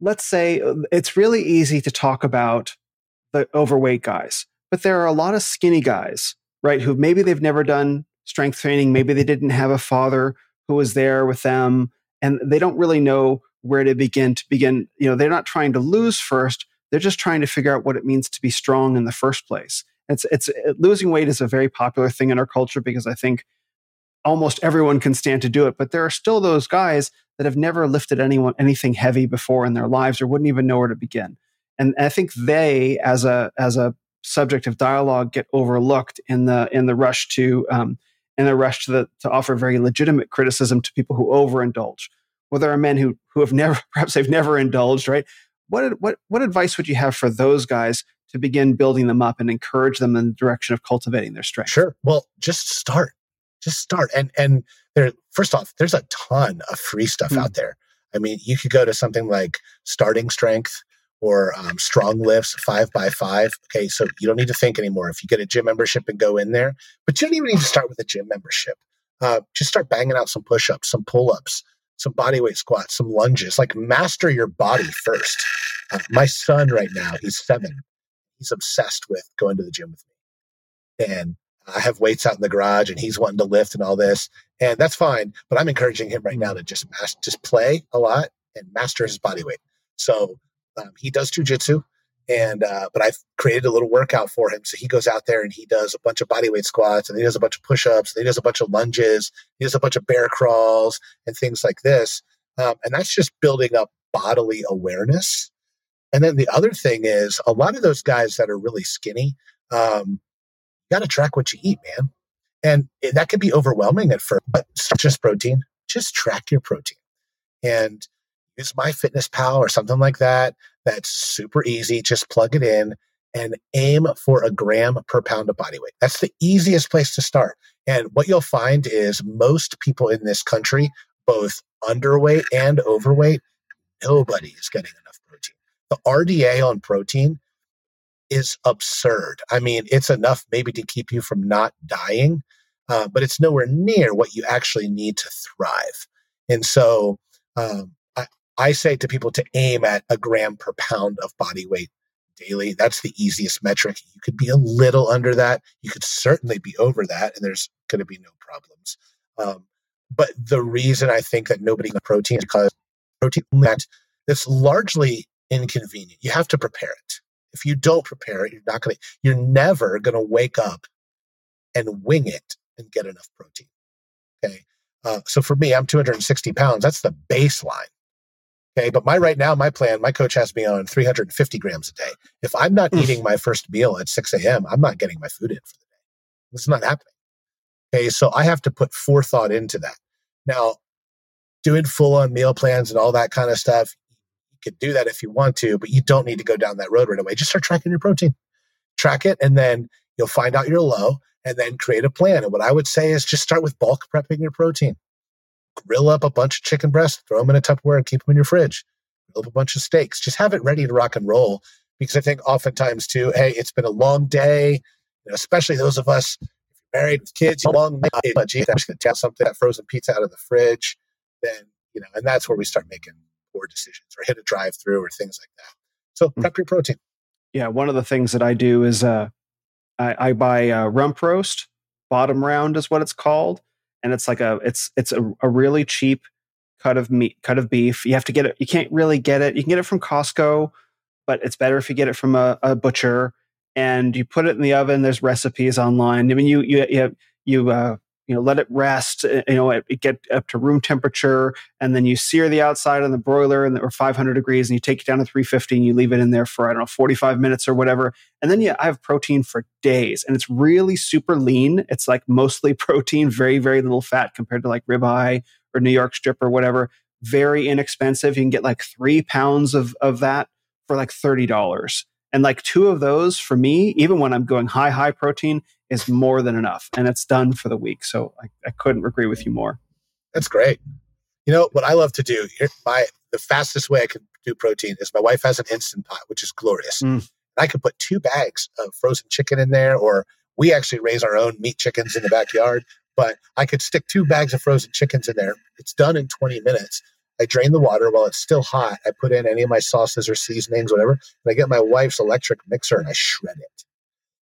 let's say uh, it's really easy to talk about the overweight guys, but there are a lot of skinny guys, right? Who maybe they've never done strength training. Maybe they didn't have a father who was there with them and they don't really know where to begin to begin. You know, they're not trying to lose first. They're just trying to figure out what it means to be strong in the first place. It's, it's it, losing weight is a very popular thing in our culture because I think almost everyone can stand to do it. But there are still those guys that have never lifted anyone anything heavy before in their lives or wouldn't even know where to begin. And I think they, as a as a subject of dialogue, get overlooked in the in the rush to um, in the rush to, the, to offer very legitimate criticism to people who overindulge. Well, there are men who who have never, perhaps they've never indulged, right? What what what advice would you have for those guys to begin building them up and encourage them in the direction of cultivating their strength? Sure. Well, just start. Just start. And and there, first off, there's a ton of free stuff mm. out there. I mean, you could go to something like Starting Strength or um, StrongLifts five by five. Okay, so you don't need to think anymore. If you get a gym membership and go in there, but you don't even need to start with a gym membership. Uh, just start banging out some push ups, some pull ups, some body weight squats, some lunges. Like master your body first. Uh, my son right now, he's seven. He's obsessed with going to the gym with me, and I have weights out in the garage, and he's wanting to lift and all this, and that's fine. But I'm encouraging him right now to just master, just play a lot and master his body weight. So um, he does jujitsu, and uh, but I've created a little workout for him. So he goes out there and he does a bunch of bodyweight squats, and he does a bunch of push ups, and he does a bunch of lunges, he does a bunch of bear crawls and things like this. Um, and that's just building up bodily awareness. And then the other thing is a lot of those guys that are really skinny, um, got to track what you eat, man. And that can be overwhelming at first, but just protein. Just track your protein. And use MyFitnessPal or something like that. That's super easy. Just plug it in and aim for a gram per pound of body weight. That's the easiest place to start. And what you'll find is most people in this country, both underweight and overweight, nobody is getting enough protein. The RDA on protein is absurd. I mean, it's enough maybe to keep you from not dying, uh, but it's nowhere near what you actually need to thrive. And so, um, I say to people to aim at a gram per pound of body weight daily. That's the easiest metric. You could be a little under that. You could certainly be over that, and there's going to be no problems. Um, but the reason I think that nobody eats protein is because protein that it's largely inconvenient. You have to prepare it. If you don't prepare it, you're not going to. You're never going to wake up and wing it and get enough protein. Okay. Uh, so for me, I'm 260 pounds. That's the baseline. Okay. But my right now, my plan, my coach has me on 350 grams a day. If I'm not eating my first meal at 6 a.m., I'm not getting my food in for the day. It's not happening. Okay. So I have to put forethought into that. Now, doing full on meal plans and all that kind of stuff, you could do that if you want to, but you don't need to go down that road right away. Just start tracking your protein. track it, and then you'll find out your low and then create a plan. And what I would say is just start with bulk prepping your protein. Grill up a bunch of chicken breasts, throw them in a Tupperware and keep them in your fridge. Grill up a bunch of steaks. Just have it ready to rock and roll. Because I think oftentimes too, hey, it's been a long day, you know, especially those of us married with kids, long day. But gee, I'm just going to tell something that frozen pizza out of the fridge. Then, you know, and that's where we start making poor decisions or hit a drive through or things like that. So hmm. prep your protein. Yeah, one of the things that I do is uh, I, I buy a rump roast, bottom round is what it's called, and it's like a it's it's a, a really cheap cut of meat cut of beef. You have to get it. You can't really get it. You can get it from Costco, but it's better if you get it from a, a butcher. And you put it in the oven. There's recipes online. I mean, you you you you uh, you know let it rest uh, you know it, it, get up to room temperature and then you sear the outside on the broiler and or 500 degrees and you take it down to 350 and you leave it in there for i don't know 45 minutes or whatever. And then yeah i have protein for days and it's really super lean. It's like mostly protein very very little fat compared to like ribeye or new york strip or whatever. Very inexpensive. You can get like three pounds of of that for like $30 and like two of those for me even when i'm going high high protein is more than enough and it's done for the week. So I, I couldn't agree with you more. That's great. You know what I love to do? My the fastest way I can do protein is my wife has an instant pot, which is glorious. Mm. I could put two bags of frozen chicken in there, or we actually raise our own meat chickens in the backyard. But I could stick two bags of frozen chickens in there. It's done in 20 minutes. I drain the water while it's still hot. I put in any of my sauces or seasonings, whatever, and I get my wife's electric mixer and I shred it.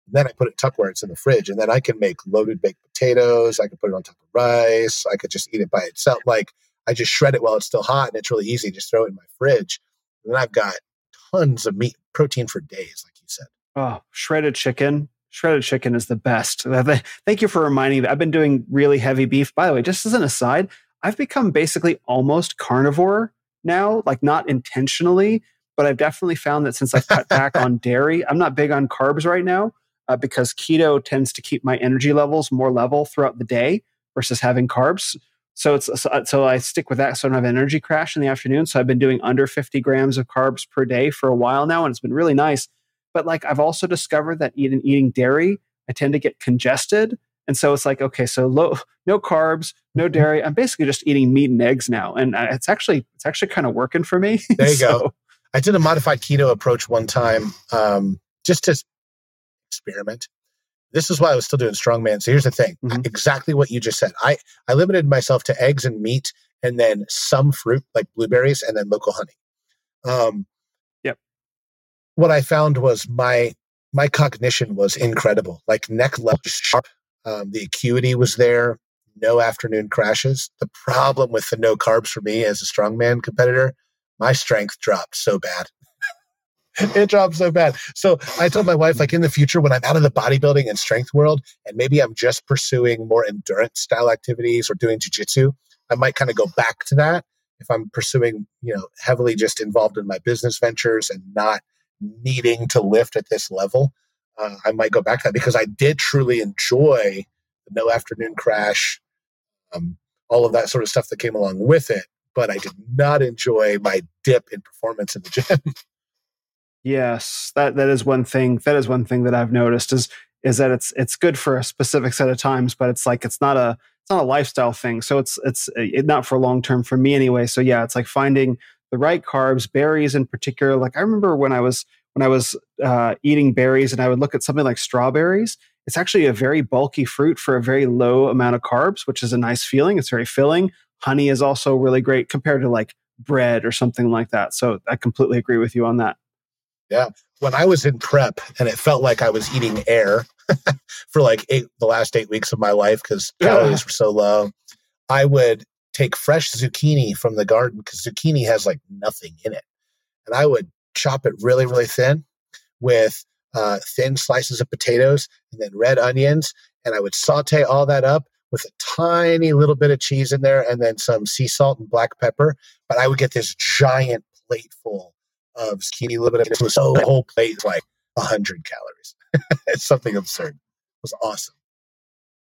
Then I put it tuck where it's in the fridge, and then I can make loaded baked potatoes. I can put it on top of rice. I could just eat it by itself. Like I just shred it while it's still hot, and it's really easy. Just throw it in my fridge, and then I've got tons of meat protein for days, like you said. Oh, shredded chicken. Shredded chicken is the best. Thank you for reminding me. I've been doing really heavy beef. By the way, just as an aside, I've become basically almost carnivore now, like not intentionally, but I've definitely found that since I've cut back on dairy, I'm not big on carbs right now uh, because keto tends to keep my energy levels more level throughout the day versus having carbs. So it's so, so I stick with that so I don't have energy crash in the afternoon. So I've been doing under 50 grams of carbs per day for a while now, and it's been really nice. But like I've also discovered that eating eating dairy, I tend to get congested. And so it's like, okay, so low, no carbs, no mm-hmm. dairy. I'm basically just eating meat and eggs now, and uh, it's actually it's actually kind of working for me. There you so. go. I did a modified keto approach one time, um, just to experiment. This is why I was still doing strongman. So here's the thing mm-hmm. exactly what you just said. I, I limited myself to eggs and meat and then some fruit like blueberries and then local honey. Um, yep. What I found was my my cognition was incredible. Like neck level sharp. Um, the acuity was there. No afternoon crashes. The problem with the no carbs for me as a strongman competitor, my strength dropped so bad. It dropped so bad. So I told my wife, like in the future, when I'm out of the bodybuilding and strength world, and maybe I'm just pursuing more endurance style activities or doing jujitsu, I might kind of go back to that. If I'm pursuing, you know, heavily just involved in my business ventures and not needing to lift at this level, uh, I might go back to that because I did truly enjoy the no afternoon crash, um, all of that sort of stuff that came along with it. But I did not enjoy my dip in performance in the gym. Yes, that that is one thing. That is one thing that I've noticed is is that it's it's good for a specific set of times, but it's like it's not a it's not a lifestyle thing. So it's it's uh, it, not for long term for me anyway. So yeah, it's like finding the right carbs, berries in particular. Like I remember when I was when I was uh, eating berries, and I would look at something like strawberries. It's actually a very bulky fruit for a very low amount of carbs, which is a nice feeling. It's very filling. Honey is also really great compared to like bread or something like that. So I completely agree with you on that. Yeah. When I was in prep and it felt like I was eating air for like eight, the last eight weeks of my life because calories were so low, I would take fresh zucchini from the garden because zucchini has like nothing in it. And I would chop it really, really thin with uh, thin slices of potatoes and then red onions. And I would saute all that up with a tiny little bit of cheese in there and then some sea salt and black pepper. But I would get this giant plate full of zucchini, bit of so the whole plate is like hundred calories. it's something absurd. It was awesome.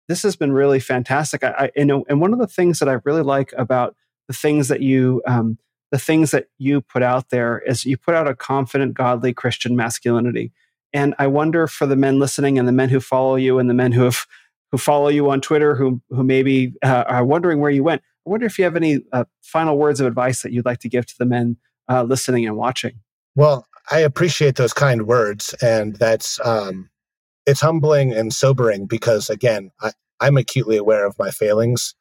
This has been really fantastic. I, I know, and one of the things that I really like about the things that you um, the things that you put out there is you put out a confident, godly Christian masculinity. And I wonder for the men listening and the men who follow you and the men who have who follow you on Twitter who who maybe uh, are wondering where you went. I wonder if you have any uh, final words of advice that you'd like to give to the men uh, listening and watching. Well, I appreciate those kind words, and that's um, it's humbling and sobering because again, I, I'm acutely aware of my failings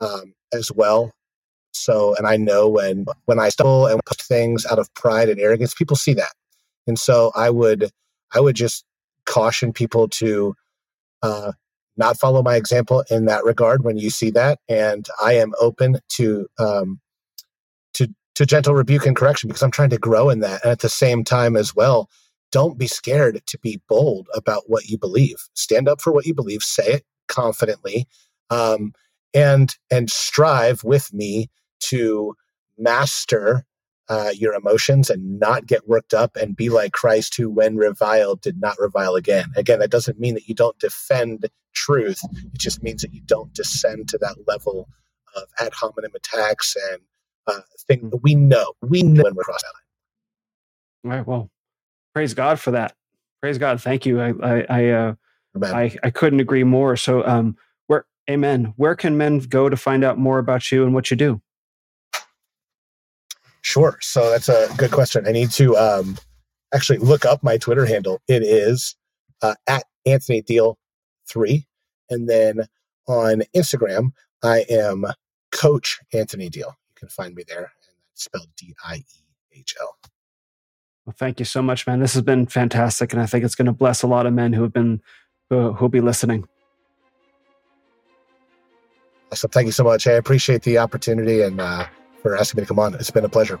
um, as well. So, and I know when when I stumble and post things out of pride and arrogance, people see that, and so I would I would just caution people to uh, not follow my example in that regard when you see that, and I am open to um, to gentle rebuke and correction because I'm trying to grow in that, and at the same time as well, don't be scared to be bold about what you believe. Stand up for what you believe. Say it confidently, um, and and strive with me to master uh, your emotions and not get worked up and be like Christ, who, when reviled, did not revile again. Again, that doesn't mean that you don't defend truth. It just means that you don't descend to that level of ad hominem attacks and uh, things that we know. We know when we're crossing that line. All right. Well, praise God for that. Praise God. Thank you. I I I, uh, I, I couldn't agree more. So, um, where, Amen. Where can men go to find out more about you and what you do? Sure. So that's a good question. I need to um, actually look up my Twitter handle. It is uh, at Anthony Diehl three, and then on Instagram I am Coach Anthony Diehl. Can find me there, and that's spelled D I E H L. Well, thank you so much, man. This has been fantastic, and I think it's going to bless a lot of men who have been who will be listening. Awesome. Thank you so much. I appreciate the opportunity and. Uh, for asking me to come on. It's been a pleasure.